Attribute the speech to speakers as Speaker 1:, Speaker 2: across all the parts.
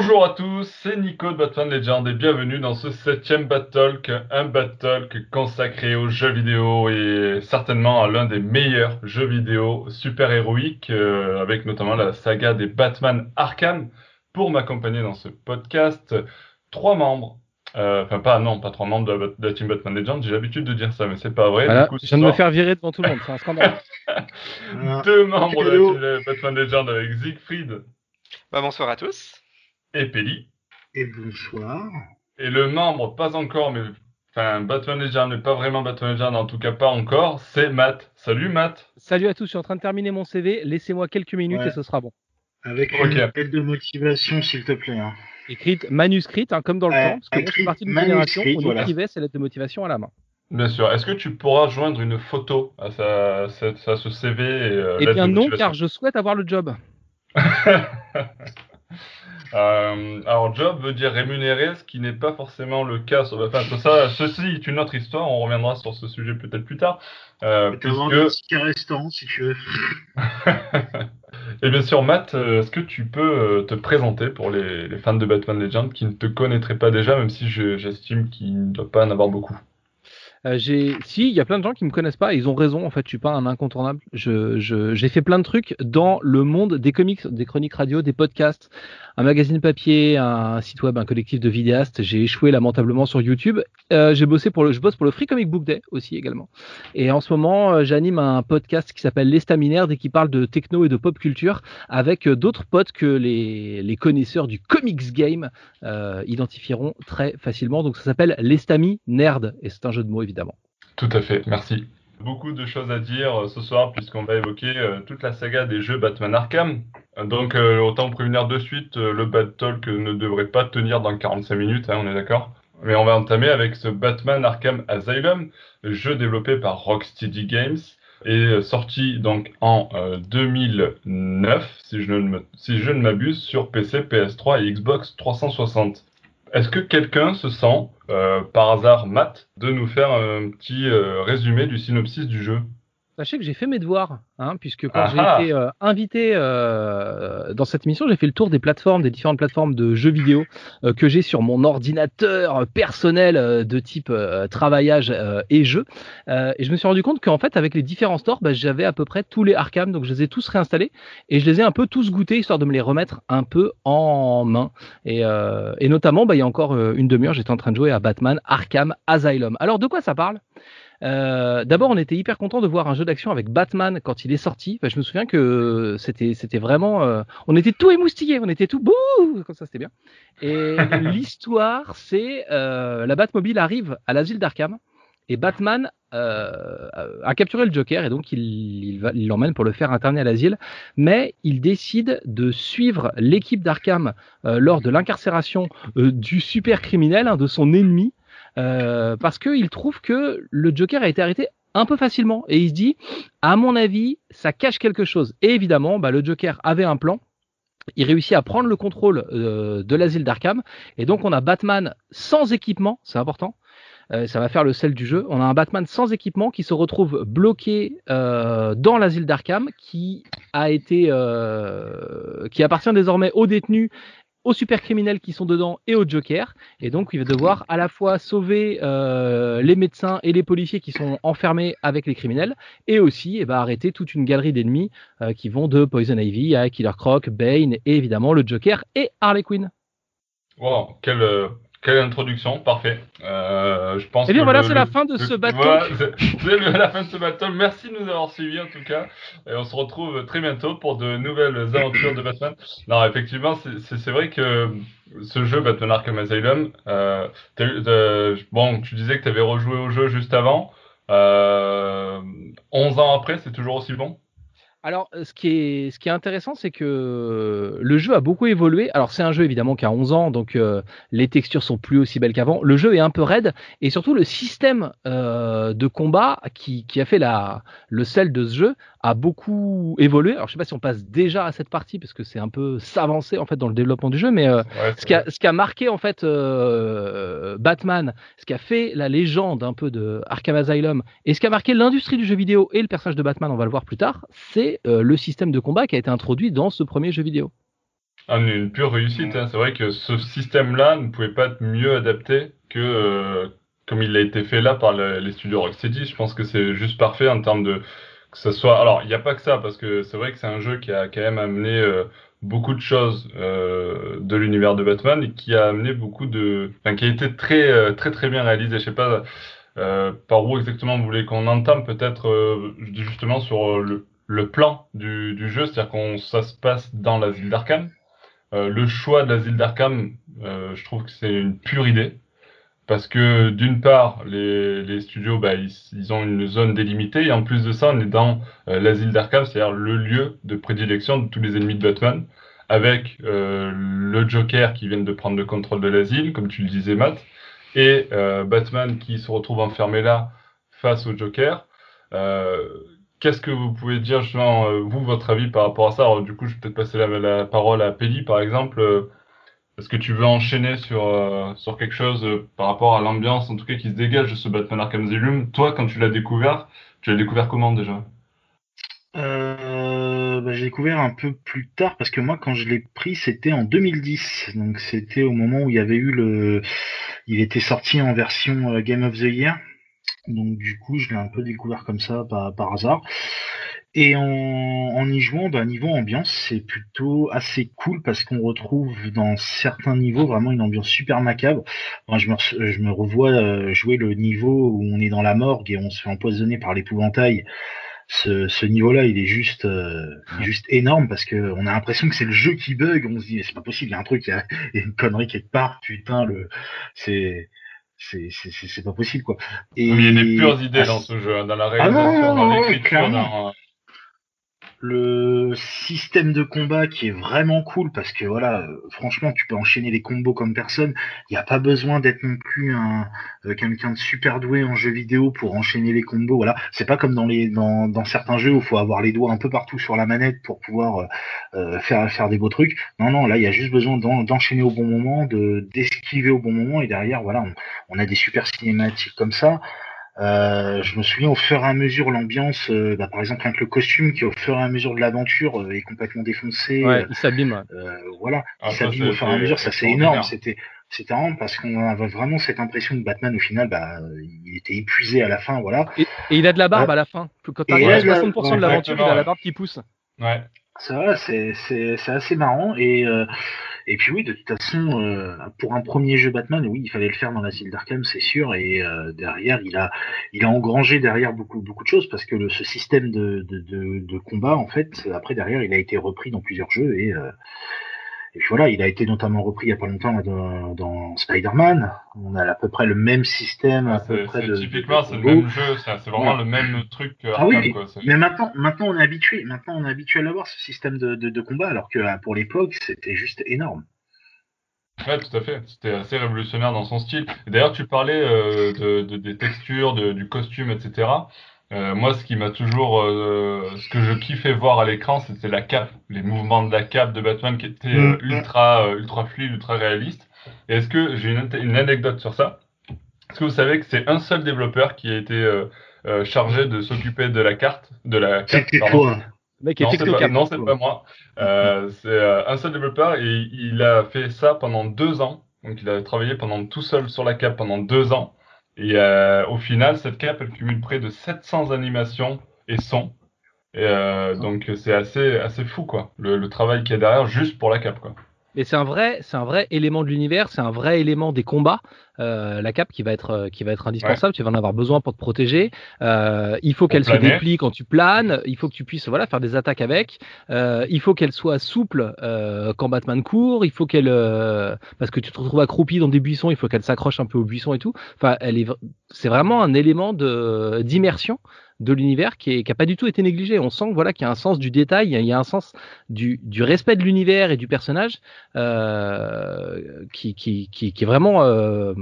Speaker 1: Bonjour à tous, c'est Nico de Batman Legend et bienvenue dans ce septième Talk, un Talk consacré aux jeux vidéo et certainement à l'un des meilleurs jeux vidéo super-héroïques, euh, avec notamment la saga des Batman Arkham. Pour m'accompagner dans ce podcast, trois membres euh, enfin, pas, non, pas trois membres de, la team Batman Legend. J'ai l'habitude de dire ça, mais c'est pas vrai.
Speaker 2: je viens de me faire virer devant tout le monde, c'est un scandale.
Speaker 1: Deux membres de la team Batman Legend avec Siegfried.
Speaker 3: Bah, bonsoir à tous.
Speaker 1: Et Peli.
Speaker 4: Et bonsoir.
Speaker 1: Et le membre, pas encore, mais enfin, Batman Legend, mais pas vraiment Batman Legend, en tout cas pas encore, c'est Matt. Salut Matt.
Speaker 2: Salut à tous, je suis en train de terminer mon CV. Laissez-moi quelques minutes et ce sera bon.
Speaker 4: Avec une lettre de motivation, s'il te plaît. Hein
Speaker 2: écrite manuscrite, hein, comme dans le temps, parce que moi, je suis partie d'une génération où on écrivait ces lettres de motivation à la main.
Speaker 1: Bien sûr. Est-ce que tu pourras joindre une photo à, ce CV et,
Speaker 2: euh, Eh bien non, car je souhaite avoir le job.
Speaker 1: Euh, alors job veut dire rémunéré, ce qui n'est pas forcément le cas. Enfin, ça, ceci est une autre histoire. On reviendra sur ce sujet peut-être plus tard.
Speaker 4: Euh, puisque... un restaurant si tu veux.
Speaker 1: Et bien sûr, Matt, euh, est-ce que tu peux euh, te présenter pour les, fans de Batman Legend qui ne te connaîtraient pas déjà, même si j'estime qu'il ne doit pas en avoir beaucoup?
Speaker 2: Euh, j'ai, si, il y a plein de gens qui me connaissent pas. Ils ont raison. En fait, je suis pas un incontournable. Je, j'ai fait plein de trucs dans le monde des comics, des chroniques radio, des podcasts, un magazine papier, un site web, un collectif de vidéastes. J'ai échoué lamentablement sur YouTube. Euh, j'ai bossé pour le, je bosse pour le Free Comic Book Day aussi également. Et en ce moment, euh, j'anime un podcast qui s'appelle L'Estaminaire et qui parle de techno et de pop culture avec d'autres potes que les, les connaisseurs du comics game identifieront très facilement. Donc ça s'appelle L'Estami Nerd et c'est un jeu de mots évidemment.
Speaker 1: Tout à fait, merci. Beaucoup de choses à dire euh, ce soir puisqu'on va évoquer euh, toute la saga des jeux Batman Arkham. Donc euh, autant prévenir de suite, le Bad Talk ne devrait pas tenir dans 45 minutes, hein, on est d'accord Mais on va entamer avec ce Batman Arkham Asylum, jeu développé par Rocksteady Games et sorti donc en 2009, si je ne, si je ne m'abuse, sur PC, PS3 et Xbox 360. Est-ce que quelqu'un se sent, euh, par hasard, Matt, de nous faire un petit euh, résumé du synopsis du jeu?
Speaker 2: Sachez que j'ai fait mes devoirs, hein, puisque quand j'ai été euh, invité euh, dans cette émission, j'ai fait le tour des plateformes, des différentes plateformes de jeux vidéo euh, que j'ai sur mon ordinateur personnel de type travaillage et jeu. et je me suis rendu compte qu'en fait, avec les différents stores, bah, j'avais à peu près tous les Arkham, donc je les ai tous réinstallés et je les ai un peu tous goûtés histoire de me les remettre un peu en main. Et, et notamment, bah, il y a encore une demi-heure, j'étais en train de jouer à Batman Arkham Asylum. Alors, de quoi ça parle? Euh, d'abord, on était hyper content de voir un jeu d'action avec Batman quand il est sorti. je me souviens que c'était c'était vraiment, euh, on était tout émoustillés, on était tout bouh, comme ça c'était bien. Et l'histoire, c'est euh, la Batmobile arrive à l'asile d'Arkham et Batman a capturé le Joker et donc il l'emmène pour le faire interner à l'asile, mais il décide de suivre l'équipe d'Arkham lors de l'incarcération du super criminel, hein, de son ennemi, euh, parce qu'il trouve que le Joker a été arrêté un peu facilement et il se dit, à mon avis, ça cache quelque chose. Et évidemment, bah, le Joker avait un plan. Il réussit à prendre le contrôle euh, de l'asile d'Arkham et donc on a Batman sans équipement, c'est important. Euh, ça va faire le sel du jeu. On a un Batman sans équipement qui se retrouve bloqué dans l'asile d'Arkham, qui a été, qui appartient désormais aux détenus aux super criminels qui sont dedans et au Joker. Et donc, il va devoir à la fois sauver euh, les médecins et les policiers qui sont enfermés avec les criminels, et aussi eh ben, arrêter toute une galerie d'ennemis euh, qui vont de Poison Ivy à Killer Croc, Bane et évidemment le Joker et Harley Quinn.
Speaker 1: Wow, quel, euh, quelle introduction, parfait.
Speaker 2: Euh, je pense. Et eh bien voilà, c'est la fin de ce bateau.
Speaker 1: c'est la fin de ce bateau. Merci de nous avoir suivis en tout cas. Et on se retrouve très bientôt pour de nouvelles aventures de Batman. Non, effectivement, c'est vrai que ce jeu Batman Arkham Asylum, euh, bon, tu disais que tu avais rejoué au jeu juste avant. Euh, 11 ans après, c'est toujours aussi bon?
Speaker 2: Alors, ce qui est, ce qui est intéressant, c'est que le jeu a beaucoup évolué. Alors, c'est un jeu évidemment qui a 11 ans, donc euh, les textures sont plus aussi belles qu'avant. Le jeu est un peu raide, et surtout le système euh, de combat qui, a fait le sel de ce jeu a beaucoup évolué. Alors, je sais pas si on passe déjà à cette partie parce que c'est un peu s'avancer en fait dans le développement du jeu, mais euh, ce, qui a, ce qui a marqué en fait Batman, ce qui a fait la légende un peu de Arkham Asylum, et ce qui a marqué l'industrie du jeu vidéo et le personnage de Batman, on va le voir plus tard, c'est euh, le système de combat qui a été introduit dans ce premier jeu vidéo.
Speaker 1: Ah, une pure réussite. Hein. C'est vrai que ce système-là ne pouvait pas être mieux adapté que euh, comme il a été fait là par les studios Rocksteady. Je pense que c'est juste parfait en termes de que ce soit. Alors, il n'y a pas que ça parce que c'est vrai que c'est un jeu qui a quand même amené euh, beaucoup de choses euh, de l'univers de Batman et qui a amené beaucoup de, enfin, qui a été très très très bien réalisé. Je sais pas par où exactement vous voulez qu'on entame, peut-être justement sur le, le plan du, du jeu, c'est-à-dire qu'on ça se passe dans l'asile d'Arkham. Euh, le choix de l'asile d'Arkham, euh, je trouve que c'est une pure idée. Parce que d'une part, les, les studios, bah, ils, ont une zone délimitée, et en plus de ça, on est dans euh, l'asile d'Arkham, c'est-à-dire le lieu de prédilection de tous les ennemis de Batman, avec le Joker qui vient de prendre le contrôle de l'asile, comme tu le disais, Matt, et Batman qui se retrouve enfermé là face au Joker. Qu'est-ce que vous pouvez dire justement, euh, vous, votre avis par rapport à ça? Alors, Du coup, je vais peut-être passer la, parole à Pelli, par exemple. Euh, est-ce que tu veux enchaîner sur, euh, quelque chose par rapport à l'ambiance, en tout cas, qui se dégage de ce Batman Arkham Asylum? Toi, quand tu l'as découvert, tu l'as découvert comment déjà?
Speaker 4: Bah, J'ai découvert un peu plus tard, parce que moi, quand je l'ai pris, c'était en 2010. Donc, c'était au moment où il y avait eu le... Il était sorti en version Game of the Year. Donc du coup, je l'ai un peu découvert comme ça par, hasard. Et en, y jouant, bah, niveau ambiance, c'est plutôt assez cool parce qu'on retrouve dans certains niveaux vraiment une ambiance super macabre. je, me, je me revois euh, jouer le niveau où on est dans la morgue et on se fait empoisonner par l'épouvantail. Ce, niveau-là, il est juste, euh, juste énorme parce que on a l'impression que c'est le jeu qui bug. On se dit, c'est pas possible, il y a un truc, il y a, une connerie quelque part. Putain, le, c'est, c'est pas possible quoi.
Speaker 1: Et... Il y a des pures idées dans ce jeu, hein, dans la ah réalisation, dans l'écriture, dans,
Speaker 4: le système de combat qui est vraiment cool parce que voilà, euh, franchement, tu peux enchaîner les combos comme personne. Il n'y a pas besoin d'être non plus un euh, quelqu'un de super doué en jeu vidéo pour enchaîner les combos. Voilà, c'est pas comme dans les dans, dans certains jeux où il faut avoir les doigts un peu partout sur la manette pour pouvoir euh, faire faire des beaux trucs. Non, non, là, il y a juste besoin d'enchaîner au bon moment, de d'esquiver au bon moment et derrière, voilà, on, on a des super cinématiques comme ça. Euh, je me souviens au fur et à mesure l'ambiance, euh, bah, par exemple avec le costume qui au fur et à mesure de l'aventure euh, est complètement défoncé.
Speaker 2: Ouais, il s'abîme.
Speaker 4: voilà, il s'abîme au fur et à mesure, ça c'est énorme. C'était c'était énorme parce qu'on avait vraiment cette impression que Batman au final, bah, il était épuisé à la fin, voilà.
Speaker 2: Et, il a de la barbe à la fin. Quand à 60% de l'aventure, il a la barbe qui pousse.
Speaker 1: Ouais.
Speaker 4: Ça, c'est assez marrant et et puis oui, de toute façon, euh, pour un premier jeu Batman, oui, il fallait le faire dans l'asile d'Arkham, c'est sûr. Et euh, derrière, il a, il a engrangé derrière beaucoup, beaucoup de choses parce que le, ce système de, de, de, de, combat, en fait, après derrière, il a été repris dans plusieurs jeux et euh, et puis voilà, il a été notamment repris il n'y a pas longtemps dans, dans Spider-Man. On a à peu près le même système. À peu près
Speaker 1: de, typiquement, c'est le même jeu, c'est vraiment le même truc.
Speaker 4: ah oui, mais maintenant, maintenant, on est habitué. Maintenant, on est habitué à l'avoir ce système de, de, combat, alors que pour l'époque, c'était juste énorme.
Speaker 1: Ouais, tout à fait. C'était assez révolutionnaire dans son style. D'ailleurs, tu parlais euh, de, des textures, du costume, etc. Euh, moi, ce qui m'a toujours, euh, ce que je kiffais voir à l'écran, c'était la cape, les mouvements de la cape de Batman qui étaient euh, mm. ultra, ultra fluides, ultra réalistes. Et est-ce que j'ai une, une, anecdote sur ça? Est-ce que vous savez que c'est un seul développeur qui a été chargé de s'occuper de la carte, de la
Speaker 4: cape, pardon?
Speaker 2: Mec,
Speaker 1: non, c'est pas, non, c'est pas moi. c'est un seul développeur et il a fait ça pendant deux ans. Donc, il a travaillé pendant tout seul sur la cape pendant deux ans. Et euh, au final, cette cape, elle cumule près de 700 animations et sons. Euh, donc c'est assez, assez fou, quoi, le, le travail qu'il y a derrière juste pour la cape, quoi.
Speaker 2: Et c'est un vrai, c'est un vrai élément de l'univers, c'est un vrai élément des combats. Euh, la cape qui va être, euh, qui va être indispensable. Tu vas en avoir besoin pour te protéger. Euh, il faut qu'elle se déplie quand tu planes. Il faut que tu puisses, voilà, faire des attaques avec. Euh, il faut qu'elle soit souple euh, quand Batman court. Il faut qu'elle, parce que tu te retrouves accroupi dans des buissons, il faut qu'elle s'accroche un peu aux buissons et tout. Enfin, elle est, c'est vraiment un élément de d'immersion de l'univers qui n'a pas du tout été négligé. On sent voilà qu'il y a un sens du détail, il y a un sens du, du respect de l'univers et du personnage euh, qui, qui, qui, qui, est vraiment euh,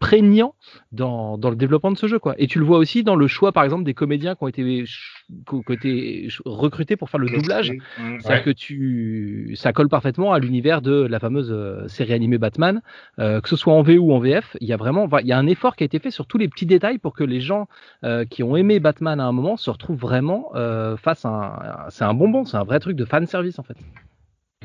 Speaker 2: prégnant dans, dans, le développement de ce jeu quoi. Et tu le vois aussi dans le choix par exemple des comédiens qui ont été, qui ont été recrutés pour faire le doublage. C'est que tu ça colle parfaitement à l'univers de la fameuse euh, série animée Batman, euh, que ce soit en VO ou en VF, il y a vraiment il y a un effort qui a été fait sur tous les petits détails pour que les gens euh, qui ont aimé Batman à un moment se retrouvent vraiment face à un c'est un bonbon, c'est un vrai truc de fan service en fait.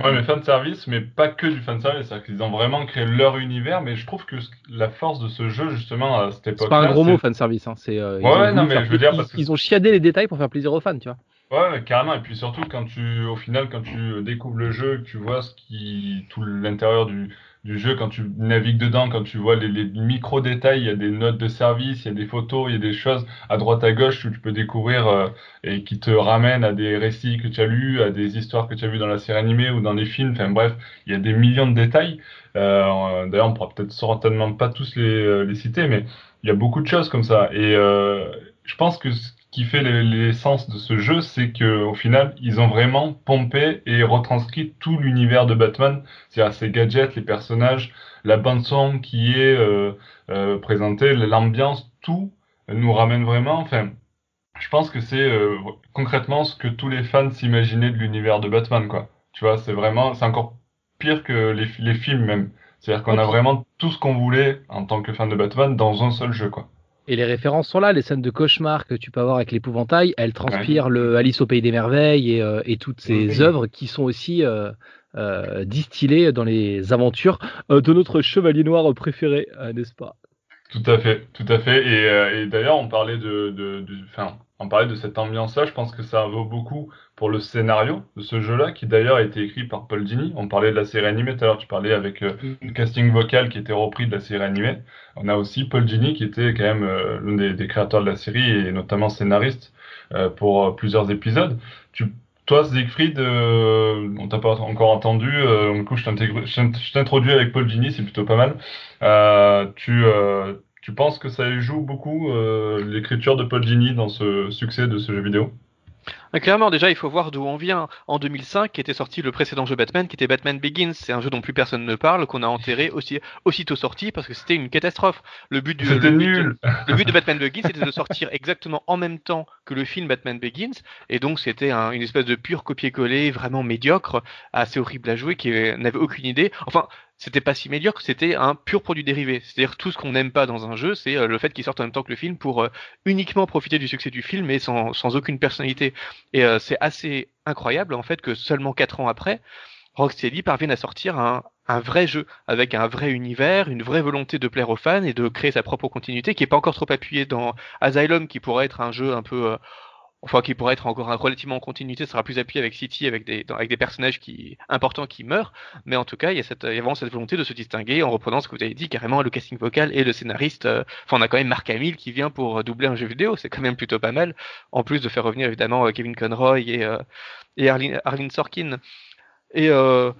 Speaker 1: Ouais, mais fan service, mais pas que du fan service. C'est-à-dire qu'ils ont vraiment créé leur univers, mais je trouve que la force de ce jeu, justement, à cette époque.
Speaker 2: C'est pas un gros mot, fan service. Hein. C'est,
Speaker 1: euh, ouais, non, mais je veux dire.
Speaker 2: Ils, ont chiadé les détails pour faire plaisir aux fans, tu vois.
Speaker 1: Ouais, carrément. Et puis surtout, quand tu, au final, quand tu découvres le jeu, que tu vois ce qui, tout l'intérieur du, du jeu, quand tu navigues dedans, quand tu vois les, micro-détails, il y a des notes de service, il y a des photos, il y a des choses à droite à gauche où tu peux découvrir euh, et qui te ramènent à des récits que tu as lus, à des histoires que tu as vues dans la série animée ou dans les films. Enfin bref, il y a des millions de détails. Euh, D'ailleurs, on pourra peut-être certainement pas tous les, euh, les, citer, mais il y a beaucoup de choses comme ça. Et euh, je pense que qui fait l'essence de ce jeu, c'est que au final, ils ont vraiment pompé et retranscrit tout l'univers de Batman, c'est-à-dire ses gadgets, les personnages, la bande son qui est euh, euh, présentée, l'ambiance, tout nous ramène vraiment. Enfin, je pense que c'est euh, concrètement ce que tous les fans s'imaginaient de l'univers de Batman, quoi. Tu vois, c'est vraiment, c'est encore pire que les, les films même. C'est-à-dire qu'on a vraiment tout ce qu'on voulait en tant que fan de Batman dans un seul jeu, quoi.
Speaker 2: Et les références sont là, les scènes de cauchemar que tu peux avoir avec l'épouvantail, elles transpirent le Alice au pays des merveilles et, euh, et toutes ces œuvres qui sont aussi euh, euh, distillées dans les aventures de notre chevalier noir préféré, n'est-ce pas?
Speaker 1: Tout à fait, tout à fait. Et, et d'ailleurs, on parlait de, de, on parlait de cette ambiance-là. Je pense que ça vaut beaucoup pour le scénario de ce jeu-là, qui d'ailleurs a été écrit par Paul Dini. On parlait de la série animée tout à l'heure, tu parlais avec euh, le casting vocal qui était repris de la série animée. On a aussi Paul Dini qui était quand même euh, l'un des, des, créateurs de la série et notamment scénariste euh, pour plusieurs épisodes. Tu, toi, Siegfried, on t'a pas encore entendu. du coup, je t'introduis avec Paul Dini, c'est plutôt pas mal. tu tu penses que ça joue beaucoup l'écriture de Paul Dini dans ce succès de ce jeu vidéo?
Speaker 3: Clairement, déjà, il faut voir d'où on vient. En 2005, était sorti le précédent jeu Batman, qui était Batman Begins. C'est un jeu dont plus personne ne parle, qu'on a enterré aussi, aussitôt sorti parce que c'était une catastrophe. Le but du
Speaker 1: le nul.
Speaker 3: But, le but de Batman Begins, c'était de sortir exactement en même temps que le film Batman Begins, et donc c'était un, une espèce de pur copier-coller, vraiment médiocre, assez horrible à jouer, qui n'avait aucune idée. Enfin, c'était pas si médiocre, c'était un pur produit dérivé. C'est-à-dire tout ce qu'on n'aime pas dans un jeu, c'est euh, le fait qu'il sorte en même temps que le film pour euh, uniquement profiter du succès du film, mais sans, aucune personnalité. Et euh, c'est assez incroyable en fait que seulement quatre ans après, Rocksteady parvienne à sortir un, un, vrai jeu avec un vrai univers, une vraie volonté de plaire aux fans et de créer sa propre continuité, qui est pas encore trop appuyée dans Asylum, qui pourrait être un jeu un peu enfin qui pourrait être encore relativement en continuité, sera plus appuyé avec City, avec des, personnages importants qui meurent, mais en tout cas, il y a, cette, vraiment cette volonté de se distinguer en reprenant ce que vous avez dit, carrément le casting vocal et le scénariste. Euh, enfin, on a quand même Mark Hamill qui vient pour doubler un jeu vidéo, c'est quand même plutôt pas mal, en plus de faire revenir évidemment euh, Kevin Conroy et, euh, et Arlene, Arlene Sorkin. Et euh,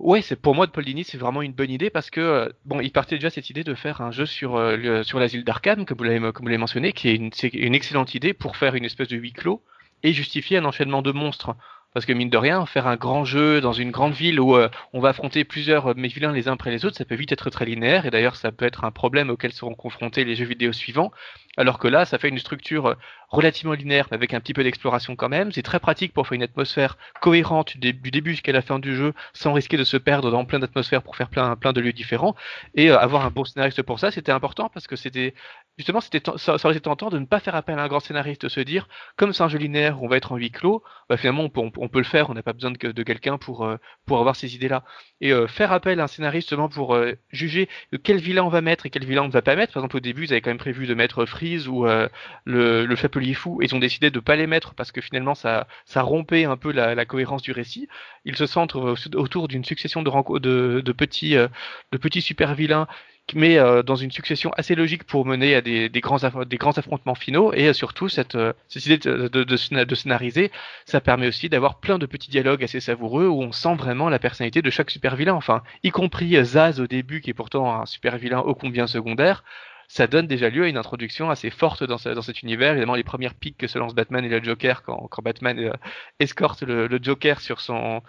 Speaker 3: Ouais, c'est pour moi de Paul Dini, c'est vraiment une bonne idée parce que euh, bon, il partait déjà cette idée de faire un jeu sur euh, sur l'asile d'Arkham, comme vous l'avez mentionné, qui est une, une excellente idée pour faire une espèce de huis clos et justifier un enchaînement de monstres. Parce que mine de rien, faire un grand jeu dans une grande ville où euh, on va affronter plusieurs euh, les uns après les autres, ça peut vite être très linéaire, et d'ailleurs ça peut être un problème auquel seront confrontés les jeux vidéo suivants. Alors que là, ça fait une structure relativement linéaire, mais avec un petit peu d'exploration quand même. C'est très pratique pour faire une atmosphère cohérente du, début jusqu'à la fin du jeu, sans risquer de se perdre dans plein d'atmosphères pour faire plein, plein de lieux différents. Et euh, avoir un bon scénariste pour ça, c'était important parce que c'était justement, c'était ça, ça aurait été tentant de ne pas faire appel à un grand scénariste, de se dire, comme c'est un jeu linéaire, on va être en huis clos, bah, finalement on peut, on, peut le faire, on n'a pas besoin de, de quelqu'un pour, euh, pour avoir ces idées-là. Et euh, faire appel à un scénariste justement pour juger quel vilain on va mettre et quel vilain on ne va pas mettre. Par exemple, au début, ils avaient quand même prévu de mettre Freeze ou le, le Ils ont décidé de pas les mettre parce que finalement ça, ça rompait un peu la, cohérence du récit. Ils se centrent autour d'une succession de, de, petits, de petits super vilains mais euh, dans une succession assez logique pour mener à des, grands, des grands affrontements finaux. Et euh, surtout, cette, euh, cette idée de, de, scénariser, ça permet aussi d'avoir plein de petits dialogues assez savoureux où on sent vraiment la personnalité de chaque super vilain. Enfin, y compris Zaz au début, qui est pourtant un super vilain ô combien secondaire. Ça donne déjà lieu à une introduction assez forte dans, ce, dans cet univers. Évidemment, les premières piques que se lance Batman et le Joker quand, quand Batman escorte le, le Joker sur son,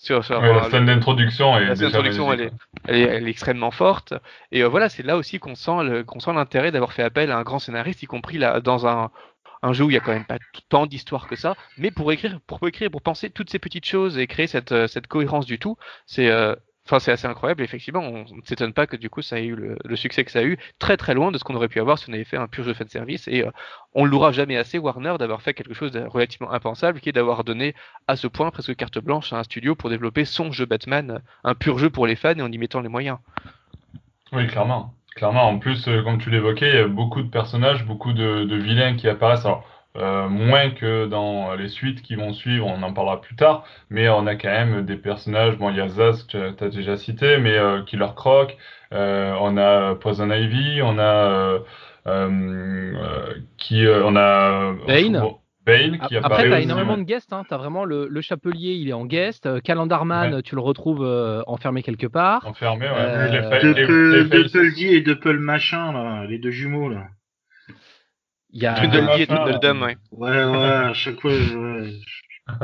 Speaker 1: sur, sur ouais, la scène d'introduction
Speaker 3: est, elle, est, elle, est, elle est extrêmement forte. Et euh, voilà c'est là aussi qu'on sent l'intérêt d'avoir fait appel à un grand scénariste y compris là dans un un jeu où il y a quand même pas tant d'histoire que ça. Mais pour écrire pour écrire pour penser toutes ces petites choses et créer cette cette cohérence du tout c'est euh, Enfin, c'est assez incroyable, effectivement. On ne s'étonne pas que du coup ça ait eu le, succès que ça a eu, très très loin de ce qu'on aurait pu avoir si on avait fait un pur jeu fan service. Et euh, on ne louera jamais assez Warner d'avoir fait quelque chose de relativement impensable, qui est d'avoir donné à ce point presque carte blanche à un studio pour développer son jeu Batman, un pur jeu pour les fans et en y mettant les moyens.
Speaker 1: Oui, clairement. Clairement, en plus, euh, comme tu l'évoquais, il y a beaucoup de personnages, beaucoup de, vilains qui apparaissent. Euh, moins que dans les suites qui vont suivre, on en parlera plus tard, mais on a quand même des personnages, bon il y a Zaz que tu as déjà cité, mais euh, Killer Croc, euh, on a Poison Ivy, on a qui on a
Speaker 2: Bane.
Speaker 1: Bane qui
Speaker 2: Après, tu as énormément de guests. Hein. Tu as vraiment le, le, chapelier, il est en guest. Calendarman, tu le retrouves enfermé quelque part.
Speaker 1: Enfermé, ouais.
Speaker 4: Euh... Duppel, et Duppel machin, là, les deux jumeaux. là.
Speaker 3: Il y a et Tweedledum, ouais.
Speaker 4: Ouais, ouais, à chaque fois,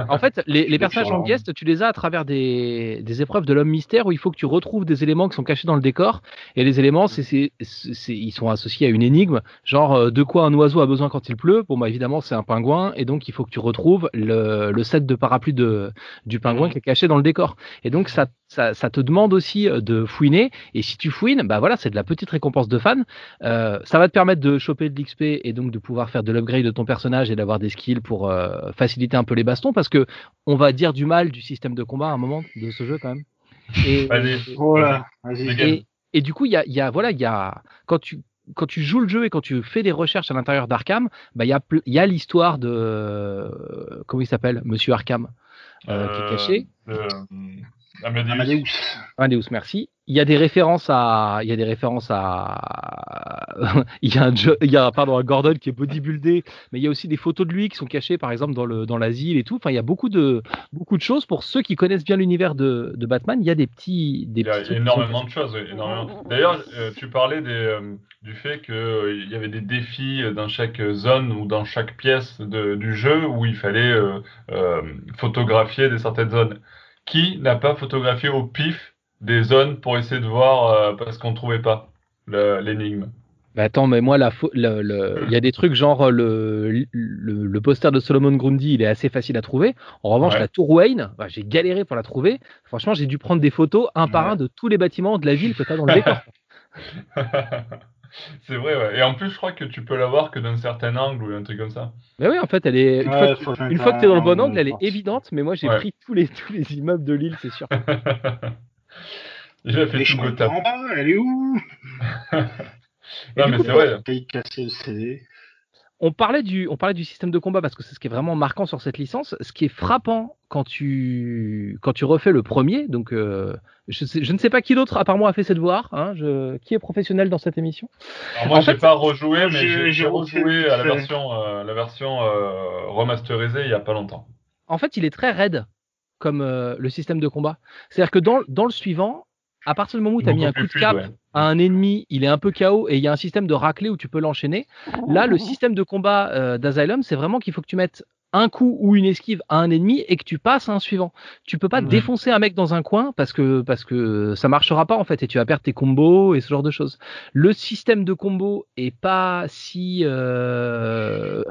Speaker 2: En fait, les, les personnages en guest, tu les as à travers des, des épreuves de l'homme mystère où il faut que tu retrouves des éléments qui sont cachés dans le décor. Et les éléments, c'est, c'est, ils sont associés à une énigme, genre euh, de quoi un oiseau a besoin quand il pleut? Bon, bah évidemment, c'est un pingouin, et donc il faut que tu retrouves le, le set de parapluie de, du pingouin qui est caché dans le décor. Et donc ça ça, ça, te demande aussi euh, de fouiner. Et si tu fouines, bah voilà, c'est de la petite récompense de fan. Euh, ça va te permettre de choper de l'XP et donc de pouvoir faire de l'upgrade de ton personnage et d'avoir des skills pour euh, faciliter un peu les bastons parce que on va dire du mal du système de combat à un moment de ce jeu quand même.
Speaker 1: Et,
Speaker 4: voilà,
Speaker 2: et, et, du coup, il y a, y a, voilà, il y a quand tu quand tu joues le jeu et quand tu fais des recherches à l'intérieur d'Arkham, bah il y a, y a l'histoire de comment il s'appelle, Monsieur Arkham, euh, qui est caché.
Speaker 1: Amadeus.
Speaker 2: Amadeus. merci. Il y a des références à, il y a des références à, il y a un, il y a, pardon, un Gordon qui est bodybuildé, mais il y a aussi des photos de lui qui sont cachées, par exemple, dans le, dans l'asile et tout. Enfin, il y a beaucoup de, beaucoup de choses pour ceux qui connaissent bien l'univers de, de Batman. Il y a des petits, des
Speaker 1: il y a énormément de choses. D'ailleurs, euh, tu parlais des, euh, du fait qu'il euh, y avait des défis dans chaque zone ou dans chaque pièce de, du jeu où il fallait photographier des certaines zones qui n'a pas photographié au pif des zones pour essayer de voir euh, parce qu'on ne trouvait pas l'énigme
Speaker 2: bah attends, mais moi, il y a des trucs genre le, le, poster de Solomon Grundy, il est assez facile à trouver. En revanche, la tour Wayne, bah, j'ai galéré pour la trouver. Franchement, j'ai dû prendre des photos un par un de tous les bâtiments de la ville que tu as dans le décor.
Speaker 1: C'est vrai, ouais. Et en plus, je crois que tu peux la voir que d'un certain angle ou un truc comme ça.
Speaker 2: Mais oui, en fait, elle est. Une fois que, tu es dans le bon angle, elle est évidente, mais moi j'ai pris tous les, tous les immeubles de l'île, c'est sûr.
Speaker 1: A fait tout.
Speaker 4: En bas, elle est où?
Speaker 1: Non, mais c'est vrai
Speaker 2: on parlait du, on parlait du système de combat parce que c'est ce qui est vraiment marquant sur cette licence. Ce qui est frappant quand tu, quand tu refais le premier, donc euh, je, ne sais pas qui d'autre à part moi a fait cette devoir. Hein, je, qui est professionnel dans cette émission?
Speaker 1: Alors Moi, j'ai pas rejoué, mais j'ai rejoué à la version, euh, la version euh, remasterisée il y a pas longtemps.
Speaker 2: En fait, il est très raide comme le système de combat. C'est-à-dire que dans, dans le suivant, à partir du moment où tu as mis un coup de cap à un ennemi, il est un peu KO et il y a un système de raclée où tu peux l'enchaîner. Là, le système de combat euh, d'Asylum, c'est vraiment qu'il faut que tu mettes un coup ou une esquive à un ennemi et que tu passes à un suivant. Tu peux pas défoncer un mec dans un coin parce que parce que ça marchera pas en fait et tu vas perdre tes combos et ce genre de choses. Le système de combo est pas si euh,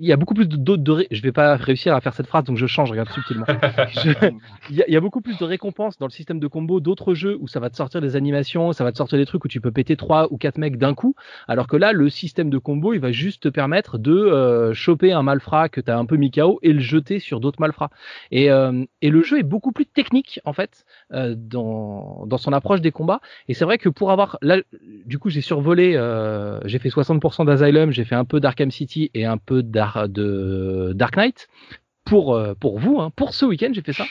Speaker 2: il y a beaucoup plus de, de, je vais pas réussir à faire cette phrase donc je change regarde subtilement. Il, y a, beaucoup plus de récompenses dans le système de combo d'autres jeux où ça va te sortir des animations ça va te sortir des trucs où tu peux péter trois ou quatre mecs d'un coup alors que là le système de combo il va juste te permettre de euh, choper un malfrat que tu as un peu mis KO et le jeter sur d'autres malfrats et, euh, et le jeu est beaucoup plus technique en fait euh, dans, dans son approche des combats. Et c'est vrai que pour avoir là du coup j'ai survolé j'ai fait 60% d'Asylum j'ai fait un peu d'Arkham City et un peu de Dark Knight pour, euh, pour vous, hein. pour ce week-end, j'ai fait ça.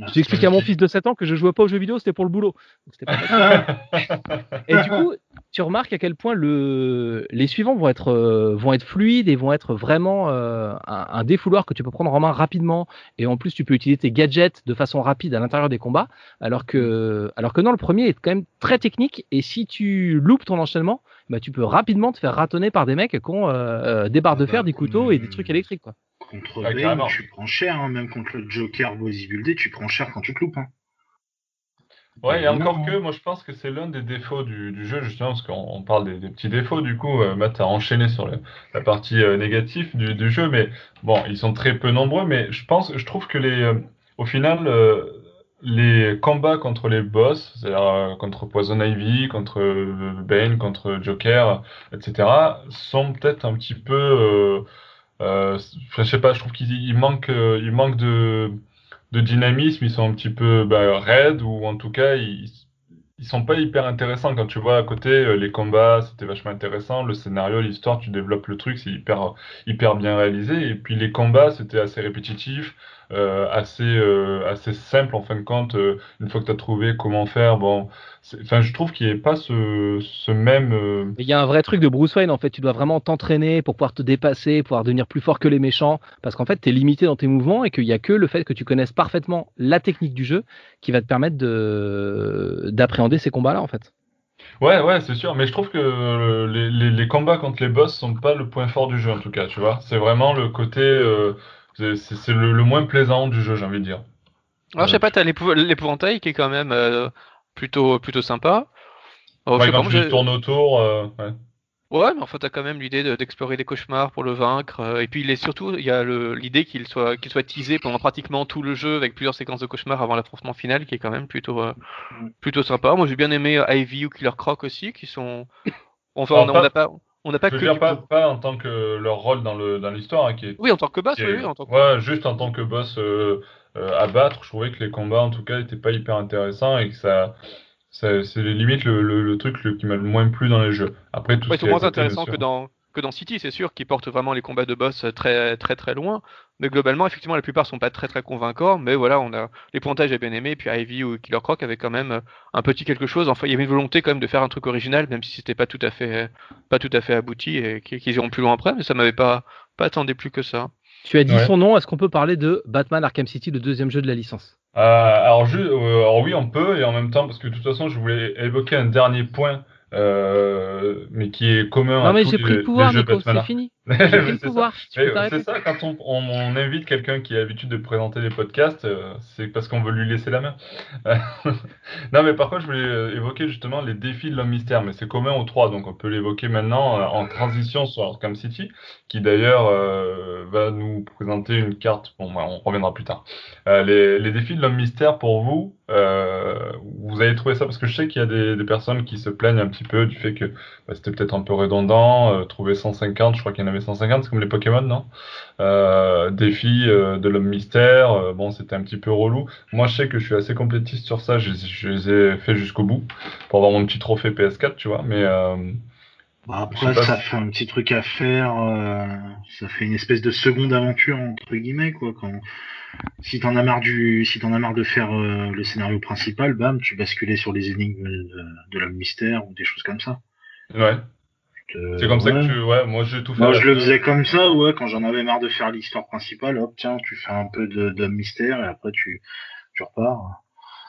Speaker 2: Ah, j'ai expliqué à mon fils de 7 ans que je jouais pas aux jeux vidéo, c'était pour le boulot. et du coup, tu remarques à quel point le... les suivants vont être, euh, vont être fluides et vont être vraiment euh, un, défouloir que tu peux prendre en main rapidement. Et en plus, tu peux utiliser tes gadgets de façon rapide à l'intérieur des combats. Alors que, alors que non, le premier est quand même très technique. Et si tu loupes ton enchaînement, bah, tu peux rapidement te faire ratonner par des mecs qui ont euh, des barres de fer, des couteaux et des trucs électriques. Quoi.
Speaker 4: Contre ah, tu prends cher, hein, même contre le Joker Bodybuildé, tu prends cher quand tu te loupes. Hein.
Speaker 1: Ouais, et encore que, moi je pense que c'est l'un des défauts du, jeu, justement, parce qu'on parle des, petits défauts, du coup, euh, Matt a enchaîné sur la partie euh, négative du, jeu, mais bon, ils sont très peu nombreux, mais je pense, je trouve que les, euh, au final, les combats contre les boss, c'est-à-dire euh, contre Poison Ivy, contre euh, Bane, contre Joker, etc., sont peut-être un petit peu. Euh, euh, je sais pas, je trouve qu'il manque, il manque de, de dynamisme, ils sont un petit peu bah, raides, ou en tout cas, ils, ils sont pas hyper intéressants. Quand tu vois à côté, les combats, c'était vachement intéressant, le scénario, l'histoire, tu développes le truc, c'est hyper, hyper bien réalisé, et puis les combats, c'était assez répétitif. Euh, assez, euh, assez simple en fin de compte, euh, une fois que tu as trouvé comment faire. Bon, enfin, je trouve qu'il n'y ait pas ce, ce même.
Speaker 2: Il y a un vrai truc de Bruce Wayne en fait. Tu dois vraiment t'entraîner pour pouvoir te dépasser, pouvoir devenir plus fort que les méchants, parce qu'en fait, tu es limité dans tes mouvements et qu'il n'y a que le fait que tu connaisses parfaitement la technique du jeu qui va te permettre de d'appréhender ces combats-là en fait.
Speaker 1: Ouais, ouais, c'est sûr, mais je trouve que les, les, les, combats contre les boss sont pas le point fort du jeu en tout cas, tu vois. C'est vraiment le côté. C'est le, moins plaisant du jeu, j'ai envie de dire.
Speaker 3: Alors, je sais pas, t'as l'épouvantail qui est quand même euh, plutôt, plutôt sympa.
Speaker 1: Oh, ouais, quand tu tournes autour, euh, ouais.
Speaker 3: Ouais, mais enfin, t'as quand même l'idée d'explorer des cauchemars pour le vaincre. Euh, et puis, il est surtout, il y a l'idée qu'il soit, qu'il soit teasé pendant pratiquement tout le jeu avec plusieurs séquences de cauchemars avant l'affrontement final, qui est quand même plutôt, plutôt sympa. Moi, j'ai bien aimé Ivy ou Killer Croc aussi, qui sont. Enfin, on n'a pas. On n'a pas
Speaker 1: je que. Veux dire, pas, pas, en tant que leur rôle dans l'histoire, dans hein, qui est.
Speaker 3: Oui, en tant que boss, oui, en tant que...
Speaker 1: Ouais, juste en tant que boss euh, euh, à battre, je trouvais que les combats, en tout cas, n'étaient pas hyper intéressants et que ça. ça c'est limite le, le, le truc le, qui m'a le moins plu dans les jeux. Après, tout
Speaker 3: ouais, c'est moins intéressant que dans, que dans City, c'est sûr, qui porte vraiment les combats de boss très très très loin. Mais globalement, effectivement, la plupart sont pas très très convaincants. Mais voilà, on a les pointages j'ai bien aimé. Puis Ivy ou Killer Croc avaient quand même un petit quelque chose. Enfin, il y avait une volonté quand même de faire un truc original, même si c'était pas tout à fait pas tout à fait abouti et qu'ils iront plus loin après. Mais ça m'avait pas pas attendu plus que ça.
Speaker 2: Tu as dit son nom. Est-ce qu'on peut parler de Batman Arkham City, le deuxième jeu de la licence?
Speaker 1: Euh, alors, euh, alors oui, on peut, et en même temps, parce que de toute façon, je voulais évoquer un dernier point euh, mais qui est commun
Speaker 2: non, mais j'ai pris le pouvoir, Nico, c'est fini. C'est
Speaker 1: ça, quand on, on, invite quelqu'un qui a l'habitude de présenter des podcasts, euh, c'est parce qu'on veut lui laisser la main. non, mais par contre, je voulais euh, évoquer justement les défis de l'homme mystère, mais c'est commun aux trois, donc on peut l'évoquer maintenant euh, en transition sur Arkham City, qui d'ailleurs va nous présenter une carte, bon, bah, on reviendra plus tard. Les, les, défis de l'homme mystère pour vous, vous avez trouvé ça, parce que je sais qu'il y a des, des, personnes qui se plaignent un petit peu du fait que bah, c'était peut-être un peu redondant, trouver 150, je crois qu'il y en avait 150, c'est comme les Pokémon, non? Euh, Défi euh, de l'homme mystère, euh, bon, c'était un petit peu relou. Moi, je sais que je suis assez complétiste sur ça, je, les ai fait jusqu'au bout pour avoir mon petit trophée PS4, tu vois, mais.
Speaker 4: Bah, après, ça fait un petit truc à faire, ça fait une espèce de seconde aventure, entre guillemets, quoi, quand. Si t'en as marre du, si t'en as marre de faire le scénario principal, bam, tu basculais sur les énigmes de, de l'homme mystère ou des choses comme ça.
Speaker 1: Ouais. Euh, c'est comme ça que tu. Ouais, moi j'ai tout fait. Moi
Speaker 4: je le faisais comme ça, ouais, quand j'en avais marre de faire l'histoire principale, hop, tiens, tu fais un peu de, de mystère et après tu, tu repars.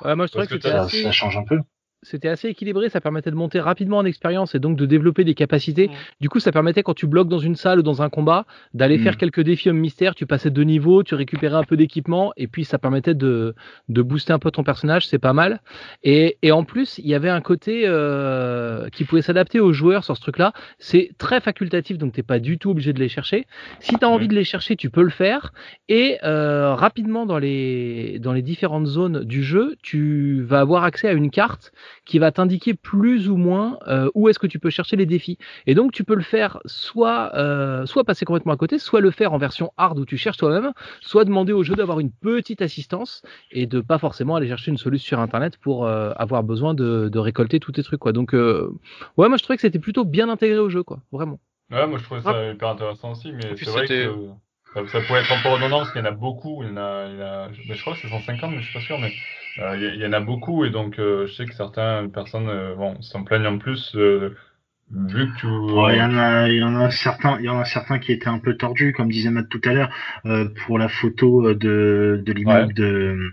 Speaker 2: Ouais, moi je trouvais que, ça,
Speaker 4: ça change un peu
Speaker 2: c'était assez équilibré, ça permettait de monter rapidement en expérience et donc de développer des capacités. Du coup, ça permettait quand tu bloques dans une salle ou dans un combat d'aller faire mm. quelques défis hommes mystère, tu passais de niveau, tu récupérais un peu d'équipement et puis ça permettait de, de booster un peu ton personnage, c'est pas mal. Et, et, en plus, il y avait un côté euh, qui pouvait s'adapter aux joueurs sur ce truc-là. C'est très facultatif, donc t'es pas du tout obligé de les chercher. Si tu as envie de les chercher, tu peux le faire. Et euh, rapidement dans les, dans les différentes zones du jeu, tu vas avoir accès à une carte qui va t'indiquer plus ou moins euh, où est-ce que tu peux chercher les défis. Et donc tu peux le faire soit, euh, soit passer complètement à côté, soit le faire en version hard où tu cherches toi-même, soit demander au jeu d'avoir une petite assistance et de pas forcément aller chercher une solution sur internet pour euh, avoir besoin de, de, récolter tous tes trucs. Quoi. Donc ouais, moi je trouvais que c'était plutôt bien intégré au jeu, quoi, vraiment.
Speaker 1: Ouais, moi je trouvais ça hyper intéressant aussi, mais c'est vrai que ça, pourrait être un peu redondant parce qu'il y en a beaucoup. Il y en a, il y a... Mais je crois que c'est 150, mais je suis pas sûr. Mais euh, il y, en a beaucoup et donc euh, je sais que certaines personnes euh, bon, s'en plaignent en plus vu que tu.
Speaker 4: Il y en a, il y en a certains, il y en a certains qui étaient un peu tordus, comme disait Matt tout à l'heure, pour la photo de, de l'immeuble de.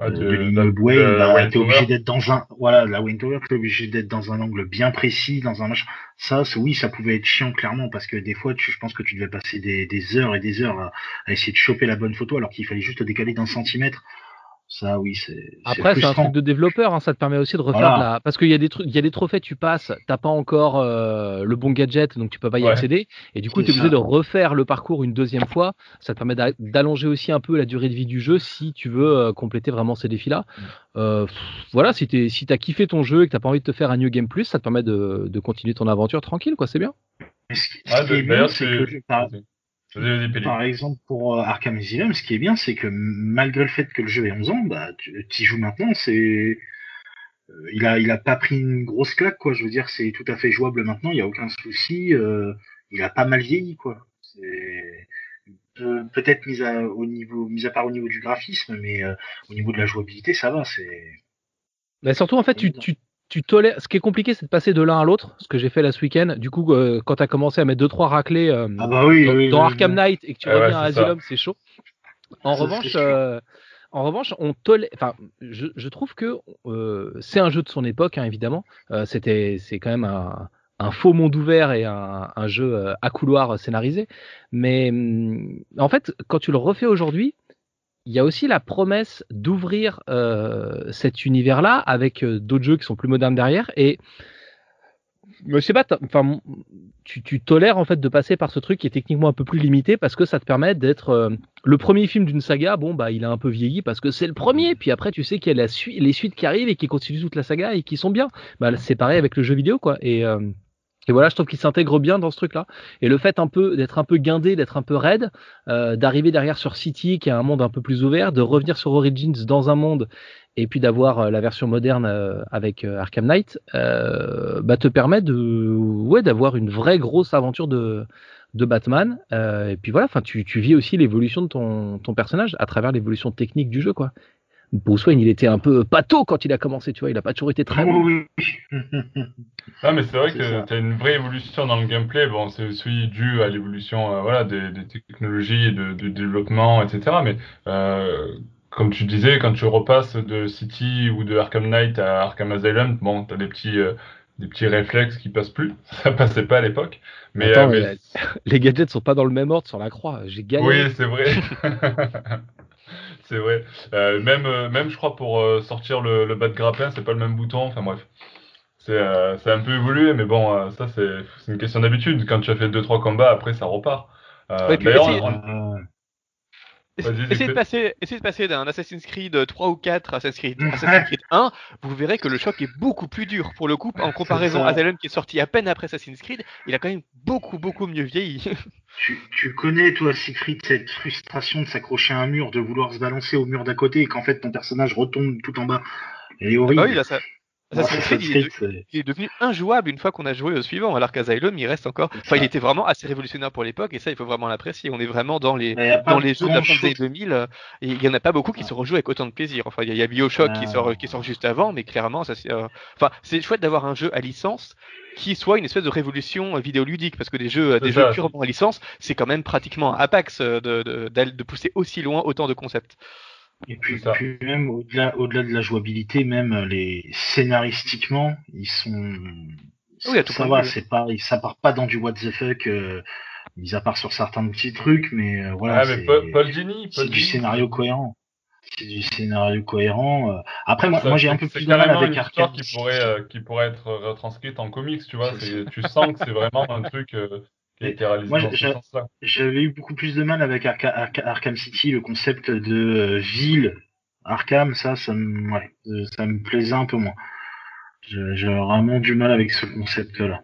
Speaker 4: de, l'immeuble Wayne, t'es obligé d'être dans un, voilà, la Wayne Tower, t'es obligé d'être dans un angle bien précis, dans un machin. Ça, oui, ça pouvait être chiant clairement parce que des fois, tu, je pense que tu devais passer des, des heures et des heures à, à, essayer de choper la bonne photo alors qu'il fallait juste décaler d'un centimètre Ça, oui, c'est.
Speaker 2: Après, c'est un truc de développeur. Hein, ça te permet aussi de refaire la. Parce qu'il y a des trucs, il y a des trophées, tu passes, t'as pas encore euh, le bon gadget, donc tu peux pas y accéder. Et du coup, tu es obligé de refaire le parcours une deuxième fois. Ça te permet d'allonger aussi un peu la durée de vie du jeu si tu veux euh, compléter vraiment ces défis-là. Mm. Euh, voilà, si tu si as kiffé ton jeu et que t'as pas envie de te faire un New Game Plus, ça te permet de, de continuer ton aventure tranquille, quoi. C'est bien.
Speaker 4: Par exemple, pour euh, Arkham Asylum, ce qui est bien, c'est que malgré le fait que le jeu ait 11 ans, bah, tu y joues maintenant, c'est. Euh, il a, il a pas pris une grosse claque, quoi. Je veux dire, c'est tout à fait jouable maintenant, il n'y a aucun souci. Euh, il a pas mal vieilli, quoi. peut-être mis à, au niveau, mis à part au niveau du graphisme, mais au niveau de la jouabilité, ça va. C'est.
Speaker 2: Mais surtout, en fait, tu, tu, tu tolères. Ce qui est compliqué, c'est de passer de l'un à l'autre, ce que j'ai fait là ce week-end. Du coup, euh, quand tu as commencé à mettre deux trois raclés euh,
Speaker 4: ah bah oui,
Speaker 2: dans, Arkham Knight et que tu reviens à Asylum, c'est chaud. En revanche, euh, en revanche, on tolère. Enfin, je, je, trouve que c'est un jeu de son époque, hein, évidemment. C'était, c'est quand même un, un, faux monde ouvert et un, un jeu à couloir scénarisé. Mais hum, en fait, quand tu le refais aujourd'hui, il y a aussi la promesse d'ouvrir euh, cet univers-là avec euh, d'autres jeux qui sont plus modernes derrière. Et je sais pas, enfin, tu, tolères en fait de passer par ce truc qui est techniquement un peu plus limité parce que ça te permet d'être euh, le premier film d'une saga. Bon, bah, il a un peu vieilli parce que c'est le premier. Puis après, tu sais qu'il y a les suites qui arrivent et qui continuent toute la saga et qui sont bien. Bah, c'est pareil avec le jeu vidéo, quoi. Et et voilà, je trouve qu'il s'intègre bien dans ce truc-là. Et le fait d'être un peu guindé, d'être un peu raide, euh, d'arriver derrière sur City, qui est un monde un peu plus ouvert, de revenir sur Origins dans un monde, et puis d'avoir euh, la version moderne euh, avec Arkham Knight, bah, te permet d'avoir une vraie grosse aventure de, Batman. et puis voilà, enfin, tu, tu vis aussi l'évolution de ton, ton personnage à travers l'évolution technique du jeu, quoi. Bruce Wayne, il était un peu pato quand il a commencé, tu vois, il a pas toujours été très bon.
Speaker 1: ah, mais c'est vrai que tu as une vraie évolution dans le gameplay. Bon, c'est aussi dû à l'évolution euh, voilà, des, technologies, de, de, développement, etc. Mais euh, comme tu disais, quand tu repasses de City ou de Arkham Knight à Arkham Asylum, bon, tu as des petits, euh, des petits réflexes qui passent plus. Ça passait pas à l'époque. Mais,
Speaker 2: les gadgets sont pas dans le même ordre sur la croix. J'ai gagné.
Speaker 1: Oui, c'est vrai. C'est vrai. Euh, même, euh, même, je crois, pour euh, sortir le, le bas de grappin, c'est pas le même bouton. Enfin, bref. C'est un peu évolué, mais bon, ça, c'est une question d'habitude. Quand tu as fait 2-3 combats, après, ça repart.
Speaker 3: D'ailleurs, Essayez de, passer, essayez de passer d'un Assassin's Creed 3 ou 4 à Assassin's Creed, Assassin's Creed 1, vous verrez que le choc est beaucoup plus dur. Pour le coup, en comparaison à Asylum qui est sorti à peine après Assassin's Creed, il a quand même beaucoup, beaucoup mieux vieilli.
Speaker 4: Tu, tu connais, toi, Secret, cette frustration de s'accrocher à un mur, de vouloir se balancer au mur d'à côté et qu'en fait ton personnage retombe tout en bas. Elle est horrible.
Speaker 3: Ah oui, là, ça, Assassin's Creed, il, est devenu injouable une fois qu'on a joué au suivant, alors qu'Asylum, il reste encore. Enfin, il était vraiment assez révolutionnaire pour l'époque, et ça, il faut vraiment l'apprécier. On est vraiment dans les, dans les jeux de la fin des années 2000, et il y en a pas beaucoup qui se rejouent avec autant de plaisir. Enfin, il y, a Bioshock qui, sort, qui sort juste avant, mais clairement, ça, c'est, euh, enfin, c'est chouette d'avoir un jeu à licence qui soit une espèce de révolution vidéoludique, parce que des jeux, des jeux purement à licence, c'est quand même pratiquement un apax de, de, de pousser aussi loin autant de concepts.
Speaker 4: Et puis, puis même au-delà, au-delà de la jouabilité, même les scénaristiquement, ils sont. Oui, tout ça va, c'est pas, ça part pas dans du what the fuck, euh, mis à part sur certains petits trucs, mais euh, voilà.
Speaker 1: Ah, mais Paul, Paul Genie,
Speaker 4: c'est du scénario cohérent. C'est du scénario cohérent. Euh. Après, moi, moi j'ai un peu plus de mal avec
Speaker 1: Arcane. qui pourrait, euh, qui pourrait être retranscrite en comics, tu vois. tu sens que c'est vraiment un truc moi,
Speaker 4: j'avais eu beaucoup plus de mal avec Arkham City, le concept de euh, ville Arkham, ça, ça me, ouais, euh, ça me plaisait un peu moins. J'ai vraiment du mal avec ce concept-là.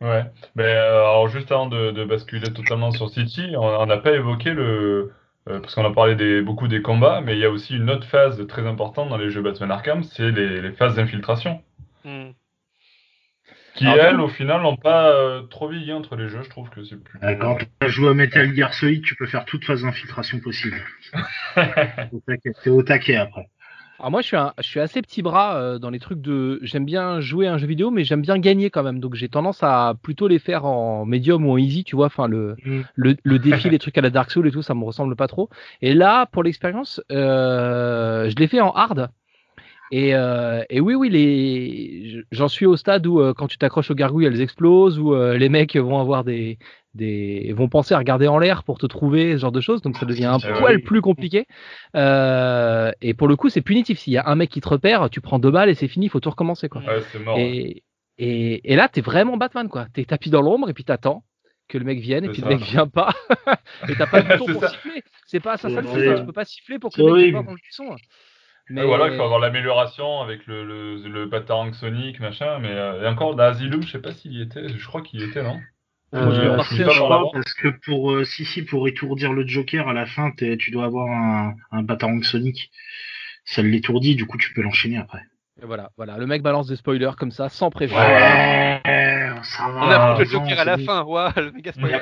Speaker 1: Ouais, mais euh, alors juste avant de, basculer totalement sur City, on n'a pas évoqué le. parce qu'on a parlé des, beaucoup des combats, mais il y a aussi une autre phase très importante dans les jeux Batman Arkham, c'est les, phases d'infiltration. Hmm qui elles, au final, n'ont pas euh, trop vieilli entre les jeux. Je trouve que c'est plus.
Speaker 4: Euh, quand tu joues à Metal Gear Solid, tu peux faire toute phase d'infiltration possible. c'est au taquet après.
Speaker 2: Alors moi, je suis, je suis assez petit bras euh, dans les trucs de. J'aime bien jouer à un jeu vidéo, mais j'aime bien gagner quand même. Donc j'ai tendance à plutôt les faire en médium ou en easy, tu vois. Enfin, le, mm. le, défi, les trucs à la Dark Souls et tout, ça me ressemble pas trop. Et là, pour l'expérience, je l'ai fait en hard. Et, euh, et, oui, oui, les... j'en suis au stade où euh, quand tu t'accroches aux gargouilles, elles explosent, où euh, les mecs vont avoir des, des, vont penser à regarder en l'air pour te trouver, ce genre de choses. Donc ça devient un poil plus compliqué. et pour le coup, c'est punitif. S'il y a un mec qui te repère, tu prends deux balles et c'est fini, il faut tout recommencer. Quoi.
Speaker 1: Ouais, c'est mort.
Speaker 2: Et, et, et, là, t'es vraiment Batman, quoi. T'es tapis dans l'ombre et puis t'attends que le mec vienne et puis le mec vient pas et t'as pas de bouton pour siffler. C'est pas ça, ça tu peux pas siffler pour que le mec vienne dans le buisson.
Speaker 1: Mais voilà, il faut avoir l'amélioration avec le, le, le Batarang Sonic, machin. Mais euh, et encore, dans Asylum, je sais pas s'il y était. Je crois qu'il y était, non?
Speaker 4: Euh, parce que pour euh, si si pour étourdir le Joker à la fin, tu dois avoir un, un Batarang Sonic. Ça l'étourdit, du coup tu peux l'enchaîner après.
Speaker 2: Et voilà, voilà, le mec balance des spoilers comme ça, sans prévenir.
Speaker 4: Ouais, ça va.
Speaker 3: On a le Joker à la fin, ouais, le méga spoiler.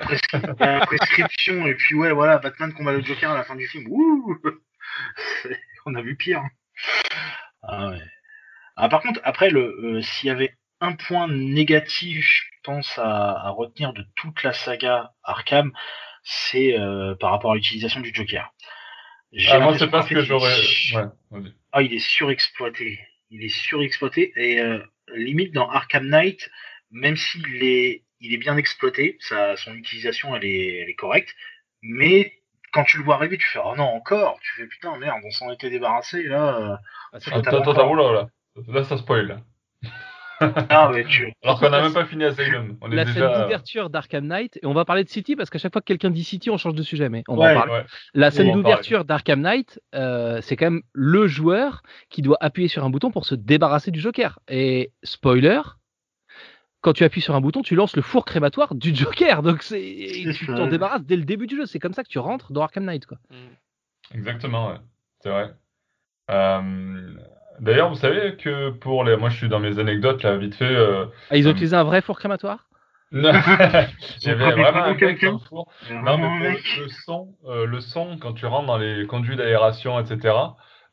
Speaker 4: La, prescription, et puis ouais, voilà, Batman combat le Joker à la fin du film. Ouh On a vu pire. Ah ouais. Ah, par contre, après, le euh, s'il y avait un point négatif, je pense, à, à retenir de toute la saga Arkham, c'est euh, par rapport à l'utilisation du Joker.
Speaker 1: Ah, moi, c'est pas ce que j'aurais. Ouais,
Speaker 4: ah, il est surexploité il est surexploité et euh, limite dans Arkham Knight, même s'il est, il est bien exploité, sa, son utilisation elle est, elle est correcte, mais quand tu le vois arriver, tu fais oh non encore, tu fais putain merde, on s'en était débarrassé là. Euh,
Speaker 1: attends, attends, là, là, là ça spoil là.
Speaker 4: Ah, tu...
Speaker 1: Alors qu'on n'a même pas fini Asylum.
Speaker 2: On la est scène d'ouverture d'Arkham Knight, et on va parler de City parce qu'à chaque fois que quelqu'un dit City, on change de sujet, mais on va en parler. La scène d'ouverture d'Arkham Knight, euh, c'est quand même le joueur qui doit appuyer sur un bouton pour se débarrasser du Joker. Et spoiler, quand tu appuies sur un bouton, tu lances le four crématoire du Joker. Donc tu t'en débarrasses dès le début du jeu. C'est comme ça que tu rentres dans Arkham Knight. Quoi.
Speaker 1: Exactement, ouais. C'est vrai. Euh, D'ailleurs, vous savez que pour les. Moi, je suis dans mes anecdotes, là, vite fait. Euh,
Speaker 2: ah, ils ont euh, utilisé un vrai four crématoire?
Speaker 1: Non, j'avais vraiment un quelqu'un. four. Non, mais pour le, son, euh, le son, quand tu rentres dans les conduits d'aération, etc.,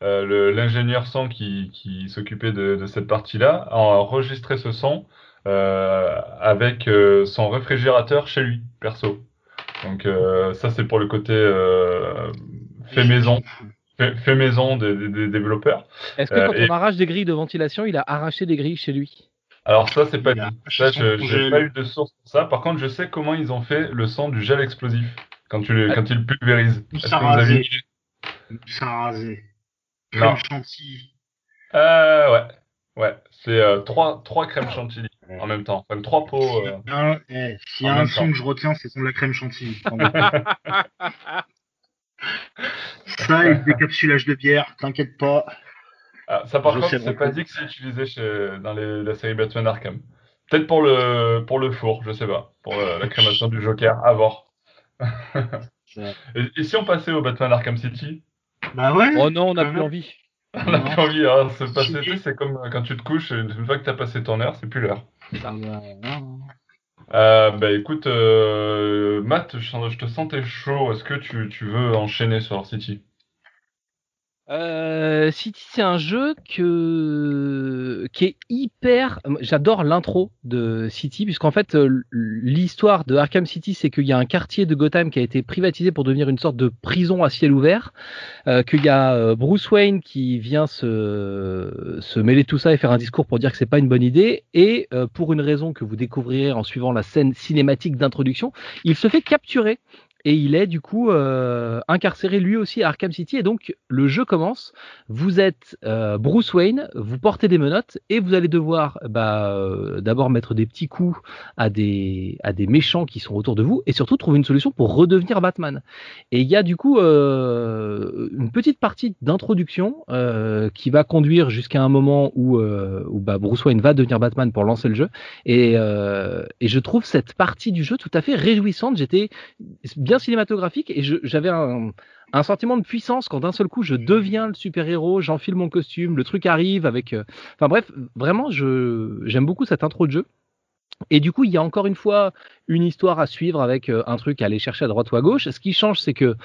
Speaker 1: l'ingénieur son qui, qui s'occupait de, de, cette partie-là a enregistré ce son avec son réfrigérateur chez lui, perso. Donc, ça, c'est pour le côté fait maison fait, maison des, développeurs.
Speaker 2: Est-ce que quand euh, on arrache des grilles de ventilation, il a arraché des grilles chez lui?
Speaker 1: Alors ça, c'est pas dit. Ça, je n'ai pas eu de source pour ça. Par contre, je sais comment ils ont fait le son du gel explosif quand, tu le, quand ils le pulvérisent.
Speaker 4: Avez Ça rasé. Crème chantilly.
Speaker 1: Euh, ouais. Ouais, c'est euh, trois, trois crèmes chantilly en même temps. Enfin, trois pots.
Speaker 4: Euh, eh, S'il y a un son que je retiens, c'est son de la crème chantilly. Ça et le décapsulage de bière, t'inquiète pas.
Speaker 1: Ah, ça par contre, c'est pas dit que c'est utilisé chez, dans les, la série Batman Arkham. Peut-être pour le, pour le four, je sais pas. Pour la, crémation du Joker, à voir. et, si on passait au Batman Arkham City?
Speaker 4: Bah ouais.
Speaker 2: Oh non, on n'a plus envie.
Speaker 1: on n'a plus envie. Hein. c'est comme quand tu te couches, une fois que t'as passé ton heure, c'est plus l'heure. Ah bah, euh, bah écoute, euh, Matt, je, te sentais chaud. Est-ce que tu, tu veux enchaîner sur City?
Speaker 2: Euh, City, c'est un jeu qui est hyper. J'adore l'intro de City, puisqu'en fait, euh, l'histoire de Arkham City, c'est qu'il y a un quartier de Gotham qui a été privatisé pour devenir une sorte de prison à ciel ouvert, euh, qu'il y a euh, Bruce Wayne qui vient se, mêler tout ça et faire un discours pour dire que c'est pas une bonne idée, et pour une raison que vous découvrirez en suivant la scène cinématique d'introduction, il se fait capturer et il est du coup euh, incarcéré lui aussi à Arkham City et donc le jeu commence. Vous êtes euh, Bruce Wayne, vous portez des menottes et vous allez devoir bah, euh, d'abord mettre des petits coups à des méchants qui sont autour de vous et surtout trouver une solution pour redevenir Batman. Et il y a du coup une petite partie d'introduction qui va conduire jusqu'à un moment où, où bah, Bruce Wayne va devenir Batman pour lancer le jeu et, et je trouve cette partie du jeu tout à fait réjouissante. J'étais bien cinématographique et j'avais un, un, sentiment de puissance quand d'un seul coup je deviens le super-héros, j'enfile mon costume, le truc arrive avec. Euh, enfin bref, vraiment, j'aime beaucoup cette intro de jeu. Et du coup, il y a encore une fois une histoire à suivre avec euh, un truc à aller chercher à droite ou à gauche. Ce qui change, c'est que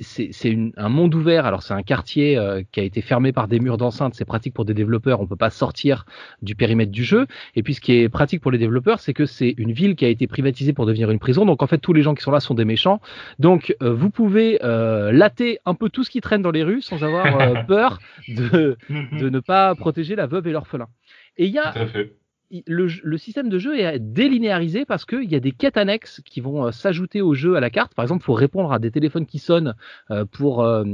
Speaker 2: c'est un monde ouvert. Alors, c'est un quartier euh, qui a été fermé par des murs d'enceinte. C'est pratique pour des développeurs. On peut pas sortir du périmètre du jeu. Et puis, ce qui est pratique pour les développeurs, c'est que c'est une ville qui a été privatisée pour devenir une prison. Donc, en fait, tous les gens qui sont là sont des méchants. Donc, euh, vous pouvez latter un peu tout ce qui traîne dans les rues sans avoir peur de, de ne pas protéger la veuve et l'orphelin. Et il y a le, système de jeu est délinéarisé parce qu'il y a des quêtes annexes qui vont euh, s'ajouter au jeu à la carte. Par exemple, il faut répondre à des téléphones qui sonnent euh, pour, euh,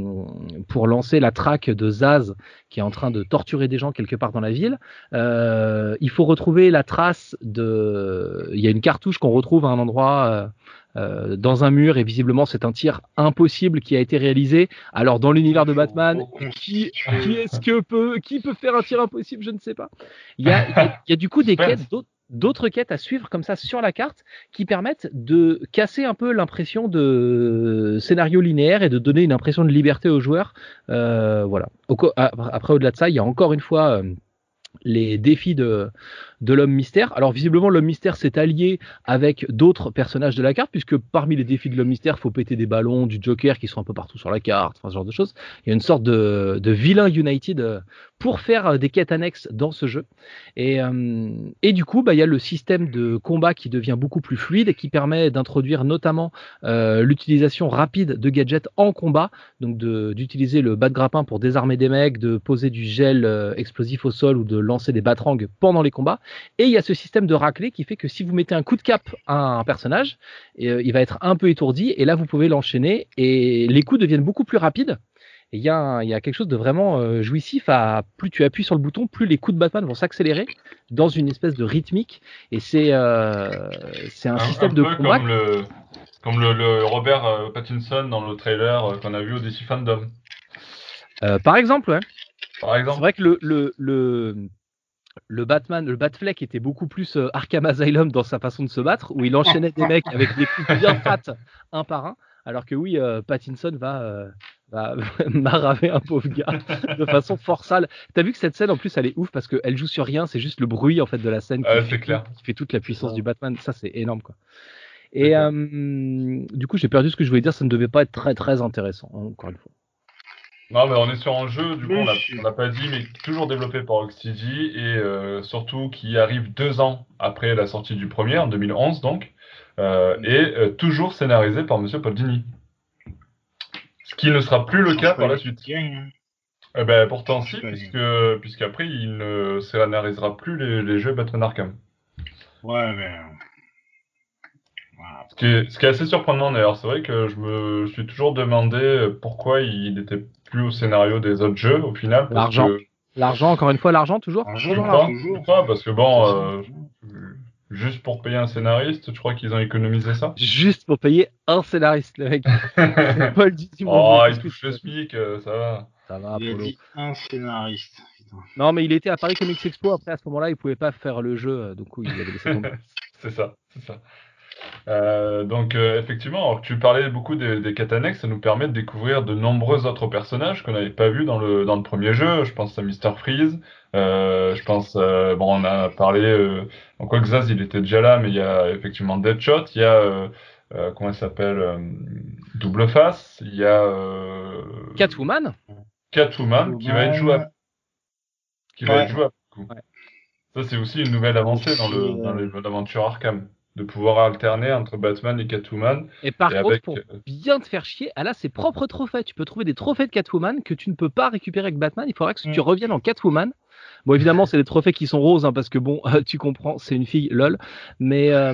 Speaker 2: pour lancer la traque de Zaz qui est en train de torturer des gens quelque part dans la ville. il faut retrouver la trace de... Il y a une cartouche qu'on retrouve à un endroit euh, dans un mur et visiblement c'est un tir impossible qui a été réalisé. Alors dans l'univers de Batman, qui, qui est-ce que peut, qui peut faire un tir impossible? Je ne sais pas. Il y a, il y a du coup des quêtes d'autres quêtes à suivre comme ça sur la carte qui permettent de casser un peu l'impression de scénario linéaire et de donner une impression de liberté aux joueurs. Euh, voilà. Après, au-delà de ça, il y a encore une fois euh, les défis de, de l'homme mystère. Alors visiblement l'homme mystère s'est allié avec d'autres personnages de la carte puisque parmi les défis de l'homme mystère, faut péter des ballons, du Joker qui sont un peu partout sur la carte, enfin ce genre de choses. Il y a une sorte de, de vilain United euh, pour faire euh, des quêtes annexes dans ce jeu. Et, euh, du coup, bah, il y a le système de combat qui devient beaucoup plus fluide et qui permet d'introduire notamment l'utilisation rapide de gadgets en combat, donc d'utiliser le bas de grappin pour désarmer des mecs, de poser du gel explosif au sol ou de lancer des batrangs pendant les combats. Et il y a ce système de raclée qui fait que si vous mettez un coup de cap à un personnage, euh, il va être un peu étourdi et là vous pouvez l'enchaîner et les coups deviennent beaucoup plus rapides. Et il y, a, quelque chose de vraiment euh, jouissif à plus tu appuies sur le bouton, plus les coups de Batman vont s'accélérer dans une espèce de rythmique. Et c'est euh, un, système de combat.
Speaker 1: Comme le, comme le, Robert Pattinson dans le trailer qu'on a vu au DC Fandom.
Speaker 2: par exemple, ouais.
Speaker 1: Par exemple.
Speaker 2: C'est vrai que le, le le Batman, le Batfleck était beaucoup plus euh, Arkham Asylum dans sa façon de se battre, où il enchaînait des mecs avec des coups bien fat un par un, alors que oui, euh, Pattinson va, euh, va maraver un pauvre gars de façon fort sale. T'as vu que cette scène en plus elle est ouf parce qu'elle joue sur rien, c'est juste le bruit en fait de la scène
Speaker 1: qui, fait, clair.
Speaker 2: qui fait toute la puissance du Batman. Ça c'est énorme quoi. Et du coup j'ai perdu ce que je voulais dire, ça ne devait pas être très très intéressant encore une fois.
Speaker 1: Non, mais on est sur un jeu, du coup, on l'a pas dit, mais toujours développé par Oxygen et euh, surtout qui arrive deux ans après la sortie du premier, en 2011 donc, euh, et euh, toujours scénarisé par Monsieur Paul Dini. Ce qui ne sera plus le cas par la suite. Eh ben, pourtant si, puisque puisqu'après il ne scénarisera plus les, les jeux Batman Arkham.
Speaker 4: Ouais, mais
Speaker 1: ce qui, est, ce qui, est, assez surprenant d'ailleurs, c'est vrai que je me suis toujours demandé pourquoi il n'était plus au scénario des autres jeux au final.
Speaker 2: L'argent. L'argent, encore une fois, l'argent toujours
Speaker 1: Je crois, crois, parce que bon, euh, juste pour payer un scénariste, je crois qu'ils ont économisé ça?
Speaker 2: Juste pour payer un scénariste, le mec.
Speaker 1: Paul oh, il touche le SMIC, euh, ça va.
Speaker 2: Ça va,
Speaker 4: il a dit un scénariste.
Speaker 2: Non, mais il était à Paris Comics Expo. Après, à ce moment-là, il pouvait pas faire le jeu, euh, donc il avait laissé tomber.
Speaker 1: c'est ça, c'est ça. Euh, donc euh, effectivement, alors tu parlais beaucoup des, des quêtes annexes, ça nous permet de découvrir de nombreux autres personnages qu'on n'avait pas vus dans le, dans le premier jeu. Je pense à Mr. Freeze, euh, je pense, euh, bon on a parlé, euh, en quoi Xaz il était déjà là, mais il y a effectivement Deadshot, il y a, comment elle s'appelle, Double Face, il y a...
Speaker 2: Catwoman
Speaker 1: Catwoman, qui va être jouable. Qui va être jouable. Ça c'est aussi une nouvelle avancée dans le dans l'aventure Arkham de pouvoir alterner entre Batman et Catwoman.
Speaker 2: Et par contre, pour euh, bien te faire chier, elle a ses propres trophées. Tu peux trouver des trophées de Catwoman que tu ne peux pas récupérer avec Batman. Il faudra que tu mm. reviennes en Catwoman Bon, évidemment, c'est des trophées qui sont roses, hein, parce que bon, tu comprends, c'est une fille, lol. Mais, euh,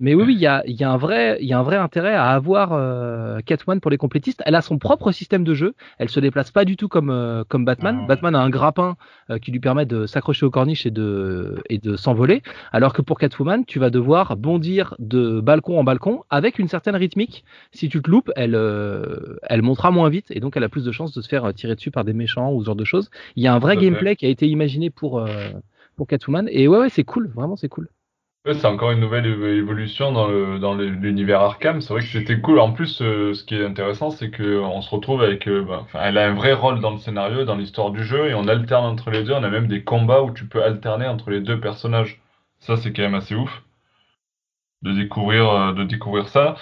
Speaker 2: mais oui, oui, il y a, y, a un vrai, y a un vrai intérêt à avoir euh, Catwoman pour les complétistes. Elle a son propre système de jeu. Elle se déplace pas du tout comme, euh, comme Batman. Ah. Batman a un grappin qui lui permet de s'accrocher aux corniches et de, et de s'envoler. Alors que pour Catwoman, tu vas devoir bondir de balcon en balcon avec une certaine rythmique. Si tu te loupes, elle, elle montera moins vite et donc elle a plus de chances de se faire tirer dessus par des méchants ou ce genre de choses. Il y a un vrai gameplay qui a été imaginé pour, euh, pour Catwoman. Et ouais, ouais, c'est cool, vraiment, c'est cool.
Speaker 1: C'est encore une nouvelle évolution dans, le, dans l'univers Arkham. C'est vrai que c'était cool. En plus, euh, ce qui est intéressant, c'est qu'on se retrouve avec. Euh, bah, elle a un vrai rôle dans le scénario, dans l'histoire du jeu, et on alterne entre les deux. On a même des combats où tu peux alterner entre les deux personnages. Ça, c'est quand même assez ouf de découvrir, de découvrir ça.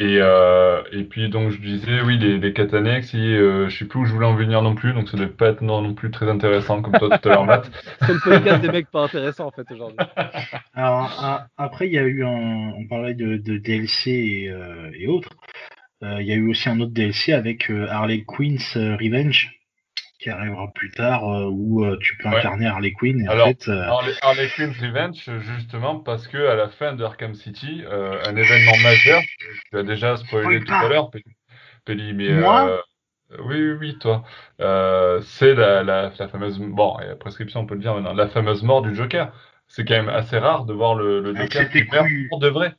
Speaker 1: Et, euh, et puis donc je disais oui les, les euh, je sais plus où je voulais en venir non plus, donc ça devait pas être non, non plus très intéressant comme toi tout à l'heure Matt.
Speaker 2: C'est le podcast des mecs pas intéressants en fait aujourd'hui.
Speaker 4: Alors après il y a eu un, on parlait de, de DLC et, euh, et autres, euh, il y a eu aussi un autre DLC avec euh, Harley Quinn's Revenge qui arrivera plus tard euh, où euh, tu peux incarner Harley Quinn. Et
Speaker 1: Alors, en fait, euh, Harley, Quinn's Revenge, justement parce que à la fin de Arkham City, un événement majeur, tu as déjà spoilé tout à l'heure, Peli, mais
Speaker 4: Moi?
Speaker 1: oui, oui, oui, toi. c'est la, la, la, fameuse, bon, la prescription, on peut le dire maintenant, la fameuse mort du Joker. C'est quand même assez rare de voir le, le Joker qui pour de vrai.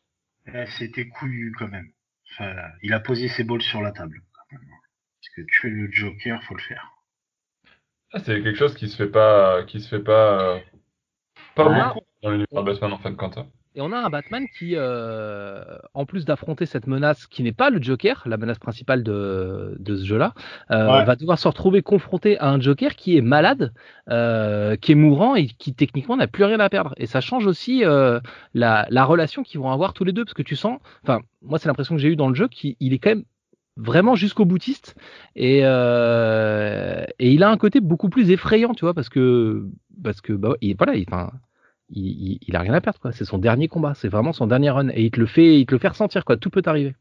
Speaker 4: C'était couillu quand même. Enfin, il a posé ses balles sur la table. Parce que tuer le Joker, faut le faire.
Speaker 1: Ah, c'est quelque chose qui se fait pas, qui se fait pas, euh, pas beaucoup dans l'univers Batman en fin de compte. Hein.
Speaker 2: Et on a un Batman qui, euh, en plus d'affronter cette menace qui n'est pas le Joker, la menace principale de, de ce jeu-là, euh, va devoir se retrouver confronté à un Joker qui est malade, qui est mourant et qui techniquement n'a plus rien à perdre. Et ça change aussi la, la, relation qu'ils vont avoir tous les deux, parce que tu sens, enfin, moi c'est l'impression que j'ai eu dans le jeu qu'il est quand même vraiment jusqu'au boutiste. Et, euh, et il a un côté beaucoup plus effrayant tu vois parce que parce que bah il, voilà il, il, a rien à perdre quoi. C'est son dernier combat. C'est vraiment son dernier run. Et il te le fait il te le fait ressentir quoi. Tout peut arriver.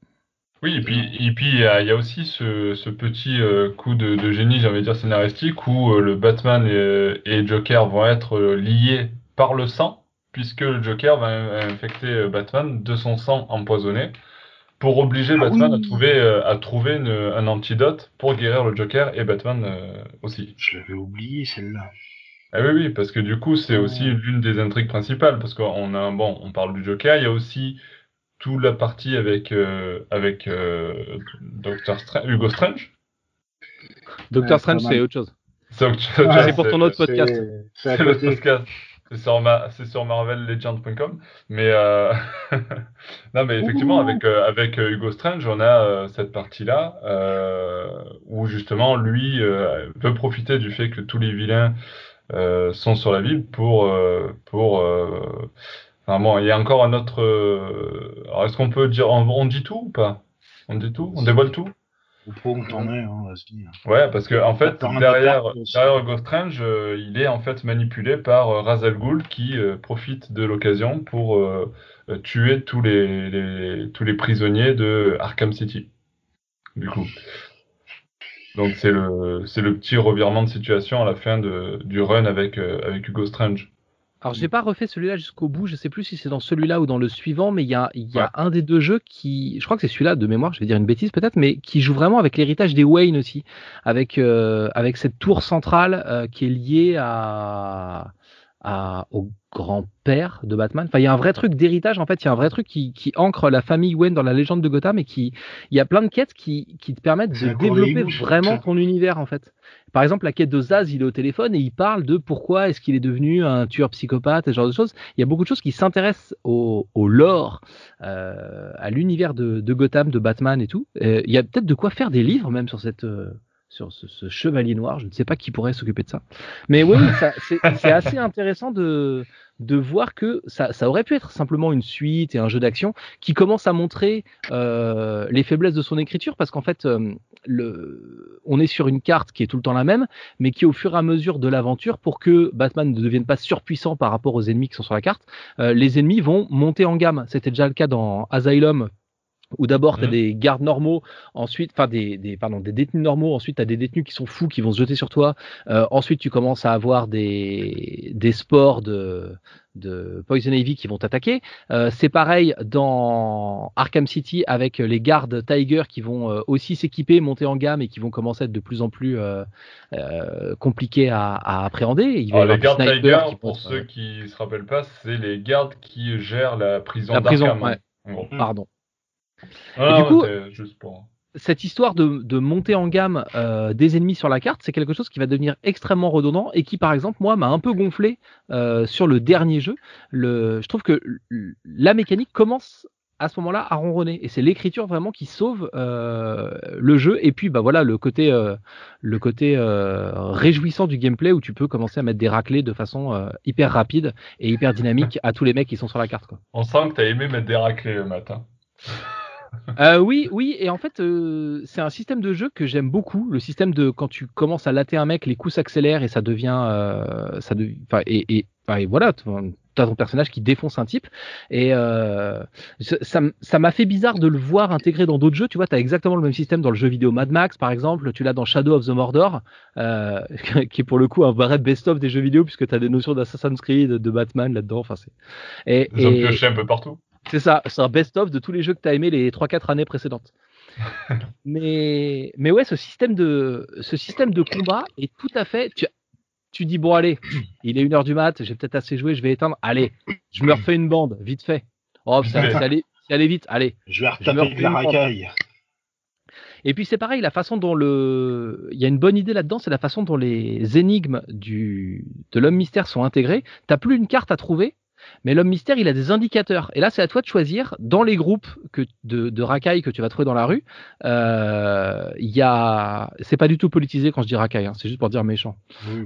Speaker 1: Oui et puis et puis il y a, aussi ce, petit euh, coup de, génie j'ai envie de dire scénaristique où euh, le Batman et, Joker vont être liés par le sang puisque le Joker va infecter Batman de son sang empoisonné pour obliger ah Batman à trouver, euh, à trouver un antidote pour guérir le Joker et Batman euh, aussi.
Speaker 4: Je l'avais oublié celle-là.
Speaker 1: Ah oui, oui, parce que du coup, c'est aussi l'une des intrigues principales, parce qu'on a, bon, on parle du Joker, il y a aussi toute la partie avec, euh, avec Doctor Hugo Strange.
Speaker 2: Doctor Strange, c'est autre chose. C'est pour ton autre podcast.
Speaker 1: C'est le podcast. C'est sur, ma, sur marvellegend.com. Mais, euh... non, mais effectivement, avec, euh, avec euh, Hugo Strange, on a euh, cette partie-là où justement, lui veut profiter du fait que tous les vilains sont sur la ville pour. pour enfin bon, il y a encore un autre. Alors, est-ce qu'on peut dire. on dit tout ou pas? On dit tout? On dévoile tout?
Speaker 4: Hein,
Speaker 1: ouais, parce que en fait, derrière, derrière Ghost Strange, euh, il est en fait manipulé par euh, Razal Ghul qui euh, profite de l'occasion pour tuer tous les, tous les prisonniers de Arkham City. Du coup. Donc c'est le c'est le petit revirement de situation à la fin de, du run avec avec Hugo Strange.
Speaker 2: Alors, j'ai pas refait celui-là jusqu'au bout. Je sais plus si c'est dans celui-là ou dans le suivant, mais il y a, y a un des deux jeux qui, je crois que c'est celui-là de mémoire. Je vais dire une bêtise peut-être, mais qui joue vraiment avec l'héritage des Wayne aussi, avec euh, avec cette tour centrale euh, qui est liée à, à au grand-père de Batman. Enfin, il y a un vrai truc d'héritage, en fait, il y a un vrai truc qui, qui, ancre la famille Wayne dans la légende de Gotham et qui, il y a plein de quêtes qui, qui te permettent de développer vraiment ton univers, en fait. Par exemple, la quête de Zaz, il est au téléphone et il parle de pourquoi est-ce qu'il est devenu un tueur psychopathe, et ce genre de choses. Il y a beaucoup de choses qui s'intéressent au, au, lore, euh, à l'univers de, de, Gotham, de Batman et tout. il y a peut-être de quoi faire des livres même sur cette, euh, sur ce, chevalier noir. Je ne sais pas qui pourrait s'occuper de ça. Mais oui, c'est assez intéressant de, de voir que ça, ça, aurait pu être simplement une suite et un jeu d'action qui commence à montrer euh, les faiblesses de son écriture parce qu'en fait, euh, le, on est sur une carte qui est tout le temps la même, mais qui au fur et à mesure de l'aventure, pour que Batman ne devienne pas surpuissant par rapport aux ennemis qui sont sur la carte, euh, les ennemis vont monter en gamme. C'était déjà le cas dans Asylum où d'abord tu as mmh. des gardes normaux, ensuite, enfin des, des, pardon, des détenus normaux, ensuite tu as des détenus qui sont fous, qui vont se jeter sur toi, euh, ensuite tu commences à avoir des, des sports de, de Poison Ivy qui vont t'attaquer. Euh, c'est pareil dans Arkham City avec les gardes Tiger qui vont euh, aussi s'équiper, monter en gamme et qui vont commencer à être de plus en plus euh, euh compliqués à, à, appréhender.
Speaker 1: Il va les gardes Tiger, pour ceux qui se rappellent pas, c'est les gardes qui gèrent la prison
Speaker 2: La prison, ouais. Pardon. Ah, du coup, cette histoire de, de, montée en gamme euh, des ennemis sur la carte, c'est quelque chose qui va devenir extrêmement redondant et qui, par exemple, moi, m'a un peu gonflé euh, sur le dernier jeu. Le, je trouve que la mécanique commence à ce moment-là à ronronner. Et c'est l'écriture vraiment qui sauve euh, le jeu. Et puis, bah voilà, le côté, euh, le côté euh, réjouissant du gameplay où tu peux commencer à mettre des raclés de façon hyper rapide et hyper dynamique à tous les mecs qui sont sur la carte. Quoi.
Speaker 1: On sent que tu as aimé mettre des raclés le matin.
Speaker 2: Oui, oui, et en fait, c'est un système de jeu que j'aime beaucoup. Le système de quand tu commences à latter un mec, les coups s'accélèrent et ça devient, ça devient, et, et, et, voilà, t'as ton personnage qui défonce un type et euh, ça m'a fait bizarre de le voir intégré dans d'autres jeux tu vois tu as exactement le même système dans le jeu vidéo Mad Max par exemple tu l'as dans Shadow of the Mordor euh, qui est pour le coup un vrai best-of des jeux vidéo puisque tu as des notions d'Assassin's Creed de Batman là-dedans enfin c'est
Speaker 1: et, et un peu partout
Speaker 2: c'est ça c'est un best-of de tous les jeux que tu as aimé les 3-4 années précédentes mais mais ouais ce système de ce système de combat est tout à fait tu, tu dis bon allez, il est une heure du mat, j'ai peut-être assez joué, je vais éteindre. Allez, je me refais une bande, vite fait. Oh, ça, ça, allait, vite, allez.
Speaker 4: Je vais retaper la racaille.
Speaker 2: Et puis c'est pareil, la façon dont le, il y a une bonne idée là-dedans, c'est la façon dont les énigmes du de l'homme mystère sont intégrées. T'as plus une carte à trouver, mais l'homme mystère, il a des indicateurs. Et là, c'est à toi de choisir dans les groupes que, de, de racailles que tu vas trouver dans la rue. Euh, il y a, c'est pas du tout politisé quand je dis racaille, hein, c'est juste pour dire méchant.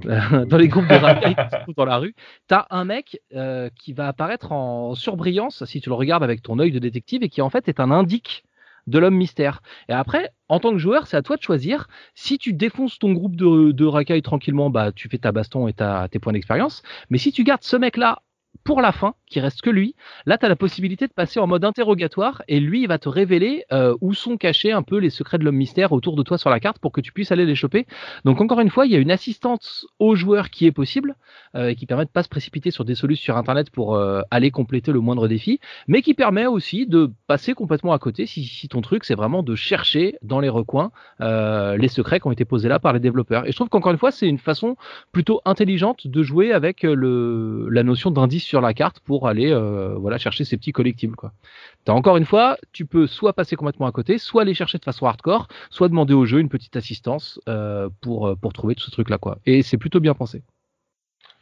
Speaker 2: dans les groupes de racailles que tu trouves dans la rue, t'as un mec euh, qui va apparaître en surbrillance si tu le regardes avec ton œil de détective et qui en fait est un indique de l'homme mystère. Et après, en tant que joueur, c'est à toi de choisir. Si tu défonces ton groupe de, de racailles tranquillement, bah tu fais ta baston et ta, tes points d'expérience. Mais si tu gardes ce mec-là pour la fin, qui reste que lui, là, tu as la possibilité de passer en mode interrogatoire et lui, va te révéler euh, où sont cachés un peu les secrets de l'homme mystère autour de toi sur la carte pour que tu puisses aller les choper. Donc, encore une fois, il y a une assistance aux joueurs qui est possible euh, et qui permet de pas se précipiter sur des solutions sur Internet pour euh, aller compléter le moindre défi, mais qui permet aussi de passer complètement à côté si, ton truc, c'est vraiment de chercher dans les recoins les secrets qui ont été posés là par les développeurs. Et je trouve qu'encore une fois, c'est une façon plutôt intelligente de jouer avec la notion d'indice la carte pour aller euh, voilà chercher ces petits collectibles quoi. Encore une fois, tu peux soit passer complètement à côté, soit aller chercher de façon hardcore, soit demander au jeu une petite assistance euh, pour euh, pour trouver tout ce truc là quoi. Et c'est plutôt bien pensé.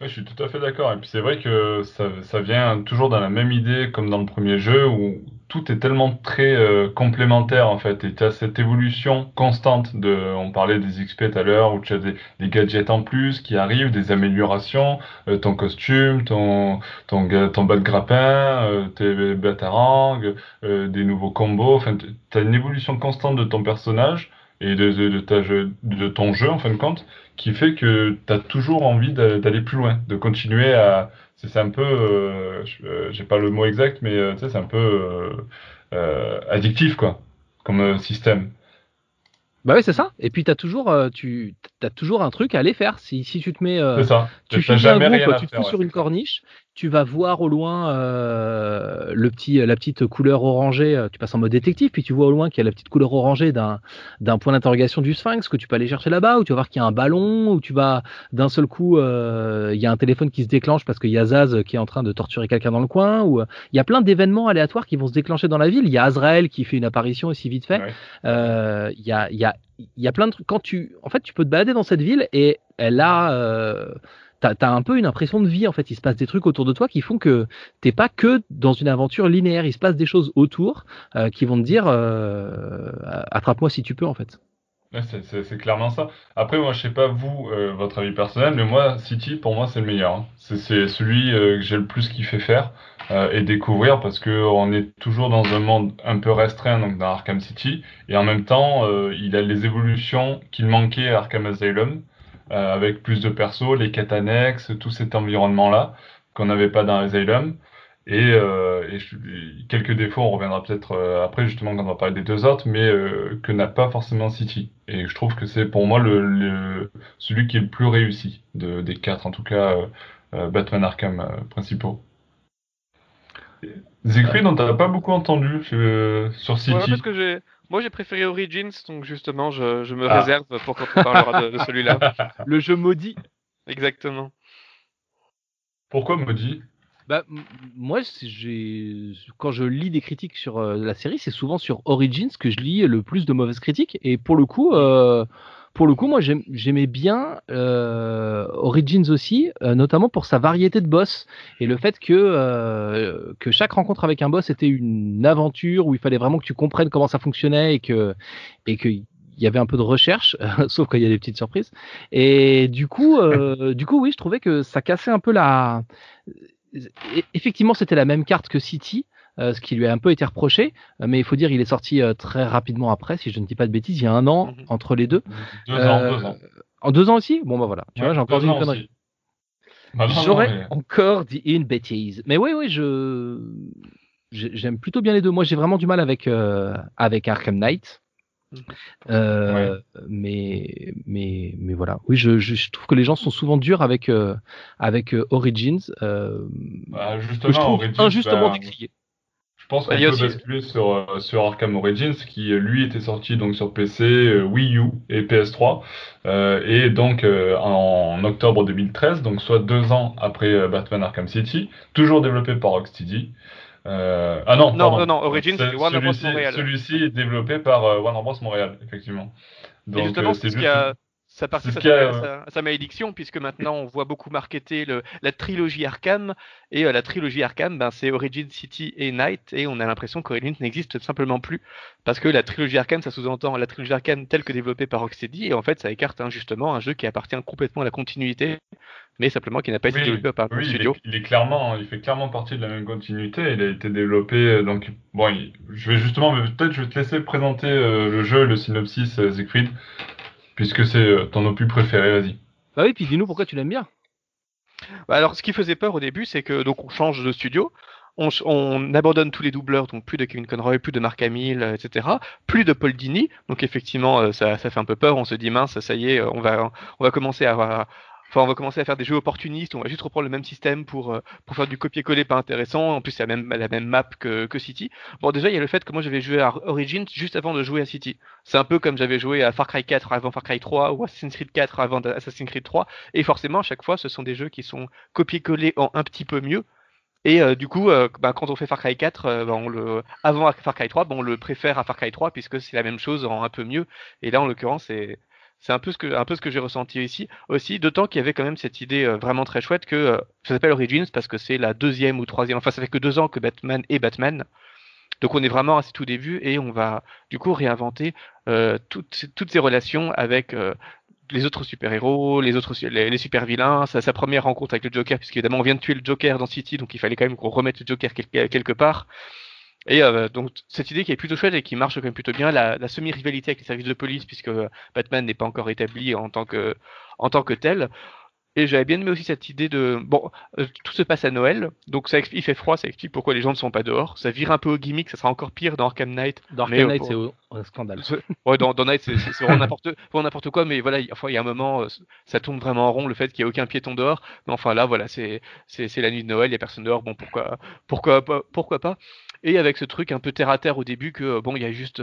Speaker 1: Oui, je suis tout à fait d'accord. Et puis c'est vrai que ça, ça, vient toujours dans la même idée comme dans le premier jeu où tout est tellement très euh, complémentaire en fait. Et tu as cette évolution constante de. On parlait des XP tout à l'heure où tu as des, gadgets en plus qui arrivent, des améliorations, euh, ton costume, ton, ton, ton bas de grappin, euh, tes batarangs, des nouveaux combos. Enfin, tu as une évolution constante de ton personnage et de, de, de ton jeu en fin de compte qui fait que tu as toujours envie d'aller plus loin, de continuer à. C'est un peu. Euh, euh, j'ai pas le mot exact, mais euh, c'est un peu addictif, quoi, comme système.
Speaker 2: Bah oui, c'est ça. Et puis, tu as, toujours, tu as toujours un truc à aller faire. Si, si tu te mets.
Speaker 1: c'est ça.
Speaker 2: Tu fais jamais un groupe, tu te fous sur une corniche, tu vas voir au loin euh, le petit, la petite couleur orangée. Euh, tu passes en mode détective, puis tu vois au loin qu'il y a la petite couleur orangée d'un, d'un point d'interrogation du sphinx que tu peux aller chercher là-bas, ou tu vas voir qu'il y a un ballon, ou tu vas d'un seul coup, euh, il y a un téléphone qui se déclenche parce qu'il y a Zaz qui est en train de torturer quelqu'un dans le coin, ou il y a plein d'événements aléatoires qui vont se déclencher dans la ville. Il y a Azrael qui fait une apparition aussi vite fait. Il y a, y a, il y a plein de trucs. Quand tu, en fait, tu peux te balader dans cette ville et elle a t'as as un peu une impression de vie en fait. Il se passe des trucs autour de toi qui font que t'es pas que dans une aventure linéaire. Il se passe des choses autour euh, qui vont te dire euh, attrape-moi si tu peux en fait.
Speaker 1: c'est clairement ça. Après, moi, je sais pas vous, euh, votre avis personnel, mais moi, City, pour moi, c'est le meilleur. Hein. C'est celui que j'ai le plus kiffé faire et découvrir parce que on est toujours dans un monde un peu restreint, donc dans Arkham City, et en même temps, il a les évolutions qu'il manquait à Arkham Asylum. Euh, avec plus de persos, les quêtes annexes, tout cet environnement-là qu'on n'avait pas dans Asylum. Et, euh, et, quelques défauts, on reviendra peut-être euh, après justement quand on va parler des deux autres, mais que n'a pas forcément City. Et je trouve que c'est pour moi celui qui est le plus réussi de, des quatre, en tout cas Batman Arkham principaux. Siegfried, on t'a pas beaucoup entendu sur City.
Speaker 3: Ouais, parce que moi, j'ai préféré Origins, donc justement, je, me ah. réserve pour quand on parlera de, celui-là.
Speaker 2: Le jeu maudit.
Speaker 3: Exactement.
Speaker 1: Pourquoi maudit?
Speaker 2: Bah, moi, quand je lis des critiques sur euh, la série, c'est souvent sur Origins que je lis le plus de mauvaises critiques. Et pour le coup, euh, pour le coup, moi j'aimais bien euh, Origins aussi, euh, notamment pour sa variété de boss et le fait que, euh, que chaque rencontre avec un boss était une aventure où il fallait vraiment que tu comprennes comment ça fonctionnait et que et que il y avait un peu de recherche, sauf quand il y a des petites surprises. Et du coup, du coup, oui, je trouvais que ça cassait un peu la. Effectivement, c'était la même carte que City, euh, ce qui lui a un peu été reproché. Euh, mais il faut dire, il est sorti euh, très rapidement après, si je ne dis pas de bêtises, il y a un an mhm. entre les deux.
Speaker 1: Deux ans, deux ans.
Speaker 2: En deux ans aussi? Bon, bah voilà. Tu vois, j'ai encore dit une connerie. Bah J'aurais encore dit une bêtise. Mais oui, oui, je j'aime plutôt bien les deux. Moi, j'ai vraiment du mal avec avec Arkham Knight. Mhm. mais mais mais voilà oui je, je, trouve que les gens sont souvent durs avec avec Origins
Speaker 1: bah, justement, je trouve Origins,
Speaker 2: injustement bah, décrié
Speaker 1: je pense qu'on peut basculer sur, euh, sur Arkham Origins, qui lui était sorti donc sur PC, euh, Wii U et PS3, euh, et donc en octobre 2013, donc soit deux ans après Batman Arkham City, toujours développé par Rocksteady. ah non,
Speaker 3: non, non, non, Origins, c'est Warner Bros. Montréal.
Speaker 1: Celui-ci est développé par Warner Bros. Montréal, effectivement.
Speaker 3: Donc, justement, c'est juste... a ça participe à, sa, malédiction, puisque maintenant on voit beaucoup marketer le, la trilogie Arkham, et euh, la trilogie Arkham, ben, c'est Origin City et Night, et on a l'impression qu'Origin n'existe simplement plus, parce que la trilogie Arkham, ça sous-entend la trilogie Arkham telle que développée par Rocksteady, et en fait ça écarte hein, justement un jeu qui appartient complètement à la continuité, mais simplement qui n'a pas été développé par
Speaker 1: le
Speaker 3: studio.
Speaker 1: Il, est, clairement, il fait clairement partie de la même continuité, il a été développé, euh, donc bon, je vais justement, peut-être je vais te laisser présenter euh, le jeu, le synopsis Siegfried, Puisque c'est euh, ton opus préféré, vas-y.
Speaker 2: Bah oui, puis dis-nous pourquoi tu l'aimes bien.
Speaker 3: Bah alors, ce qui faisait peur au début, c'est que donc on change de studio, on, abandonne tous les doubleurs, donc plus de Kevin Conroy, plus de Mark Hamill, euh, etc., plus de Paul Dini, donc effectivement euh, ça, ça, fait un peu peur, on se dit mince, ça y est, on va, on va commencer à, avoir Enfin, on va commencer à faire des jeux opportunistes, on va juste reprendre le même système pour, euh, faire du copier-coller pas intéressant. En plus, c'est la même, map que, City. Bon, déjà, il y a le fait que moi, j'avais joué à Origins juste avant de jouer à City. C'est un peu comme j'avais joué à Far Cry 4 avant Far Cry 3 ou Assassin's Creed 4 avant Assassin's Creed 3. Et forcément, à chaque fois, ce sont des jeux qui sont copier-coller en un petit peu mieux. Et euh, du coup, euh, bah, quand on fait Far Cry 4, bah, avant Far Cry 3, bah, on le préfère à Far Cry 3 puisque c'est la même chose en un peu mieux. Et là, en l'occurrence, c'est c'est un peu ce que, j'ai ressenti ici aussi, d'autant qu'il y avait quand même cette idée euh, vraiment très chouette que euh, ça s'appelle Origins parce que c'est la deuxième ou troisième, enfin ça fait que deux ans que Batman est Batman. Donc on est vraiment à ses tout débuts et on va du coup réinventer euh, toutes, toutes ces relations avec les autres super-héros, les autres les, super-vilains, sa, sa, première rencontre avec le Joker, puisqu'évidemment on vient de tuer le Joker dans City, donc il fallait quand même qu'on remette le Joker quelque part. Et euh, donc cette idée qui est plutôt chouette et qui marche quand même plutôt bien, la, la semi-rivalité avec les services de police, puisque Batman n'est pas encore établi en tant que, en tant que tel, et j'avais bien aimé aussi cette idée de bon, euh, tout se passe à Noël, donc ça explique, il fait froid, ça explique pourquoi les gens ne sont pas dehors. Ça vire un peu au gimmick, ça sera encore pire dans Arkham Knight.
Speaker 2: Dans Arkham Knight, c'est un scandale.
Speaker 3: Ouais, dans, dans Knight, c'est vraiment n'importe quoi, mais voilà, enfin, il y a un moment, euh, ça tourne vraiment en rond le fait qu'il n'y ait aucun piéton dehors. Mais enfin là, voilà, c'est la nuit de Noël, il y a personne dehors. Bon, pourquoi pourquoi pourquoi pas? Et avec ce truc un peu terre à terre au début que bon il y a juste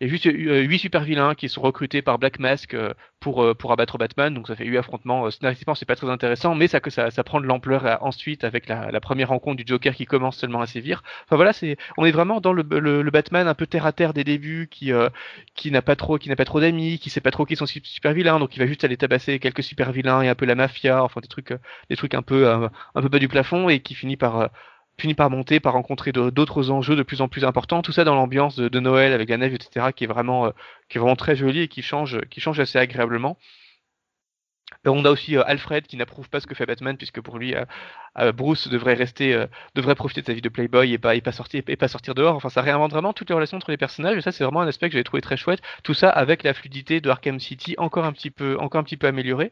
Speaker 3: il y a juste huit super vilains qui sont recrutés par Black Mask pour pour abattre Batman. Donc ça fait huit affrontements. Scénaristiquement c'est pas très intéressant mais ça que ça, ça prend de l'ampleur euh, ensuite avec la, première rencontre du Joker qui commence seulement à sévir. Enfin voilà, c'est on est vraiment dans le, le, Batman un peu terre à terre des débuts qui euh, qui n'a pas trop qui n'a pas trop d'amis, qui sait pas trop qui sont super vilains, donc il va juste aller tabasser quelques super vilains et un peu la mafia, enfin des trucs euh, des trucs un peu un peu bas du plafond et qui finit par finit par monter, par rencontrer d'autres enjeux de plus en plus importants. Tout ça dans l'ambiance de, de, Noël avec la neige, etc., qui est vraiment, qui est vraiment très jolie et qui change, qui change assez agréablement. Euh, on a aussi euh, Alfred qui n'approuve pas ce que fait Batman puisque pour lui euh, Bruce devrait rester devrait profiter de sa vie de playboy et pas et pas sortir et pas sortir dehors. Enfin ça réinvente vraiment toutes les relations entre les personnages et ça c'est vraiment un aspect que j'avais trouvé très chouette. Tout ça avec la fluidité de Arkham City encore un petit peu encore un petit peu améliorée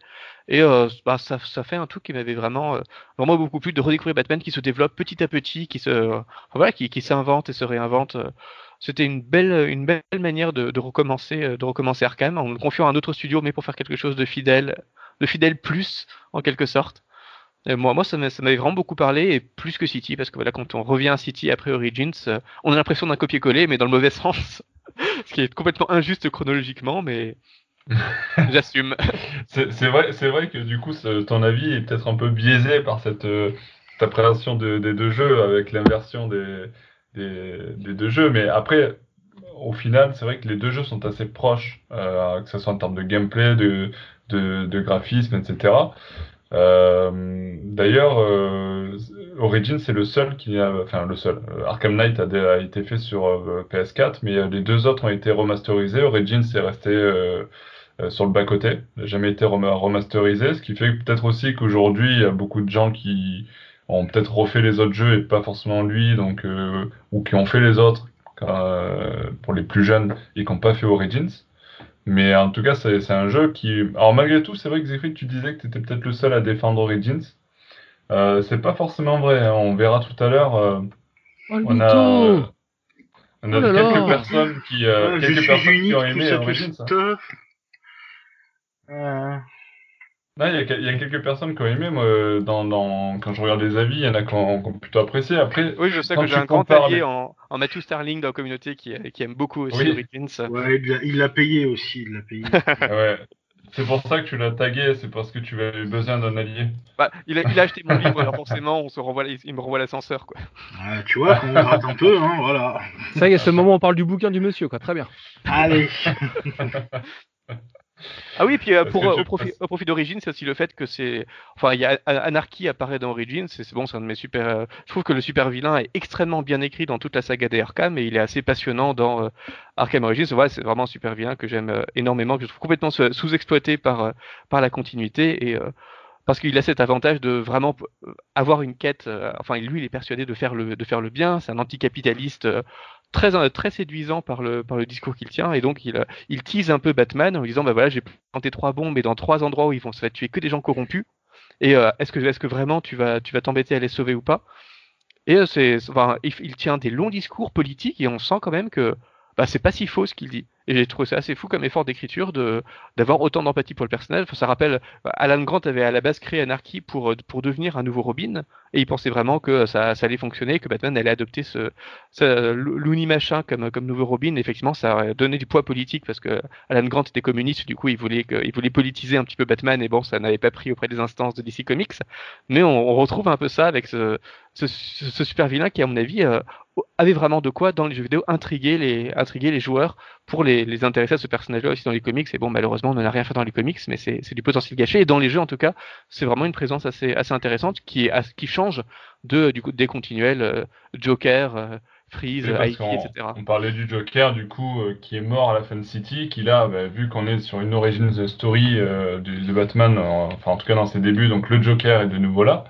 Speaker 3: et bah, ça, ça fait un tout qui m'avait vraiment vraiment beaucoup plu de redécouvrir Batman qui se développe petit à petit, qui se voilà qui, qui s'invente et se réinvente c'était une belle, une belle manière de, de, recommencer, de recommencer Arkham en le confiant à un autre studio, mais pour faire quelque chose de fidèle de fidèle plus en quelque sorte. moi, moi, ça m'avait vraiment beaucoup parlé et plus que City parce que voilà, quand on revient à City après Origins, euh, on a l'impression d'un copier-coller, mais dans le mauvais sens, ce qui est complètement injuste chronologiquement, mais j'assume.
Speaker 1: c'est vrai, c'est vrai que du coup, ton avis est peut-être un peu biaisé par cette euh, appréhension des deux jeux avec l'inversion des, des, des, deux jeux, mais après, au final, c'est vrai que les deux jeux sont assez proches, que ce soit en termes de gameplay, de, de, graphisme, etc. Euh, D'ailleurs, euh, Origin c'est le seul qui a, enfin le seul. Euh, Arkham Knight a, été fait sur euh, PS4, mais les deux autres ont été remasterisés. Origin c'est resté sur le bas côté, n'a jamais été remasterisé, ce qui fait peut-être aussi qu'aujourd'hui il y a beaucoup de gens qui ont peut-être refait les autres jeux et pas forcément lui, donc ou qui ont fait les autres pour les plus jeunes et qui n'ont pas fait Origins. Mais en tout cas, c'est un jeu qui. Alors, malgré tout, c'est vrai que Zephyr, tu disais que tu étais peut-être le seul à défendre Origins. Euh, c'est pas forcément vrai. Hein. On verra tout à l'heure. Euh,
Speaker 2: oh, on a, on
Speaker 1: a oh quelques personnes qui, euh, quelques personnes qui ont aimé Origins. Hein. Il y, a quelques personnes qui ont aimé, moi, dans, dans, quand je regarde les avis, il y en a qui ont, plutôt apprécié. Après,
Speaker 3: oui, je sais que j'ai un grand allié en, en Matthew Starling dans la communauté qui, qui aime beaucoup aussi Origins.
Speaker 4: Ouais, il l'a payé aussi, il l'a payé.
Speaker 1: ouais. C'est pour ça que tu l'as tagué, c'est parce que tu avais besoin d'un allié.
Speaker 3: Bah, il, a, il a acheté mon livre, alors forcément, on se renvoie, il me renvoie l'ascenseur, quoi.
Speaker 4: Tu vois, on rate un peu, hein, voilà.
Speaker 2: Ça y est, ce moment, on parle du bouquin du monsieur, quoi. Très bien.
Speaker 4: Allez.
Speaker 3: Ah oui, puis euh, pour, au, profit, au profit d'Origins, c'est aussi le fait que c'est. Enfin, il y a Anarchy apparaît dans Origins, c'est bon, c'est un de mes super. Euh, je trouve que le super vilain est extrêmement bien écrit dans toute la saga des Arkham et il est assez passionnant dans euh, Arkham Origins. Voilà, c'est vraiment un super vilain que j'aime énormément, que je trouve complètement sous-exploité par, par la continuité et parce qu'il a cet avantage de vraiment avoir une quête. enfin, lui, il est persuadé de faire le, de faire le bien. C'est un anticapitaliste euh, très séduisant par le, par le discours qu'il tient. Et donc, il, euh, il tease un peu Batman en lui disant bah voilà, j'ai planté trois bombes, mais dans trois endroits où ils vont se faire tuer que des gens corrompus. Et euh, est-ce que, est que vraiment tu vas, tu vas t'embêter à les sauver ou pas? Et c'est, enfin, il, tient des longs discours politiques et on sent quand même que bah, c'est pas si faux ce qu'il dit. Et j'ai trouvé ça assez fou comme effort d'écriture de d'avoir autant d'empathie pour le personnage. ça rappelle, Alan Grant avait à la base créé Anarchy pour pour devenir un nouveau Robin, et il pensait vraiment que ça, ça allait fonctionner, que Batman allait adopter ce, ce Looney machin comme comme nouveau Robin. effectivement, ça a donné du poids politique parce que Alan Grant était communiste, du coup, il voulait il voulait politiser un petit peu Batman, et bon, ça n'avait pas pris auprès des instances de DC Comics. Mais on retrouve un peu ça avec ce, ce, ce, super vilain qui, à mon avis, euh, avait vraiment de quoi dans les jeux vidéo intriguer les intriguer les joueurs pour les, les intéresser à ce personnage-là aussi dans les comics. Et bon, malheureusement, on n'en a rien fait dans les comics, mais c'est du potentiel gâché. Et dans les jeux, en tout cas, c'est vraiment une présence assez, assez intéressante qui, est, qui change de, du coup, des continuels euh, Joker, euh, Freeze, oui, etc.
Speaker 1: On parlait du Joker, du coup, euh, qui est mort à la de City, qui là, bah, vu qu'on est sur une origin story de, de, Batman, enfin en tout cas dans ses débuts, donc le Joker est de nouveau là.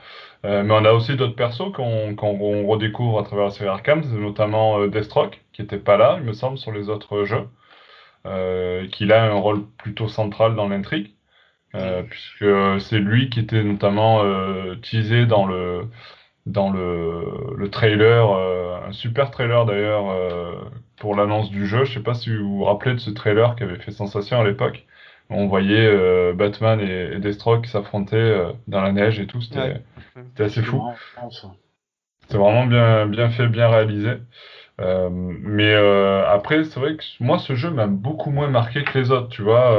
Speaker 1: Euh, mais on a aussi d'autres persos qu'on redécouvre à travers la série Arkham, notamment euh, Deathstroke, qui n'était pas là, il me semble, sur les autres jeux, euh, qui a un rôle plutôt central dans l'intrigue, euh, puisque c'est lui qui était notamment euh, teasé dans le dans le, le trailer, un super trailer d'ailleurs pour l'annonce du jeu. Je sais pas si vous vous rappelez de ce trailer qui avait fait sensation à l'époque on voyait euh, Batman et, et Deathstroke s'affronter euh, dans la neige et tout. C'était assez fou. C'était vraiment bien, bien fait, bien réalisé. Euh, mais après, c'est vrai que moi, ce jeu m'a beaucoup moins marqué que les autres, tu vois.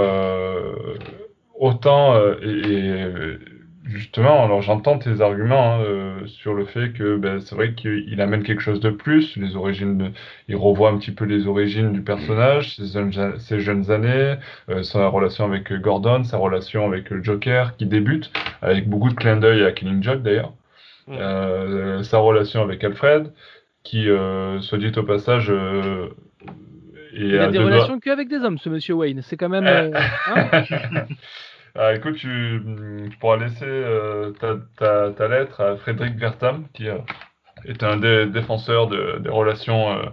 Speaker 1: autant, et, Justement, alors j'entends tes arguments hein, euh, sur le fait que ben, c'est vrai qu'il amène quelque chose de plus, les origines, il revoit un petit peu les origines du personnage, ses, jeunes, ses jeunes années, euh, sa relation avec Gordon, sa relation avec le Joker qui débute, avec beaucoup de clins d'œil à Killing Joke d'ailleurs, euh, sa relation avec Alfred, qui, soit dit au passage,
Speaker 2: il a des relations qu'avec des hommes, ce monsieur Wayne. C'est quand même. Hein?
Speaker 1: Ah, écoute, tu, pourras laisser euh, ta, ta, ta, lettre à Frédéric Vertam, qui euh, est un des défenseurs de, des relations euh,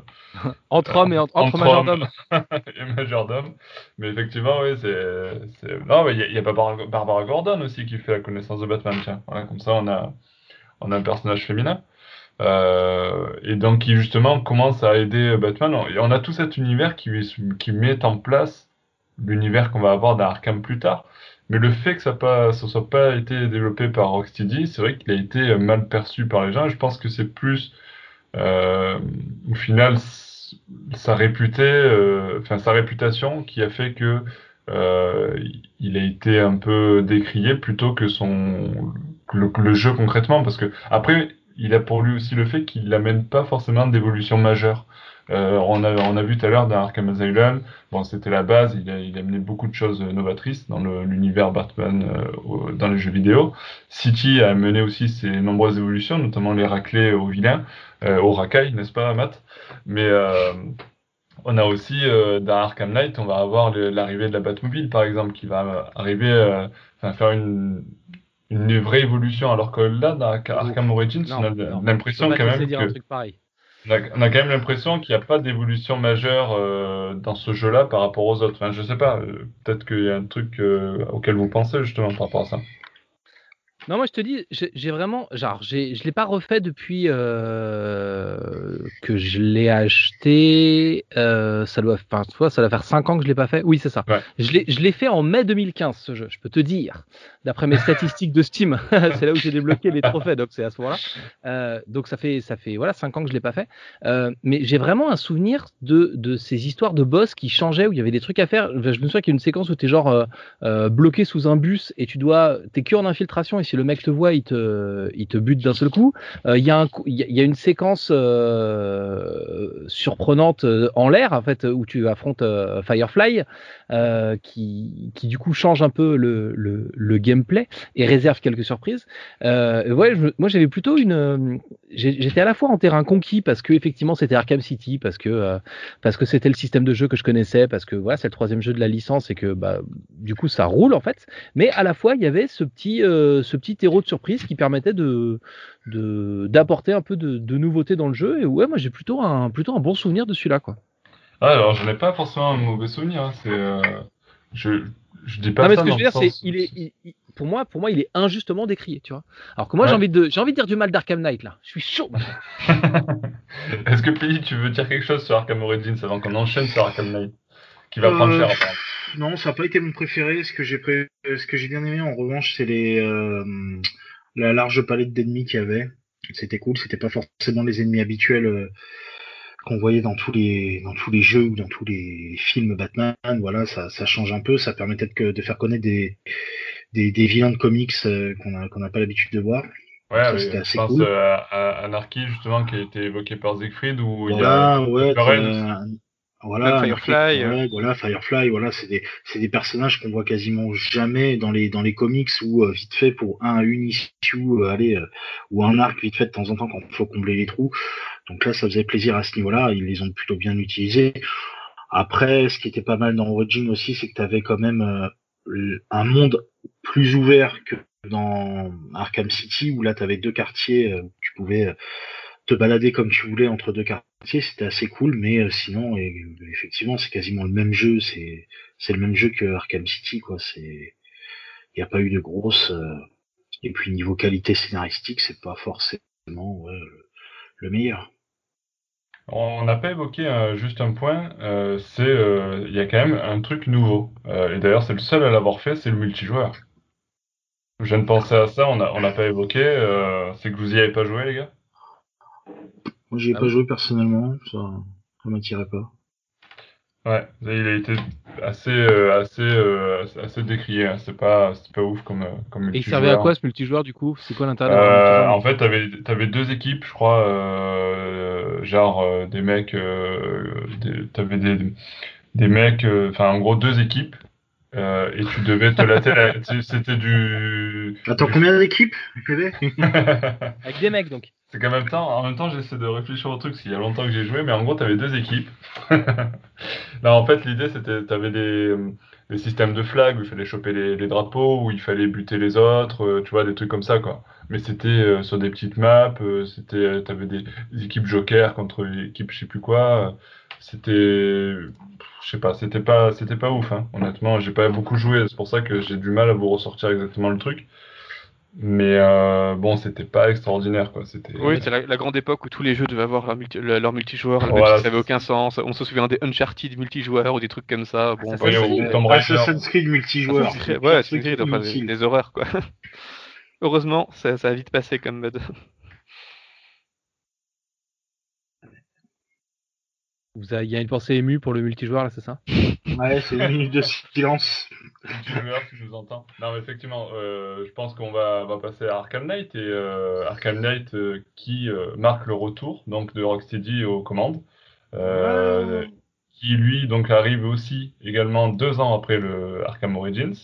Speaker 2: entre hommes et entre, entre majordomes.
Speaker 1: et majordomes. Mais effectivement, oui, c'est. Non, mais il y, a, pas Barbara Gordon aussi qui fait la connaissance de Batman, tiens. Voilà, comme ça, on a, on a un personnage féminin. Et donc qui justement commence à aider Batman. Et on a tout cet univers qui, qui met en place l'univers qu'on va avoir dans Arkham plus tard. Mais le fait que ça ne soit pas été développé par Rocksteady, c'est vrai qu'il a été euh, mal perçu par les gens. Je pense que c'est plus, euh, au final, sa réputé, euh, enfin sa réputation qui a fait que il a été un peu décrié plutôt que son le, le, jeu concrètement. Parce que après, il a pour lui aussi le fait qu'il n'amène pas forcément d'évolution majeure. On, a, on a vu tout à l'heure dans Arkham Asylum, bon, c'était la base, il a, il a amené beaucoup de choses novatrices dans l'univers Batman dans les jeux vidéo. City a mené aussi ses nombreuses évolutions, notamment les raclés aux vilains, au racailles, n'est-ce pas, Matt? Mais on a aussi dans Arkham Knight, on va avoir l'arrivée de la Batmobile, par exemple, qui va arriver, enfin, faire une une vraie évolution. Alors que là, dans Arkham Origins, on a l'impression quand même que. On a, quand même l'impression qu'il n'y a pas d'évolution majeure euh, dans ce jeu-là par rapport aux autres. Enfin, je sais pas, euh, peut-être qu'il y a un truc euh, auquel vous pensez justement par rapport à ça.
Speaker 2: Non, moi je te dis, j'ai vraiment, genre, je l'ai pas refait depuis euh, que je l'ai acheté. Euh, ça doit, enfin, ça doit faire 5 ans que je l'ai pas fait. Oui, c'est ça. Je l'ai fait en mai 2015 ce jeu. Je peux te dire, d'après mes statistiques de Steam, c'est là où j'ai débloqué les trophées. Donc c'est à ce moment-là. Euh, donc ça fait, ça fait, voilà, 5 ans que je l'ai pas fait. mais j'ai vraiment un souvenir de, de ces histoires de boss qui changeaient où il y avait des trucs à faire. Je me souviens qu'il y a une séquence où tu es genre bloqué sous un bus et tu dois, t'es que en infiltration et si le mec te voit, il te, il te bute d'un seul coup. Euh, il y, y, a une séquence euh, surprenante euh, en l'air, en fait, où tu affrontes Firefly, qui, qui du coup change un peu le, le, le gameplay et réserve quelques surprises. ouais, moi j'avais plutôt une, j'étais à la fois en terrain conquis parce que effectivement c'était Arkham City, parce que parce c'était le système de jeu que je connaissais, parce que voilà c'est le troisième jeu de la licence et que bah du coup ça roule en fait. Mais à la fois il y avait ce petit ce petit terreau de surprise qui permettait de d'apporter un peu de, de, nouveauté dans le jeu. Et ouais, moi j'ai plutôt un plutôt un bon souvenir de celui-là, quoi.
Speaker 1: Ah, alors je n'ai pas forcément un mauvais souvenir. Hein, c'est euh, je je dis pas
Speaker 2: mais ce que je veux dire, c'est il est pour moi pour moi il est injustement décrié, tu vois. Alors que moi j'ai envie de j'ai envie de dire du mal d'Arkham Knight là. Je suis chaud.
Speaker 1: Est-ce que Pili, tu veux dire quelque chose sur Arkham Origins avant qu'on enchaîne sur Arkham Knight? Qui va prendre cher euh, après
Speaker 4: non, ça n'a pas été mon préféré. Ce que j'ai ce que j'ai bien aimé en revanche, c'est les euh, la large palette d'ennemis qu'il y avait. C'était cool. C'était pas forcément les ennemis habituels euh, qu'on voyait dans tous les dans tous les jeux ou dans tous les films Batman. Voilà, ça, ça change un peu. Ça permet peut-être de faire connaître des des, des vilains de comics euh, qu'on a qu'on n'a pas l'habitude de voir.
Speaker 1: Ouais, je pense cool. à, à, Anarchy justement qui a été évoqué par Siegfried où il y a
Speaker 4: ouais, voilà, Firefly, euh. voilà, Firefly, voilà, c'est des, c'est des personnages qu'on voit quasiment jamais dans les, dans les comics ou euh, vite fait pour un, une issue, euh, allez, ou un arc vite fait de temps en temps quand il faut combler les trous. Donc là, ça faisait plaisir à ce niveau-là, ils les ont plutôt bien utilisés. Après, ce qui était pas mal dans Origin aussi, c'est que tu avais quand même un monde plus ouvert que dans Arkham City, où là, tu avais deux quartiers, où tu pouvais te balader comme tu voulais entre deux quartiers c'était assez cool, mais euh, sinon, et, effectivement, c'est quasiment le même jeu. C'est le même jeu que Arkham City, quoi. C'est il n'y a pas eu de grosse. Euh, et puis niveau qualité scénaristique, c'est pas forcément le meilleur.
Speaker 1: On n'a pas évoqué euh, juste un point, c'est il y a quand même un truc nouveau. et d'ailleurs, c'est le seul à l'avoir fait, c'est le multijoueur. Je viens de penser à ça, on n'a on pas évoqué. c'est que vous y avez pas joué, les gars?
Speaker 4: Moi, j'ai ah pas joué personnellement, ça, ça m'attirait pas.
Speaker 1: Ouais, il a été assez, euh, assez, euh, assez décrié. Hein. C'est pas, pas ouf comme, euh, comme
Speaker 2: Et il servait à quoi ce multijoueur du coup? C'est quoi l'intérêt
Speaker 1: euh, En fait, t'avais avais deux équipes, je crois, euh, genre des mecs, des, t'avais des, des mecs, enfin en gros deux équipes. et tu devais te la... C'était du.
Speaker 4: Attends, combien d'équipes?
Speaker 2: Avec des mecs donc.
Speaker 1: C'est qu'en même temps, en même temps, j'essaie de réfléchir au truc, parce y a longtemps que j'ai joué, mais en gros, tu avais deux équipes. Là, en fait, l'idée, c'était, tu avais des, des, systèmes de flag où il fallait choper les, drapeaux, où il fallait buter les autres, euh, tu vois, des trucs comme ça, quoi. Mais c'était euh, sur des petites maps, euh, c'était, des, équipes joker contre équipes je sais plus quoi. C'était, je sais pas, c'était pas, c'était pas ouf, hein. honnêtement, j'ai pas beaucoup joué, c'est pour ça que j'ai du mal à vous ressortir exactement le truc. Mais euh, bon, c'était pas extraordinaire, quoi. C'était.
Speaker 3: Oui, c'est la, grande époque où tous les jeux devaient avoir leur, multi, leur multijoueur. ça avait aucun sens. On se souvient des Uncharted multijoueurs ou des trucs comme ça. Bon,
Speaker 4: Assassin's Creed multijoueur.
Speaker 3: Ouais, Assassin's Creed, enfin, des, des, horreurs, quoi. Heureusement, ça, ça a vite passé comme mode.
Speaker 2: Il y a une pensée émue pour le multijoueur là, c'est ça?
Speaker 4: Ouais, c'est une minute de silence.
Speaker 1: Tu meurs, tu nous entends. Non, mais effectivement, euh, je pense qu'on va, va, passer à Arkham Knight et euh, Arkham Knight euh, qui marque le retour donc de Rocksteady aux commandes. qui lui donc arrive aussi également deux ans après le Arkham Origins.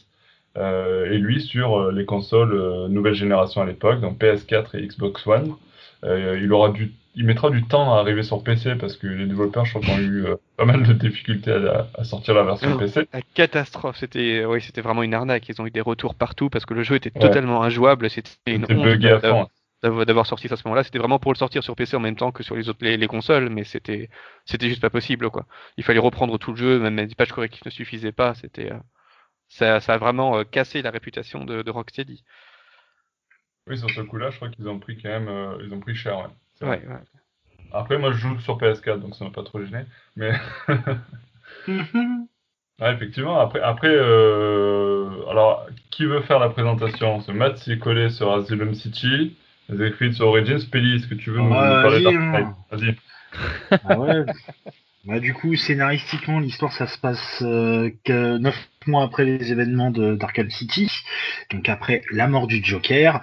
Speaker 1: et lui sur les consoles nouvelle génération à l'époque, donc PS4 et Xbox One. il aura du il mettra du temps à arriver sur PC parce que les développeurs, je crois, ont eu euh, pas mal de difficultés à, sortir la version oh, PC.
Speaker 3: La catastrophe, c'était, oui, c'était vraiment une arnaque. Ils ont eu des retours partout parce que le jeu était totalement injouable. C'était une honte d'avoir sorti ça à ce moment-là. C'était vraiment pour le sortir sur PC en même temps que sur les autres les, consoles, mais c'était, c'était juste pas possible, quoi. Il fallait reprendre tout le jeu, même les pages correctifs ne suffisaient pas. C'était, euh, ça, ça, a vraiment euh, cassé la réputation de, de, Rocksteady.
Speaker 1: Oui, sur ce coup-là, je crois qu'ils ont pris quand même, ils ont pris cher, ouais.
Speaker 3: Ouais,
Speaker 1: Après, moi, je joue sur PS4, donc ça m'a pas trop gêné. Mais. effectivement. Après, après euh... alors, qui veut faire la présentation? Ce Matt s'y est collé sur Asylum City, les sur Origins. Peli, est-ce que tu veux nous, parler d'Arkane Vas-y.
Speaker 4: Ah ouais. Bah, du coup, scénaristiquement, l'histoire, ça se passe euh, que mois après les événements de d'Arkham City, donc après la mort du Joker.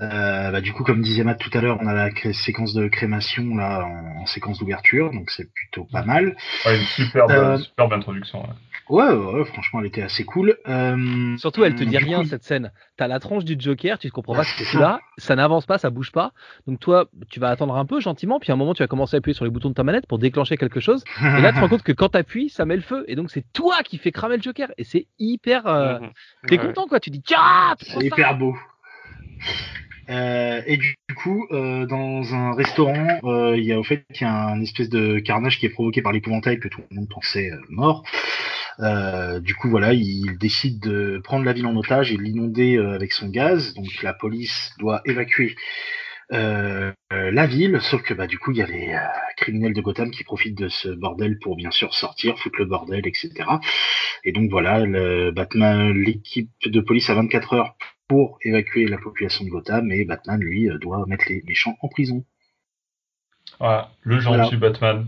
Speaker 4: Euh, bah, du coup, comme disait Matt tout à l'heure, on a la séquence de crémation là en, séquence d'ouverture, donc c'est plutôt pas mal.
Speaker 1: Ouais, une superbe, euh, superbe introduction.
Speaker 4: Ouais, ouais, franchement, elle était assez cool. Euh,
Speaker 2: Surtout, elle te dit rien cette scène. T'as la tranche du Joker, tu ne comprends pas ce que c'est là, ça n'avance pas, ça bouge pas. Donc toi, tu vas attendre un peu gentiment, puis à un moment, tu vas commencer à appuyer sur les boutons de ta manette pour déclencher quelque chose. et là, tu te rends compte que quand t'appuies, ça met le feu. Et donc, c'est toi qui fais cramer le Joker. Et c'est hyper. Euh... Mhm. T'es content, quoi. Tu dis, tiens,
Speaker 4: c'est hyper beau. Euh, et du coup, euh, dans un restaurant, euh, il y a au fait qu'il y a un espèce de carnage qui est provoqué par l'épouvantail que tout le monde pensait mort. Du coup, voilà, il décide de prendre la ville en otage et de l'inonder avec son gaz. Donc la police doit évacuer la ville, sauf que bah du coup il y a les criminels de Gotham qui profitent de ce bordel pour bien sûr sortir, foutre le bordel, etc. Et donc voilà, le Batman, l'équipe de police a 24 heures pour évacuer la population de Gotham, et Batman, lui, euh, doit mettre les méchants en prison.
Speaker 1: Voilà, le gentil Batman.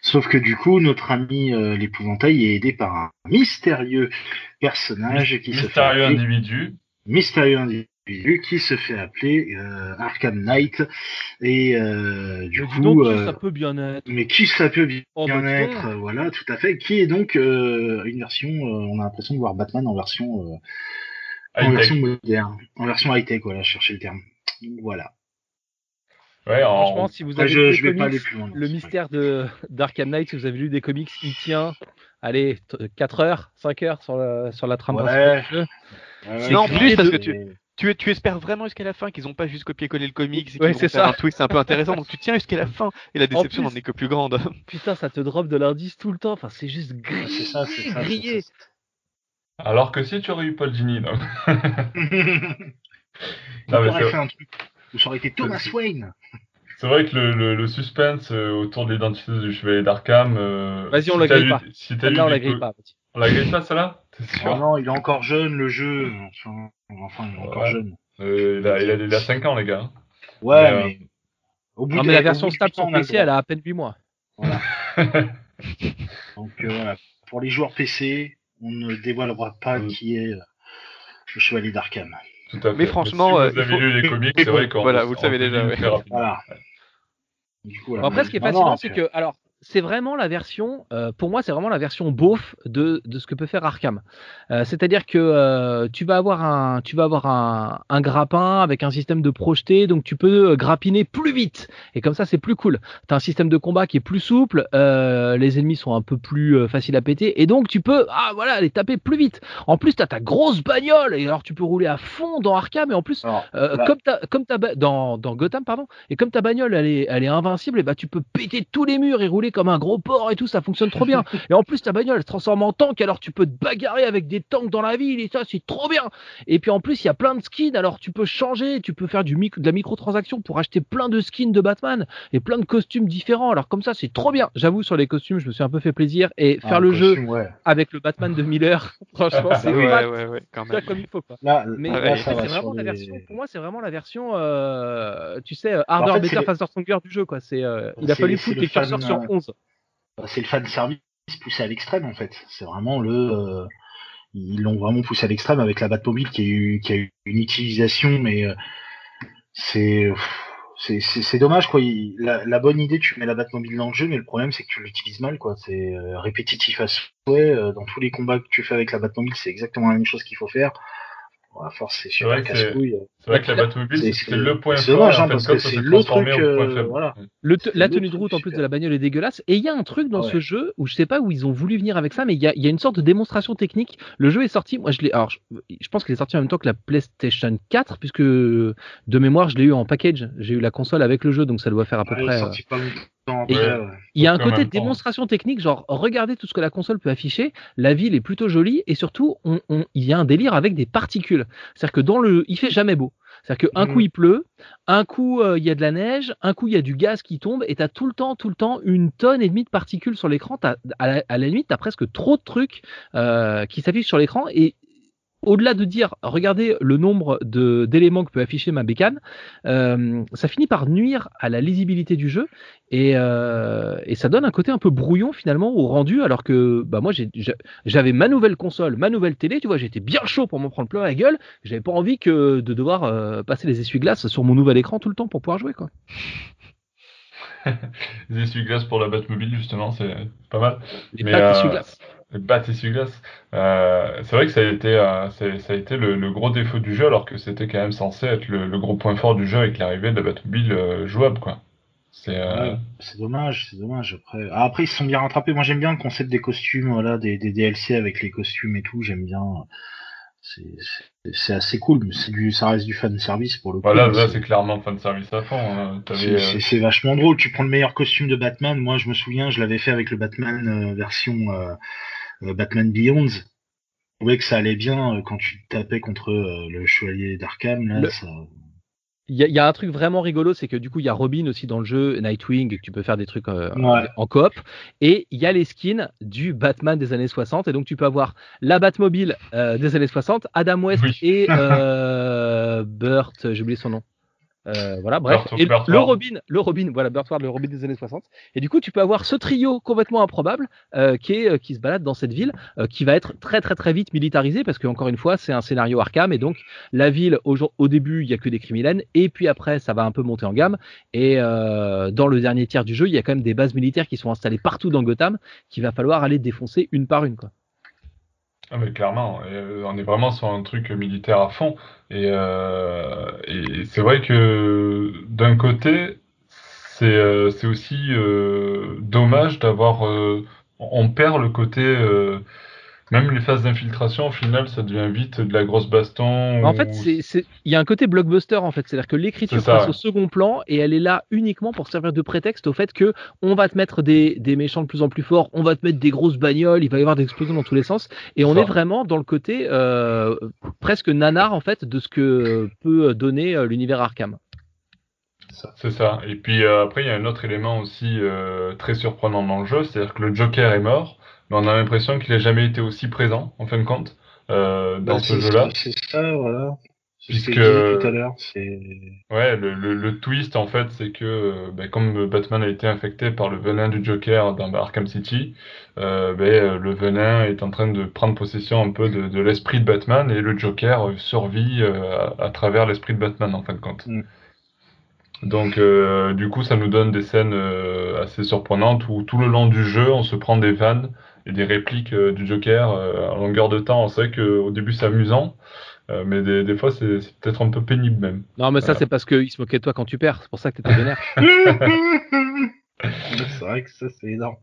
Speaker 4: Sauf que du coup, notre ami euh, l'épouvantail est aidé par un mystérieux personnage qui se fait
Speaker 1: individu.
Speaker 4: Mystérieux individu qui se fait appeler euh, Arkham Knight et du coup
Speaker 2: ça peut bien être?
Speaker 4: mais qui ça peut bien, oh, bah, être? voilà tout à fait qui est donc une version on a l'impression de voir Batman en version en version moderne, en version high-tech, voilà, chercher le terme. Voilà.
Speaker 2: Ouais, Franchement, si vous avez lu je comics, le mystère de d'Arkham Knight, si vous avez lu des comics, il tient, allez, 4 heures, 5 heures sur la, sur la trame
Speaker 3: ouais. non, plus parce que tu, tu, tu, espères vraiment jusqu'à la fin qu'ils n'ont pas juste copié-collé le comics et qu'ils vont un twist un peu intéressant. Donc tu tiens jusqu'à la fin et la déception n'en est que plus grande.
Speaker 2: Putain, ça te drop de l'indice tout le temps. Enfin, c'est juste grillé. Ça, ça. Grillé.
Speaker 1: Alors que si tu aurais eu Paul Dini, non.
Speaker 4: non mais fait un truc. Ça aurait été Thomas Wayne.
Speaker 1: C'est vrai que le, le, suspense euh, autour de l'identité du chevalier d'Arkham. Euh,
Speaker 2: Vas-y, on la grille pas. Si on la grille pas.
Speaker 1: On la grille pas, celle-là
Speaker 4: oh Non, il est encore jeune, le jeu. Enfin, il est encore jeune.
Speaker 1: Euh, il, a, il, a, il, a, 5 ans, les gars.
Speaker 4: Ouais, mais.
Speaker 2: Au bout non, mais la version stable sur PC, elle a à peine 8 mois.
Speaker 4: Voilà. Donc, voilà. Pour les joueurs PC, on ne dévoilera pas mm. qui est euh, le chevalier d'Arkham.
Speaker 3: Mais franchement,
Speaker 1: si vous euh, avez lu les comics, c'est vrai qu'on.
Speaker 3: Voilà, vous le savez déjà.
Speaker 4: Voilà.
Speaker 2: Du coup, Après, ce qui est fascinant, c'est que, alors, c'est vraiment la version, euh, pour moi, c'est vraiment la version beauf de, de ce que peut faire Arkham. Euh, c'est-à-dire que euh, tu vas avoir un, tu vas avoir un, un, grappin avec un système de projeté, donc tu peux grappiner plus vite. Et comme ça, c'est plus cool. Tu as un système de combat qui est plus souple, les ennemis sont un peu plus faciles à péter, et donc tu peux, ah voilà, les taper plus vite. En plus, tu as ta grosse bagnole, et alors tu peux rouler à fond dans Arkham, et en plus, comme ta, comme ta, dans, dans Gotham, pardon, et comme ta bagnole, elle est, elle est invincible, et bah tu peux péter tous les murs et rouler comme un gros porc et tout, ça fonctionne trop bien. Et en plus, ta bagnole elle se transforme en tank, alors tu peux te bagarrer avec des tanks dans la ville et ça, c'est trop bien. Et puis en plus, il y a plein de skins, alors tu peux changer, tu peux faire du de la microtransaction pour acheter plein de skins de Batman et plein de costumes différents. Alors comme ça, c'est trop bien. J'avoue, sur les costumes, je me suis un peu fait plaisir et faire le jeu avec le Batman de Miller, franchement, c'est
Speaker 3: ouais,
Speaker 2: comme il faut. Mais c'est vraiment la version, pour moi, c'est vraiment la version, euh, tu sais, Harder, Better, Faster, Stronger du jeu, quoi. C'est, euh, il a fallu foutre les curseurs sur 11.
Speaker 4: Bah, c'est le fan service poussé à l'extrême en fait. C'est vraiment le euh, ils l'ont vraiment poussé à l'extrême avec la Batmobile qui a eu qui a eu une utilisation mais euh, c'est c'est dommage quoi. la, bonne idée, tu mets la Batmobile dans le jeu, mais le problème c'est que tu l'utilises mal quoi. C'est euh, répétitif à souhait. Dans tous les combats que tu fais avec la Batmobile, c'est exactement la même chose qu'il faut faire. À force, c'est super casse-couille.
Speaker 1: C'est vrai que la Batmobile, c'est le point
Speaker 4: fort. dommage, hein, parce que c'est le truc. Euh, voilà.
Speaker 2: la tenue de route en plus de la bagnole est dégueulasse. Et il y a un truc dans ce jeu où je sais pas où ils ont voulu venir avec ça, mais il y a, y a, une sorte de démonstration technique. Le jeu est sorti. Moi, je l'ai. Alors, je, pense qu'il est sorti en même temps que la PlayStation 4, puisque de mémoire, je l'ai eu en package. J'ai eu la console avec le jeu, donc ça doit faire à peu près. Il y a un côté de démonstration technique, genre regardez tout ce que la console peut afficher. La ville est plutôt jolie et surtout, on, il y a un délire avec des particules. C'est-à-dire que dans le, il fait jamais beau. C'est-à-dire qu'un coup mmh. il pleut, un coup euh, il y a de la neige, un coup il y a du gaz qui tombe, et tu as tout le temps, tout le temps une tonne et demie de particules sur l'écran. À, la, à la limite, tu as presque trop de trucs euh, qui s'affichent sur l'écran, et au-delà de dire, regardez le nombre d'éléments que peut afficher ma bécane, euh, ça finit par nuire à la lisibilité du jeu euh, et, ça donne un côté un peu brouillon finalement au rendu, alors que bah moi j'avais ma nouvelle console, ma nouvelle télé, tu vois, j'étais bien chaud pour m'en prendre plein la gueule, j'avais pas envie que de devoir euh, passer les essuie-glaces sur mon nouvel écran tout le temps pour pouvoir jouer quoi.
Speaker 1: les essuie-glaces pour la Batmobile justement, c'est pas mal.
Speaker 2: Les Mais.
Speaker 1: Le bat essuie-glace. Euh, c'est vrai que ça a été, euh, ça a été le, gros défaut du jeu, alors que c'était quand même censé être le, gros point fort du jeu avec l'arrivée de la Batmobile euh, jouable, quoi.
Speaker 4: C'est dommage, c'est dommage. Après... Ah, après, ils se sont bien rattrapés. Moi, j'aime bien le concept des costumes, voilà, des, des DLC avec les costumes et tout. J'aime bien. C'est assez cool, mais du, ça reste du fan service pour le
Speaker 1: coup. Voilà, là, c'est clairement fan service à fond. Hein.
Speaker 4: C'est vachement drôle. Tu prends le meilleur costume de Batman. Moi, je me souviens, je l'avais fait avec le Batman version euh, Batman Beyond, je trouvais que ça allait bien euh, quand tu tapais contre euh, le chevalier d'Arkham. Là,
Speaker 2: Il y, a, un truc vraiment rigolo, c'est que du coup, il y a Robin aussi dans le jeu, Nightwing, et que tu peux faire des trucs en coop. Et il y a les skins du Batman des années 60. Et donc, tu peux avoir la Batmobile des années 60, Adam West et Burt, j'ai oublié son nom. Euh, voilà, bref. et le Robin, le Robin, voilà, Ward, le Robin des années 60. Et du coup, tu peux avoir ce trio complètement improbable euh, qui, est, euh, qui se balade dans cette ville, qui va être très très très vite militarisé parce que encore une fois, c'est un scénario Arkham et donc la ville au, au début, il y a que des criminels et puis après, ça va un peu monter en gamme. Et dans le dernier tiers du jeu, il y a quand même des bases militaires qui sont installées partout dans Gotham qu'il va falloir aller défoncer une par une, quoi.
Speaker 1: Ah mais clairement, euh, on est vraiment sur un truc militaire à fond. Et, euh, et c'est vrai que d'un côté, c'est euh, c'est aussi dommage d'avoir... on perd le côté même les phases d'infiltration, au final, ça devient vite de la grosse baston.
Speaker 2: En fait, il y a un côté blockbuster, en fait. C'est-à-dire que l'écriture passe au second plan et elle est là uniquement pour servir de prétexte au fait que on va te mettre des, méchants de plus en plus forts, on va te mettre des grosses bagnoles, il va y avoir des explosions dans tous les sens. Et on est vraiment dans le côté euh, presque nanar, en fait, de ce que peut donner euh, l'univers Arkham.
Speaker 1: C'est ça. Et puis euh, après, il y a un autre élément aussi très surprenant dans le jeu, c'est-à-dire que le Joker est mort mais on a l'impression qu'il n'a jamais été aussi présent, en fin de compte, euh, dans bah, ce jeu-là.
Speaker 4: C'est ça, voilà.
Speaker 1: Puisque tout à l'heure. Ouais, le, le, twist en fait, c'est que bah, comme Batman a été infecté par le venin du Joker dans Arkham City, euh, bah, le venin est en train de prendre possession un peu de, de l'esprit de Batman et le Joker survit euh, à, travers l'esprit de Batman en fin de compte. Mm. Donc, euh, du coup, ça nous donne des scènes euh, assez surprenantes où tout le long du jeu, on se prend des vannes et des répliques euh, du Joker euh, en longueur de temps. On sait qu'au début c'est amusant, euh, mais des, des fois c'est peut-être un peu pénible même.
Speaker 2: Non, mais ça c'est parce qu'il se moquait de toi quand tu perds, c'est pour ça que t'étais vénère.
Speaker 4: c'est vrai que ça c'est énorme.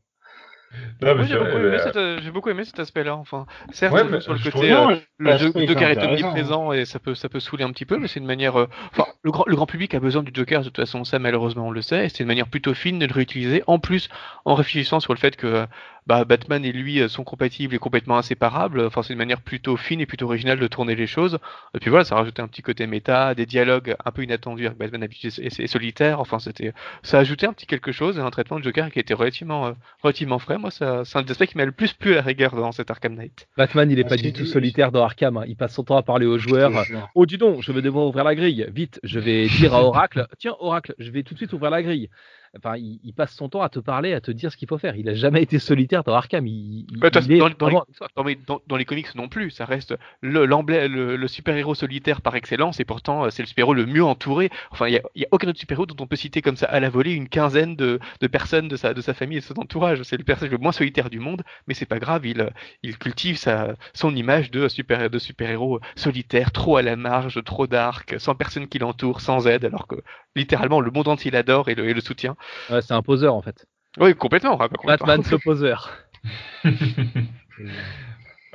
Speaker 3: j'ai beaucoup, aimé cet aspect-là. Enfin, certes, sur le côté, le, Joker est omniprésent et ça peut, ça peut saouler un petit peu, mais c'est une manière. enfin, le grand, le grand public a besoin du Joker de toute façon, ça malheureusement on le sait, et c'est une manière plutôt fine de le réutiliser. En plus, en réfléchissant sur le fait que bah, Batman et lui euh, sont compatibles et complètement inséparables. Enfin, c'est une manière plutôt fine et plutôt originale de tourner les choses. Et puis voilà, ça rajoutait un petit côté méta, des dialogues un peu inattendus avec Batman habitué et, solitaire. Enfin, c'était, ça ajoutait un petit quelque chose, un traitement de Joker qui était relativement, euh, relativement frais. Moi, ça, c'est un des aspects qui m'a le plus plu à la rigueur dans cet Arkham Knight.
Speaker 2: Batman, il est pas du tout solitaire dans Arkham. Hein. Il passe son temps à parler aux joueurs. Oh, dis donc, je vais devoir ouvrir la grille. Vite, je vais dire à Oracle, tiens, Oracle, je vais tout de suite ouvrir la grille. Enfin, il, passe son temps à te parler, à te dire ce qu'il faut faire. Il a jamais été solitaire dans Arkham. Il,
Speaker 3: bah, dans, les, dans, les, comics non plus, ça reste le, le, super-héros solitaire par excellence, et pourtant c'est le super-héros le mieux entouré. Enfin, il n'y a, aucun autre super-héros dont on peut citer comme ça à la volée une quinzaine de, personnes de sa, de sa famille et de son entourage. C'est le personnage le moins solitaire du monde, mais c'est pas grave, il, il cultive sa, son image de super de super-héros solitaire, trop à la marge, trop dark, sans personne qui l'entoure, sans aide, alors que littéralement le monde entier l'adore et le, et le soutient.
Speaker 2: C'est un poseur en fait.
Speaker 3: Oui, complètement.
Speaker 2: Batman ce poseur.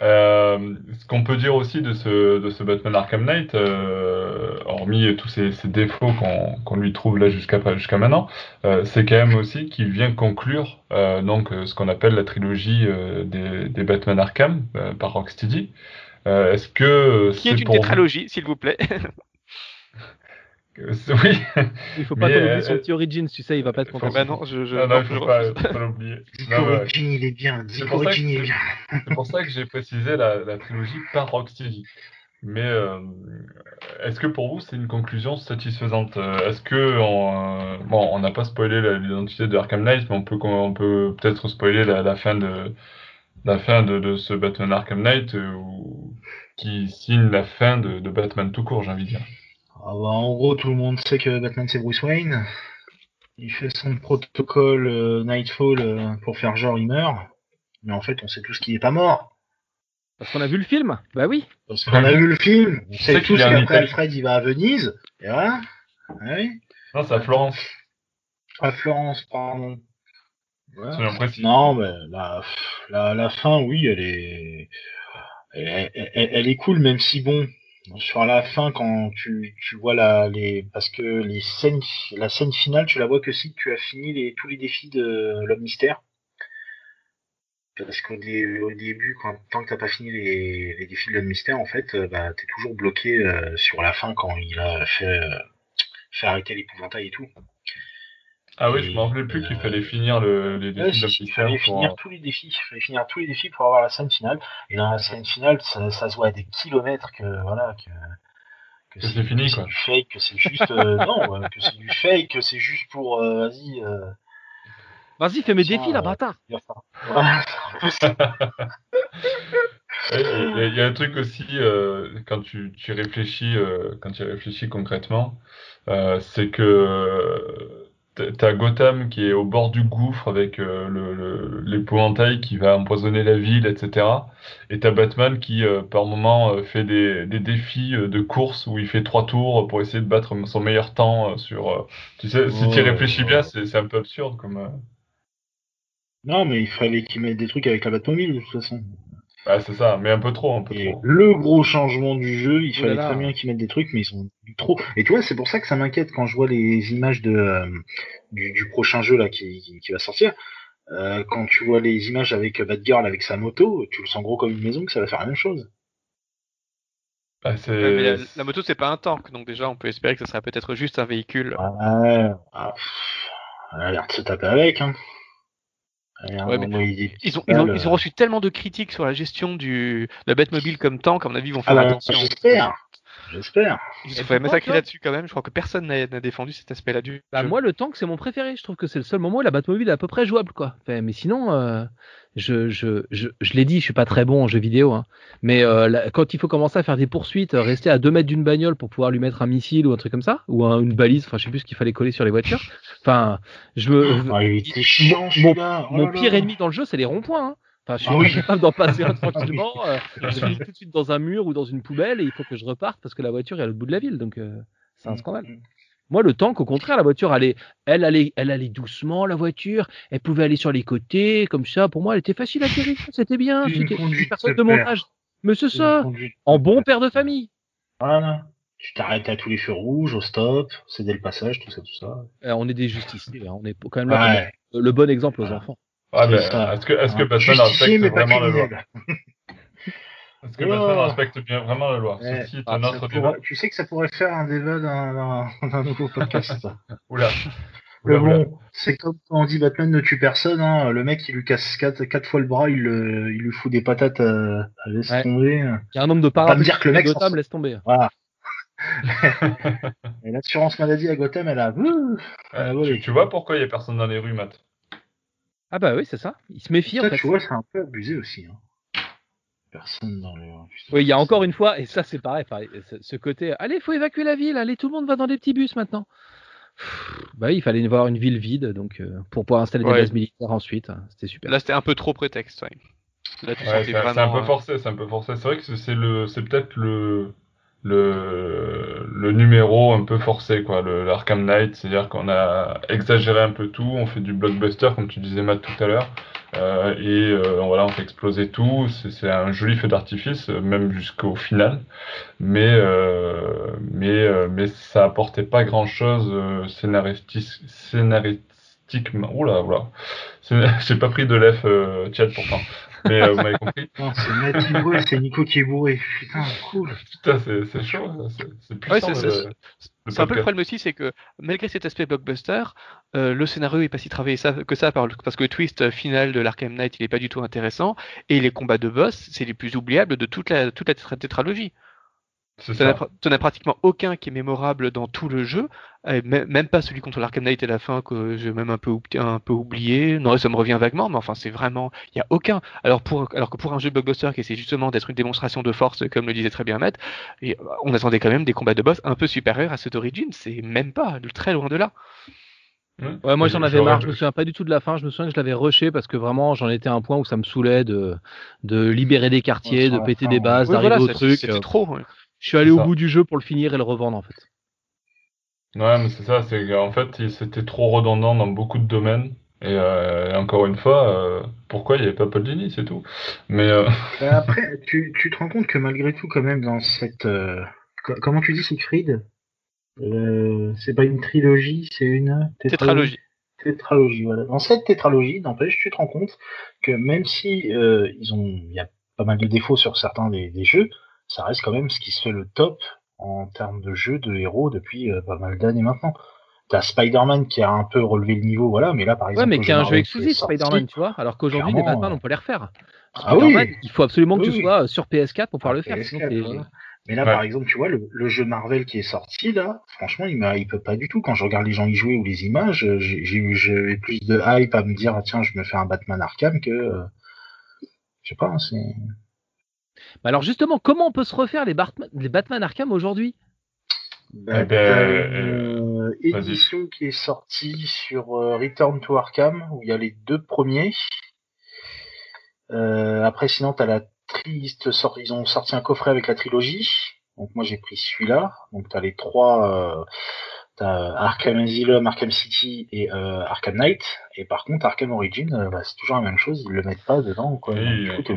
Speaker 1: Euh, ce qu'on peut dire aussi de ce, de ce Batman Arkham Knight, euh, hormis tous ces, défauts qu'on lui trouve là jusqu'à jusqu'à maintenant, euh, c'est quand même aussi qu'il vient conclure donc ce qu'on appelle la trilogie des, des, Batman Arkham par Rocksteady. Est-ce que
Speaker 3: qui est, une tétralogie, s'il vous plaît?
Speaker 1: Oui.
Speaker 2: Il faut pas oublier son petit Origins, tu sais, il va pas être content.
Speaker 3: Bah non, je, je,
Speaker 1: non, non, faut pas, pas l'oublier.
Speaker 4: Origins, il est bien. C'est pour,
Speaker 1: pour, ça que j'ai précisé la, la, trilogie par Rocksteady. Mais euh, est-ce que pour vous c'est une conclusion satisfaisante? Est-ce que on, euh, bon, on n'a pas spoilé l'identité de Arkham Knight, mais on peut on peut peut-être spoiler la, la, fin de la fin de, de ce Batman Arkham Knight euh, qui signe la fin de, de Batman tout court, j'ai envie de dire.
Speaker 4: Ah bah, en gros, tout le monde sait que Batman c'est Bruce Wayne. Il fait son protocole euh, Nightfall euh, pour faire genre il meurt. Mais en fait, on sait tous qu'il est pas mort.
Speaker 2: Parce qu'on a vu le film? Bah oui.
Speaker 4: Parce qu'on a vu le film. On sait tous qu'après Alfred il va à Venise. Et voilà. Ah oui.
Speaker 1: Non, c'est à Florence.
Speaker 4: À Florence, pardon. Non, mais la, la, la, fin, oui, elle est, elle, elle, est cool, même si bon, sur la fin quand tu, tu vois la les parce que les scènes la scène finale tu la vois que si tu as fini les, tous les défis de l'homme mystère. Parce qu'au début quand tant que t'as pas fini les, les défis de l'homme mystère en fait euh, bah t'es toujours bloqué euh, sur la fin quand il a fait, euh, fait arrêter l'épouvantail et tout
Speaker 1: ah oui, je m'en rappelais plus qu'il fallait finir le, les défis
Speaker 4: de Il fallait finir tous les défis. Il fallait finir tous les défis pour avoir la scène finale. Et dans la scène finale, ça, ça se voit à des kilomètres que voilà que
Speaker 1: que c'est fini
Speaker 4: quoi. Du fake, que c'est juste euh, non, que c'est du fake, que c'est juste pour euh, vas-y. Euh,
Speaker 2: vas-y, fais mes défis là, bâtard.
Speaker 1: Il y, a un truc aussi quand tu, tu réfléchis, quand tu réfléchis concrètement, c'est que T'as Gotham qui est au bord du gouffre avec euh, l'épouvantail qui va empoisonner la ville, etc. Et t'as Batman qui, euh, par moment, euh, fait des, défis de course où il fait trois tours pour essayer de battre son meilleur temps sur. tu sais, si tu réfléchis bien, c'est un peu absurde comme.
Speaker 4: Non, mais il fallait qu'il mette des trucs avec la Batmobile de toute façon.
Speaker 1: Ah, c'est ça, mais un peu trop, un peu trop.
Speaker 4: Le gros changement du jeu, il fallait très bien qu'ils mettent des trucs, mais ils sont trop. Et tu vois, c'est pour ça que ça m'inquiète quand je vois les images de euh, du, prochain jeu là qui, qui, va sortir. Euh, quand tu vois les images avec Batgirl avec sa moto, tu le sens gros comme une maison que ça va faire la même chose.
Speaker 3: Bah, mais la, moto c'est pas un tank, donc déjà on peut espérer que ça sera peut-être juste un véhicule.
Speaker 4: Ouais, ah, elle a l'air de se taper avec. Hein
Speaker 3: ils, ont, ils, ont, ils, ont, reçu tellement de critiques sur la gestion du, de la Batmobile comme tank, à mon avis, ils vont faire ah bah, attention.
Speaker 4: J'espère. J'espère.
Speaker 3: Ont fait massacrer là-dessus quand même. Je crois que personne n'a défendu cet aspect-là du.
Speaker 2: Bah, moi, le tank, c'est mon préféré. Je trouve que c'est le seul moment où la Batmobile est à peu près jouable, quoi. mais sinon, euh, je, je, je, je l'ai dit, je suis pas très bon en jeu vidéo, hein. mais euh, quand il faut commencer à faire des poursuites, euh, rester à 2 mètres d'une bagnole pour pouvoir lui mettre un missile ou un truc comme ça, ou une balise, enfin je sais plus ce qu'il fallait coller sur les voitures. Enfin, je me.
Speaker 4: Ah, chiant,
Speaker 2: mon, mon oh pire ennemi dans le jeu, c'est les ronds-points. Hein. Enfin, je suis pas capable d'en passer un tranquillement. Euh, je suis tout de suite dans un mur ou dans une poubelle et il faut que je reparte parce que la voiture est à l'autre bout de la ville, donc c'est un mm, scandale. Mm. Moi, le tank, au contraire, la voiture, elle, elle, allait, elle allait doucement, la voiture. Elle pouvait aller sur les côtés, comme ça. Pour moi, elle était facile à gérer. C'était bien. C'était une personne de montage. Mais c'est ça. En bon père de famille.
Speaker 4: Voilà. Tu t'arrêtes à tous les feux rouges, au stop, céder le passage, tout ça, tout ça.
Speaker 2: Eh, on est des justiciers. Hein. On est quand même là le bon exemple aux enfants.
Speaker 1: Est-ce que, est-ce que Batman respecte vraiment la loi est-ce que Batman respecte bien vraiment la loi Ceci est ah, un autre débat.
Speaker 4: Tu sais que ça pourrait faire un débat d'un nouveau podcast.
Speaker 1: Oula.
Speaker 4: Mais bon, c'est comme quand on dit Batman ne tue personne, hein. le mec il lui casse quatre, quatre fois le bras, il, il lui fout des patates à, à laisse tomber.
Speaker 2: Il y a un nombre de
Speaker 4: parades. Pas me dire que le mec
Speaker 2: Gotham laisse tomber.
Speaker 4: Voilà. et l'assurance maladie à Gotham, elle a.
Speaker 1: tu, vois pourquoi il n'y a personne dans les rues, Matt?
Speaker 2: Ah bah oui, c'est ça. Il se méfie en fait.
Speaker 4: Tu vois, c'est un peu abusé aussi. Hein. Personne dans les
Speaker 2: Oui, il y a encore une fois, et ça c'est pareil, ce côté. Allez, il faut évacuer la ville, allez, tout le monde va dans des petits bus maintenant. Bah, il fallait voir une ville vide, donc euh, pour pouvoir installer des bases militaires ensuite, hein, c'était super.
Speaker 3: Là, c'était un peu trop prétexte.
Speaker 1: Ouais. c'est un peu forcé, c'est un peu forcé. C'est vrai que c'est le, c'est peut-être le le, le numéro un peu forcé, quoi, l'Arkham Knight, c'est-à-dire qu'on a exagéré un peu tout, on fait du blockbuster, comme tu disais Matt tout à l'heure, euh, et euh, voilà, on fait exploser tout, c'est un joli feu d'artifice, même jusqu'au final, mais, euh, mais, mais ça apportait pas grand-chose scénaristiquement. Oula, oula, j'ai pas pris de l'F, chat pourtant. Mais euh, vous m'avez compris.
Speaker 4: c'est Nico qui est bourré. Putain, cool.
Speaker 1: Putain, c'est chaud. C'est puissant.
Speaker 3: c'est un peu le problème aussi, c'est que malgré cet aspect blockbuster, euh, le scénario est pas si travaillé ça, que ça parce que le twist final de l'Arkham Knight il est pas du tout intéressant et les combats de boss c'est les plus oubliables de toute la toute la tétralogie. Tu n'en as pratiquement aucun qui est mémorable dans tout le jeu, même pas celui contre l'Arkham Knight à la fin que j'ai même un peu, un peu oublié. Non, ça me revient vaguement, mais enfin c'est vraiment, il y a aucun. Alors pour, alors que pour un jeu blockbuster qui essaie justement d'être une démonstration de force, comme le disait très bien Matt, et on attendait quand même des combats de boss un peu supérieurs à ceux d'origine. C'est même pas, très loin de là.
Speaker 2: Ouais, moi j'en avais marre, je me souviens pas du tout de la fin, je me souviens que je l'avais rushé parce que vraiment j'en étais à un point où ça me saoulait de, de libérer des quartiers, de péter des bases, d'arriver au truc.
Speaker 3: C'était euh. trop.
Speaker 2: Je suis allé au bout du jeu pour le finir et le revendre en fait.
Speaker 1: Ouais, mais c'est ça, c'est en fait c'était trop redondant dans beaucoup de domaines. Et, euh, encore une fois, euh, pourquoi il n'y avait pas Paul Dini, c'est tout. Mais euh,
Speaker 4: bah, après, tu, tu, te rends compte que malgré tout, quand même, dans cette comment tu dis Siegfried? C'est pas une trilogie, c'est une
Speaker 3: tétralogie.
Speaker 4: Tétralogie, voilà. Dans cette tétralogie, n'empêche, tu te rends compte que même si ils ont, il y a pas mal de défauts sur certains des, des jeux, ça reste quand même ce qui se fait le top en termes de jeu de héros depuis euh, pas mal d'années maintenant. T'as Spider-Man qui a un peu relevé le niveau, voilà, mais là par exemple.
Speaker 2: Ouais, mais qui est un jeu exclusif, Spider-Man, tu vois, alors qu'aujourd'hui, les Batman, on peut les refaire. Ah oui. il faut absolument que tu sois sur PS4 pour pouvoir le faire.
Speaker 4: Mais là, par exemple, tu vois, le, jeu Marvel qui est sorti, là, franchement, il, il peut pas du tout. Quand je regarde les gens y jouer ou les images, j'ai plus de hype à me dire, tiens, je me fais un Batman Arkham que. Euh, je sais pas, hein, c'est.
Speaker 2: Bah, alors justement, comment on peut se refaire les, Batman Arkham aujourd'hui?
Speaker 4: Bah, eh ben, une euh, édition qui est sortie sur euh, Return to Arkham où il y a les deux premiers. Euh, après, sinon, t'as la triste ils ont sorti un coffret avec la trilogie. Donc moi j'ai pris celui-là. Donc t'as les trois. T'as Arkham Asylum, Arkham City et Arkham Knight. Et par contre, Arkham Origin, bah, c'est toujours la même chose, ils le mettent pas dedans. Quoi.
Speaker 1: Oui, Donc, coup,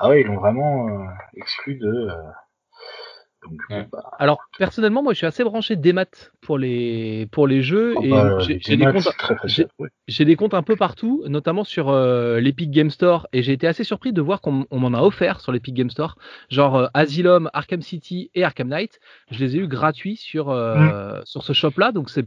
Speaker 4: ah ouais, ils l'ont vraiment euh, exclu de. Euh,
Speaker 2: bah, Alors personnellement, moi, je suis assez branché des maths pour les pour les jeux ah et bah, j'ai des comptes j'ai des comptes un peu partout, notamment sur euh, l'Epic Game Store et j'ai été assez surpris de voir qu'on m'en a offert sur l'Epic Game Store, genre Asylum, Arkham City et Arkham Knight. Je les ai eu gratuits sur mmh. sur ce shop là, donc c'est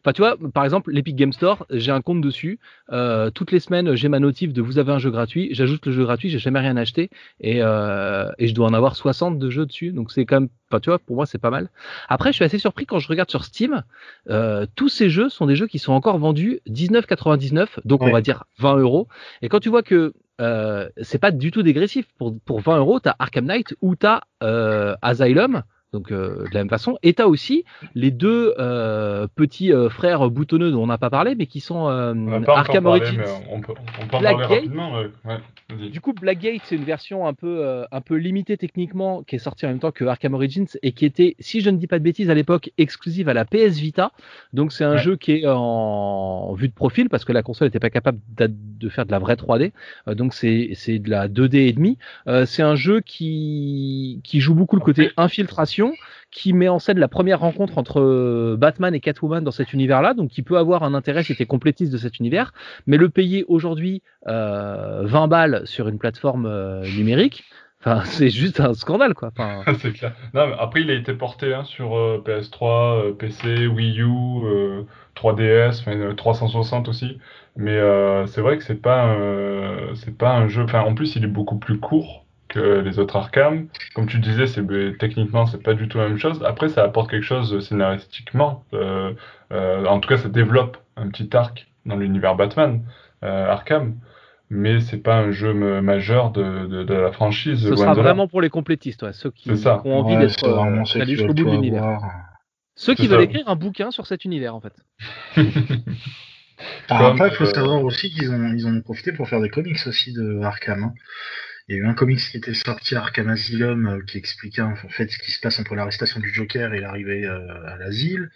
Speaker 2: Enfin, tu vois, par exemple, l'Epic Game Store, j'ai un compte dessus. Euh, toutes les semaines, j'ai ma notif de vous avez un jeu gratuit. J'ajoute le jeu gratuit, j'ai jamais rien acheté et, euh, et je dois en avoir 60 de jeux dessus. Donc c'est quand même, enfin, tu vois, pour moi c'est pas mal. Après, je suis assez surpris quand je regarde sur Steam. Euh, tous ces jeux sont des jeux qui sont encore vendus 19,99, donc on va dire 20 euros. Et quand tu vois que euh, c'est pas du tout dégressif. Pour, pour 20 euros, t'as Arkham Knight ou t'as euh, Asylum, donc euh, de la même façon. Et tu as aussi les deux euh, petits euh, frères boutonneux dont on n'a pas parlé, mais qui sont Arkham Origins.
Speaker 1: On peut, on peut. Ouais.
Speaker 2: du coup, Blackgate, c'est une version un peu, un peu limitée techniquement, qui est sortie en même temps que Arkham Origins et qui était, si je ne dis pas de bêtises, à l'époque exclusive à la PS Vita. Donc c'est un jeu qui est en vue de profil parce que la console n'était pas capable de faire de la vraie 3D. donc c'est de la 2D et demi. c'est un jeu qui, qui joue beaucoup le côté infiltration qui met en scène la première rencontre entre euh, Batman et Catwoman dans cet univers-là, donc qui peut avoir un intérêt si t'es complétiste de cet univers, mais le payer aujourd'hui euh, 20 balles sur une plateforme euh, numérique, c'est juste un scandale, quoi.
Speaker 1: Après, il a été porté hein, sur euh, PS3, PC, Wii U, 3DS, 360 aussi. Mais c'est vrai que c'est pas, pas un jeu. En plus, il est beaucoup plus court que les autres Arkham. Comme tu disais, c'est ben, techniquement c'est pas du tout la même chose. Après, ça apporte quelque chose scénaristiquement. Euh, euh, en tout cas, ça développe un petit arc dans l'univers Batman Arkham. Mais c'est pas un jeu majeur de, de, la franchise.
Speaker 2: Ce sera vraiment pour les complétistes, ceux qui, ont envie d'être allés jusqu'au bout de l'univers. Ceux qui veulent écrire un bouquin sur cet univers, en fait.
Speaker 4: après, il faut savoir aussi qu'ils ont, ils ont profité pour faire des comics aussi de Arkham. Hein. Il y a eu un comics qui était sorti, Arkham Asylum, euh, qui expliquait en fait ce qui se passe entre l'arrestation du Joker et l'arrivée euh, à l'asile.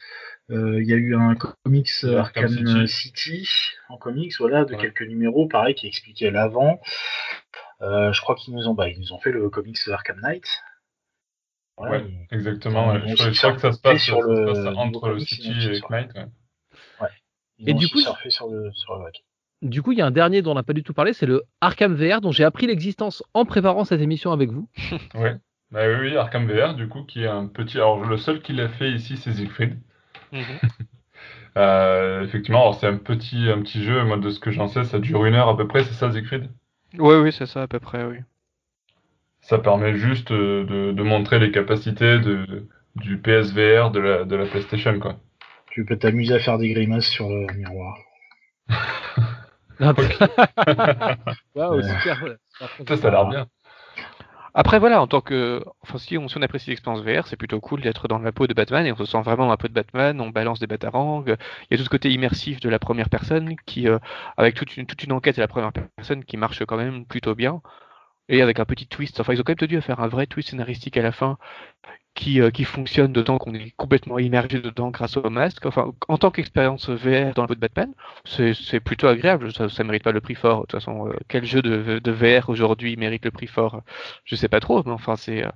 Speaker 4: Euh, il y a eu un comics Arkham, City. en comics, voilà, de quelques numéros, pareil, qui expliquait l'avant. je crois qu'ils nous ont, bah, ils nous ont fait le comics Arkham Knight.
Speaker 1: Ouais, exactement. Je, crois que ça se passe, sur le, entre le City et Knight.
Speaker 2: Ouais. et du coup, sur le, sur le du coup, il y a un dernier dont on n'a pas du tout parlé, c'est le Arkham VR, dont j'ai appris l'existence en préparant cette émission avec vous.
Speaker 1: ouais. Bah oui, oui, Arkham VR, du coup, qui est un petit. Alors, le seul qui l'a fait ici, c'est Siegfried. Mhm. Euh, effectivement, c'est un petit, un petit jeu. Moi, de ce que j'en sais, ça dure une heure à peu près, c'est ça, Siegfried?
Speaker 3: Oui, oui, c'est ça, à peu près, oui.
Speaker 1: Ça permet juste euh, de, montrer les capacités de, du PSVR de la, de la PlayStation, quoi.
Speaker 4: Tu peux t'amuser à faire des grimaces sur le miroir.
Speaker 1: Waouh, super. Ça, ça a l'air bien.
Speaker 3: Après voilà, en tant que, enfin si on, si on apprécie l'expérience VR, c'est plutôt cool d'être dans la peau de Batman et on se sent vraiment dans la peau de Batman. On balance des batarangs. Il y a tout ce côté immersif de la première personne qui, euh, avec toute une, toute une enquête à la première personne qui marche quand même plutôt bien et avec un petit twist. Enfin, ils ont quand même tenu à faire un vrai twist scénaristique à la fin qui, euh, qui fonctionne dedans, qu'on est complètement immergé dedans grâce au masque. Enfin, en tant qu'expérience VR dans le de Batman, c'est plutôt agréable. Ça, ça mérite pas le prix fort. De toute façon, euh, quel jeu de, de VR aujourd'hui mérite le prix fort? Je sais pas trop, mais enfin, c'est. Euh,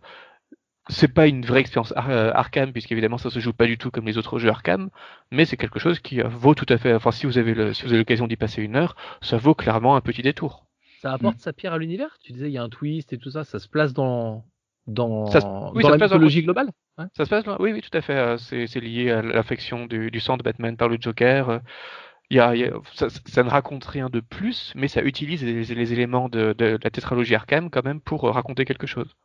Speaker 3: c'est pas une vraie expérience Arkham, puisqu'évidemment ça se joue pas du tout comme les autres jeux Arkham, mais c'est quelque chose qui vaut tout à fait. Enfin, si vous avez le, si vous avez l'occasion d'y passer une heure, ça vaut clairement un petit détour.
Speaker 2: Ça apporte sa pierre à l'univers? Tu disais, il y a un twist et tout ça, ça se place dans, dans, dans la mythologie globale
Speaker 3: Ça se passe Oui, oui, tout à fait. Euh, c'est lié à l'affection du, du, sang de Batman par le Joker. Euh, il y a, ça, ne raconte rien de plus, mais ça utilise les, éléments de, la tétralogie Arkham quand même pour euh, raconter quelque chose.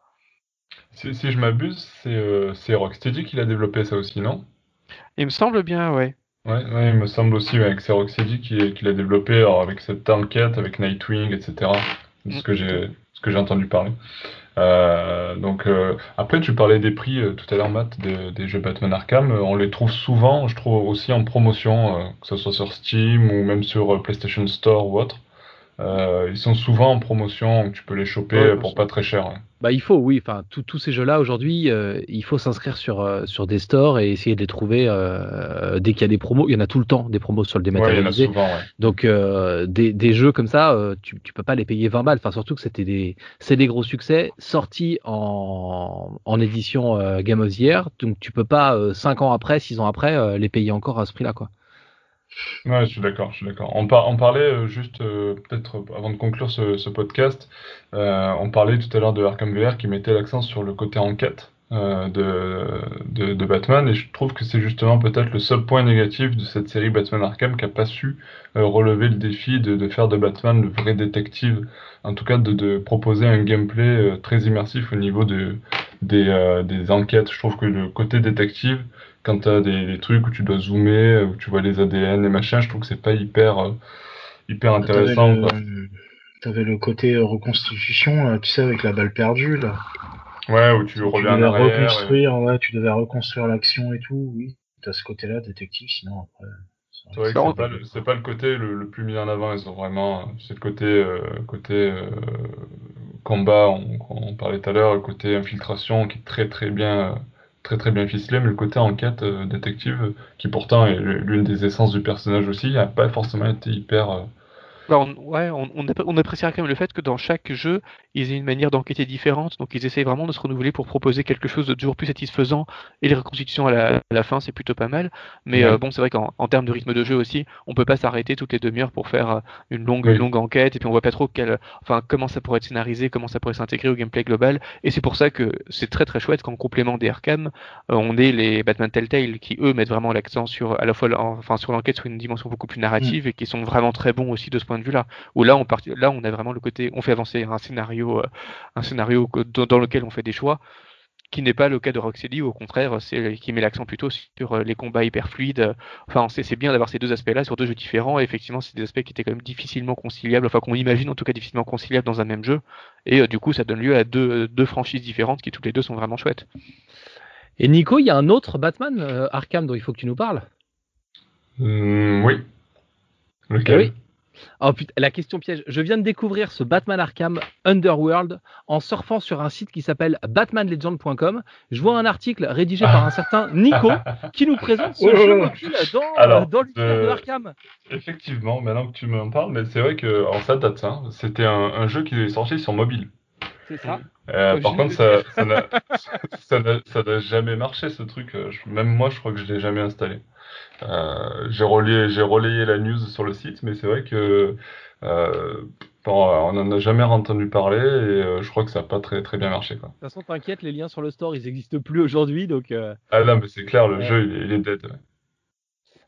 Speaker 1: Si, si je m'abuse, c'est Rocksteady qui l'a développé ça aussi, non?
Speaker 3: Il me semble bien, ouais.
Speaker 1: Ouais, ouais, il me semble aussi avec c'est Rocksteady qui, qui l'a développé alors, avec cette enquête, avec Nightwing, etc. ce que j'ai ce que j'ai entendu parler. Euh, donc euh, après tu parlais des prix euh, tout à l'heure Matt des, des jeux Batman Arkham, on les trouve souvent, je trouve aussi en promotion, que ce soit sur Steam ou même sur PlayStation Store ou autre. Ils sont souvent en promotion, tu peux les choper pour pas très cher.
Speaker 2: Bah, il faut, oui. Enfin, tous ces jeux-là aujourd'hui, euh, il faut s'inscrire sur, euh, sur des stores et essayer de les trouver euh, dès qu'il y a des promos. Il y en a tout le temps des promos sur le dématérialisé. Donc des, des, jeux comme ça, tu, tu peux pas les payer 20 balles. Enfin, surtout que c'était des, c'est des gros succès sortis en, en édition Game of the Year. Donc tu peux pas 5 ans après, 6 ans après, les payer encore à ce prix-là, quoi.
Speaker 1: Ouais, je suis d'accord, je suis d'accord. On, on parlait euh, juste, euh, peut-être euh, avant de conclure ce, podcast, on parlait tout à l'heure de Arkham VR qui mettait l'accent sur le côté enquête de, de, Batman, et je trouve que c'est justement peut-être le seul point négatif de cette série Batman Arkham qui n'a pas su relever le défi de, de, faire de Batman le vrai détective, en tout cas de, proposer un gameplay très immersif au niveau de, des, des enquêtes. Je trouve que le côté détective quand tu as des, trucs où tu dois zoomer, où tu vois les ADN et machin, je trouve que c'est pas hyper, euh, hyper intéressant.
Speaker 4: Tu avais, le côté euh, reconstitution, tu sais, avec la balle perdue, là.
Speaker 1: Ouais, où tu, reviens devais
Speaker 4: reconstruire, ouais, tu devais reconstruire l'action et tout, oui. Tu as ce côté-là, détective, sinon après.
Speaker 1: C'est vrai que c'est pas, le, pas le côté le, plus mis en avant, ils ont vraiment. C'est le côté, euh, côté combat, on, on parlait tout à l'heure, le côté infiltration qui est très très bien très très bien ficelé, mais le côté enquête euh, détective, qui pourtant est l'une des essences du personnage aussi, n'a pas forcément été hyper euh,
Speaker 3: bah, on, ouais, on, on, appréciera quand même le fait que dans chaque jeu, ils aient une manière d'enquêter différente. Donc ils essayent vraiment de se renouveler pour proposer quelque chose de toujours plus satisfaisant. Et les reconstitutions à la, fin, c'est plutôt pas mal. Mais euh, bon, c'est vrai qu'en termes de rythme de jeu aussi, on peut pas s'arrêter toutes les demi-heures pour faire euh, une longue, longue enquête. Et puis on voit pas trop quel, enfin, comment ça pourrait être scénarisé, comment ça pourrait s'intégrer au gameplay global. Et c'est pour ça que c'est très très chouette qu'en complément des Arkham, euh, on ait les Batman Telltale qui eux mettent vraiment l'accent sur à la fois, enfin, sur l'enquête sur une dimension beaucoup plus narrative mm. et qui sont vraiment très bons aussi de ce point de vue-là. Où là, on part, là, on a vraiment le côté, on fait avancer un scénario scénario, un scénario dans lequel on fait des choix qui n'est pas le cas de Rocksteady, au contraire, c'est qui met l'accent plutôt sur euh, les combats hyper fluides. Enfin, c'est bien d'avoir ces deux aspects-là sur deux jeux différents. Et effectivement, c'est des aspects qui étaient quand même difficilement conciliables, enfin qu'on imagine en tout cas difficilement conciliables dans un même jeu. Et euh, du coup, ça donne lieu à deux, deux, franchises différentes qui toutes les deux sont vraiment chouettes.
Speaker 2: Et Nico, il y a un autre Batman euh, Arkham dont il faut que tu nous parles?
Speaker 1: Mmh, oui. Lequel?
Speaker 2: Oui. Oh putain, la question piège. Je viens de découvrir ce Batman Arkham Underworld en surfant sur un site qui s'appelle batmanlegend.com. Je vois un article rédigé par un certain Nico qui nous présente ce jeu mobile dans, dans l'univers de Arkham.
Speaker 1: Effectivement, maintenant que tu m'en parles, mais c'est vrai que en ça date ça. C'était un, jeu qui est sorti sur mobile.
Speaker 2: C'est ça.
Speaker 1: Euh, par contre, ça, ça n'a jamais marché ce truc. Même moi, je crois que je l'ai jamais installé. Euh, j'ai relayé, j'ai relayé la news sur le site, mais c'est vrai que euh, on n'en a jamais entendu parler et euh, je crois que ça n'a pas très, très bien marché. Quoi.
Speaker 2: De toute façon, t'inquiète, les liens sur le store, ils n'existent plus aujourd'hui. Donc,
Speaker 1: Ah non, mais c'est clair, le jeu, il est, dead.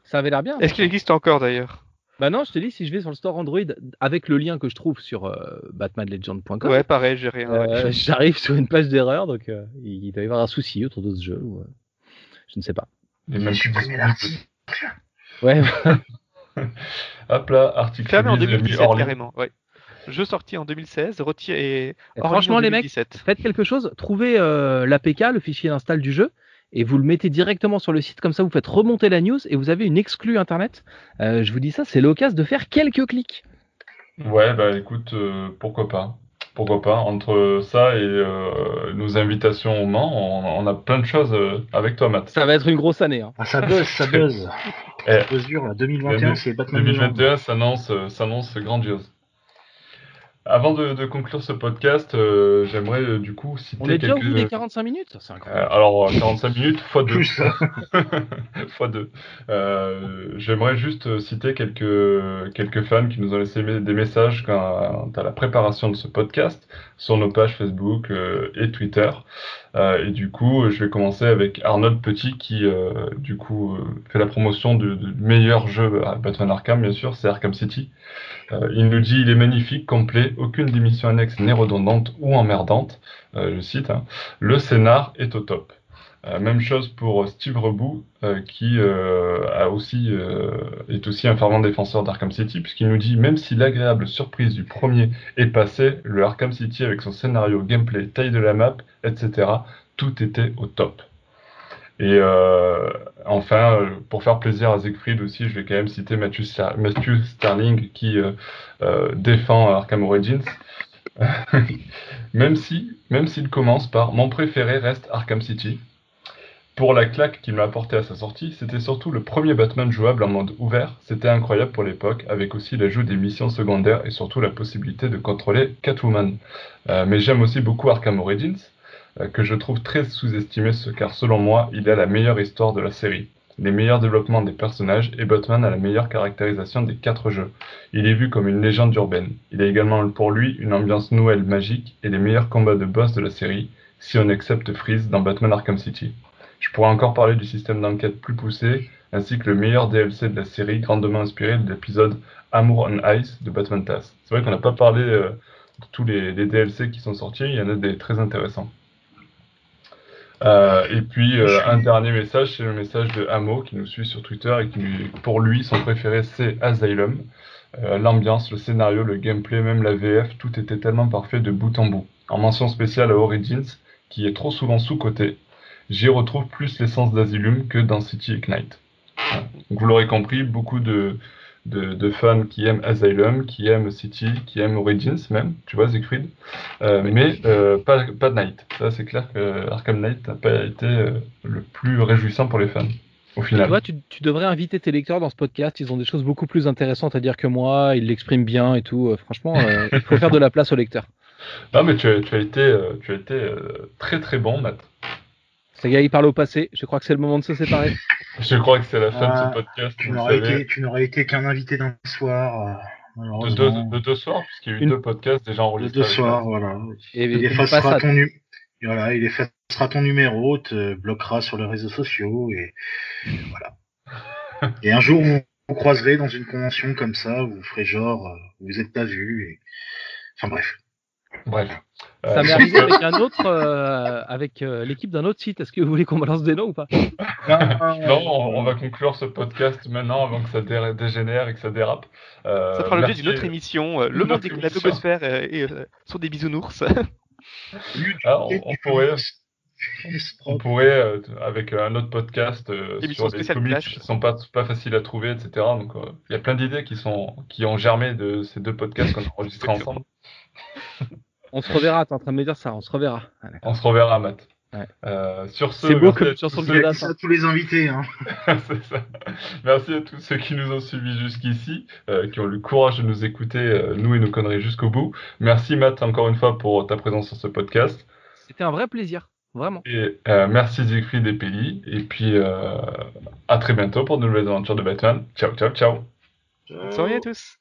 Speaker 2: Ça avait l'air bien.
Speaker 3: Est-ce qu'il existe encore d'ailleurs?
Speaker 2: Bah non, je te dis, si je vais sur le store Android avec le lien que je trouve sur batmanlegend.com.
Speaker 3: Ouais, pareil, j'ai rien.
Speaker 2: J'arrive sur une page d'erreur, donc il doit y avoir un souci autour de ce jeu. je ne sais pas.
Speaker 1: Et même
Speaker 2: Ouais.
Speaker 1: Hop là, article.
Speaker 3: Fermé en 2017 carrément. Ouais. Jeu sorti en 2016, retiré.
Speaker 2: Et franchement, les mecs, faites quelque chose. Trouvez euh, l'APK, le fichier d'install du jeu, et vous le mettez directement sur le site. Comme ça, vous faites remonter la news et vous avez une exclue internet. Euh, je vous dis ça, c'est l'occasion de faire quelques clics.
Speaker 1: Ouais, bah écoute, euh, pourquoi pas pourquoi pas. Entre ça et euh, nos invitations au Mans, on, a plein de choses avec toi, Matt.
Speaker 2: Ça va être une grosse année. Hein.
Speaker 4: Ah, ça buzz, ça buzz.
Speaker 1: Eh,
Speaker 4: 2021, c'est Batman
Speaker 1: 2021 s'annonce, euh, s'annonce grandiose. Avant de, conclure ce podcast, euh, j'aimerais euh, du coup citer
Speaker 2: On est
Speaker 1: déjà
Speaker 2: au bout des 45 minutes C'est incroyable.
Speaker 1: Euh, alors, 45 minutes fois 2. fois 2. j'aimerais juste citer quelques, quelques fans qui nous ont laissé des messages quant à la préparation de ce podcast sur nos pages Facebook et Twitter. Et du coup, je vais commencer avec Arnold Petit qui, du coup, fait la promotion du, meilleur jeu à Batman Arkham, bien sûr, c'est Arkham City. Euh, il nous dit il est magnifique, complet, aucune démission annexe n'est redondante ou emmerdante. Euh, je cite. Hein. Le scénar est au top. Euh, même chose pour Steve Rebout, qui a aussi, est aussi un fervent défenseur d'Arkham City, puisqu'il nous dit même si l'agréable surprise du premier est passée, le Arkham City avec son scénario, gameplay, taille de la map, etc., tout était au top. Et euh, enfin, euh, pour faire plaisir à Siegfried aussi, je vais quand même citer Matthew, Sterling qui euh, euh, défend Arkham Origins. même si, même s'il commence par mon préféré reste Arkham City. Pour la claque qu'il m'a apporté à sa sortie, c'était surtout le premier Batman jouable en mode ouvert. C'était incroyable pour l'époque, avec aussi l'ajout des missions secondaires et surtout la possibilité de contrôler Catwoman. mais j'aime aussi beaucoup Arkham Origins, euh, que je trouve très sous-estimé car selon moi, il a la meilleure histoire de la série, les meilleurs développements des personnages et Batman a la meilleure caractérisation des quatre jeux. Il est vu comme une légende urbaine. Il a également pour lui une ambiance nouvelle magique et les meilleurs combats de boss de la série, si on accepte Freeze dans Batman Arkham City. Je pourrais encore parler du système d'enquête plus poussé, ainsi que le meilleur DLC de la série, grandement inspiré de l'épisode Amour on Ice de Batman TAS. C'est vrai qu'on n'a pas parlé euh, de tous les, les, DLC qui sont sortis, il y en a des très intéressants. Euh, et puis euh, un dernier message, c'est le message de Hamo qui nous suit sur Twitter et qui pour lui son préféré c'est Asylum. L'ambiance, le scénario, le gameplay, même la VF, tout était tellement parfait de bout en bout. En mention spéciale à Origins, qui est trop souvent sous-coté, j'y retrouve plus l'essence d'Asylum que dans City Ignite. vous l'aurez compris, beaucoup de, de, fans qui aiment Asylum, qui aiment City, qui aiment Origins même, tu vois, Siegfried, euh, mais euh, pas, pas Knight. Ça, c'est clair que Arkham Knight n'a pas été euh, le plus réjouissant pour les fans. Au final.
Speaker 2: Tu, vois, tu, devrais inviter tes lecteurs dans ce podcast. Ils ont des choses beaucoup plus intéressantes à dire que moi. Ils l'expriment bien et tout. franchement, il faut faire de la place aux lecteurs.
Speaker 1: Non, mais tu as, tu as été, tu as été très très bon, Matt.
Speaker 2: Ça y est, il parle au passé. Je crois que c'est le moment de se séparer.
Speaker 1: Je crois que c'est la fin de ce ah, podcast.
Speaker 4: Tu n'aurais été, qu'un invité d'un soir.
Speaker 1: Euh, de, deux, de deux soirs, puisqu'il y a eu deux podcasts déjà enregistrés.
Speaker 4: De deux soirs, voilà. Et, il, effacera ton voilà, il effacera ton numéro, te bloquera sur les réseaux sociaux et voilà. et un jour, vous vous croiserez dans une convention comme ça, vous ferez genre, euh, vous êtes pas vu. Et... Enfin bref.
Speaker 1: Bref.
Speaker 2: Ça m'est arrivé avec un autre, avec l'équipe d'un autre site. Est-ce que vous voulez qu'on balance des noms ou pas?
Speaker 1: Non, on, va conclure ce podcast maintenant avant que ça dégénère et que ça dérape.
Speaker 3: ça fera l'objet d'une autre émission, Le monde de la blogosphère et, sur des bisounours.
Speaker 1: Ah, on, pourrait, on pourrait, euh, avec un autre podcast euh, sur des comics qui sont pas, pas faciles à trouver, etc. Donc, euh, il y a plein d'idées qui sont qui ont germé de ces deux podcasts qu'on a enregistrés ensemble.
Speaker 2: On se reverra, t'es en train de me dire ça, on se reverra.
Speaker 1: Ah, on se reverra, Matt. sur ce,
Speaker 2: c'est beau comme chanson de
Speaker 4: Merci à tous les invités. Hein.
Speaker 1: ça. Merci à tous ceux qui nous ont suivis jusqu'ici, qui ont le courage de nous écouter, nous et nos conneries jusqu'au bout. Merci Matt encore une fois pour ta présence sur ce podcast.
Speaker 2: C'était un vrai plaisir. Vraiment.
Speaker 1: Et euh, merci Siegfried et Peli. Et puis euh, à très bientôt pour de nouvelles aventures de Batman. Ciao, ciao, ciao.
Speaker 3: Salut à tous.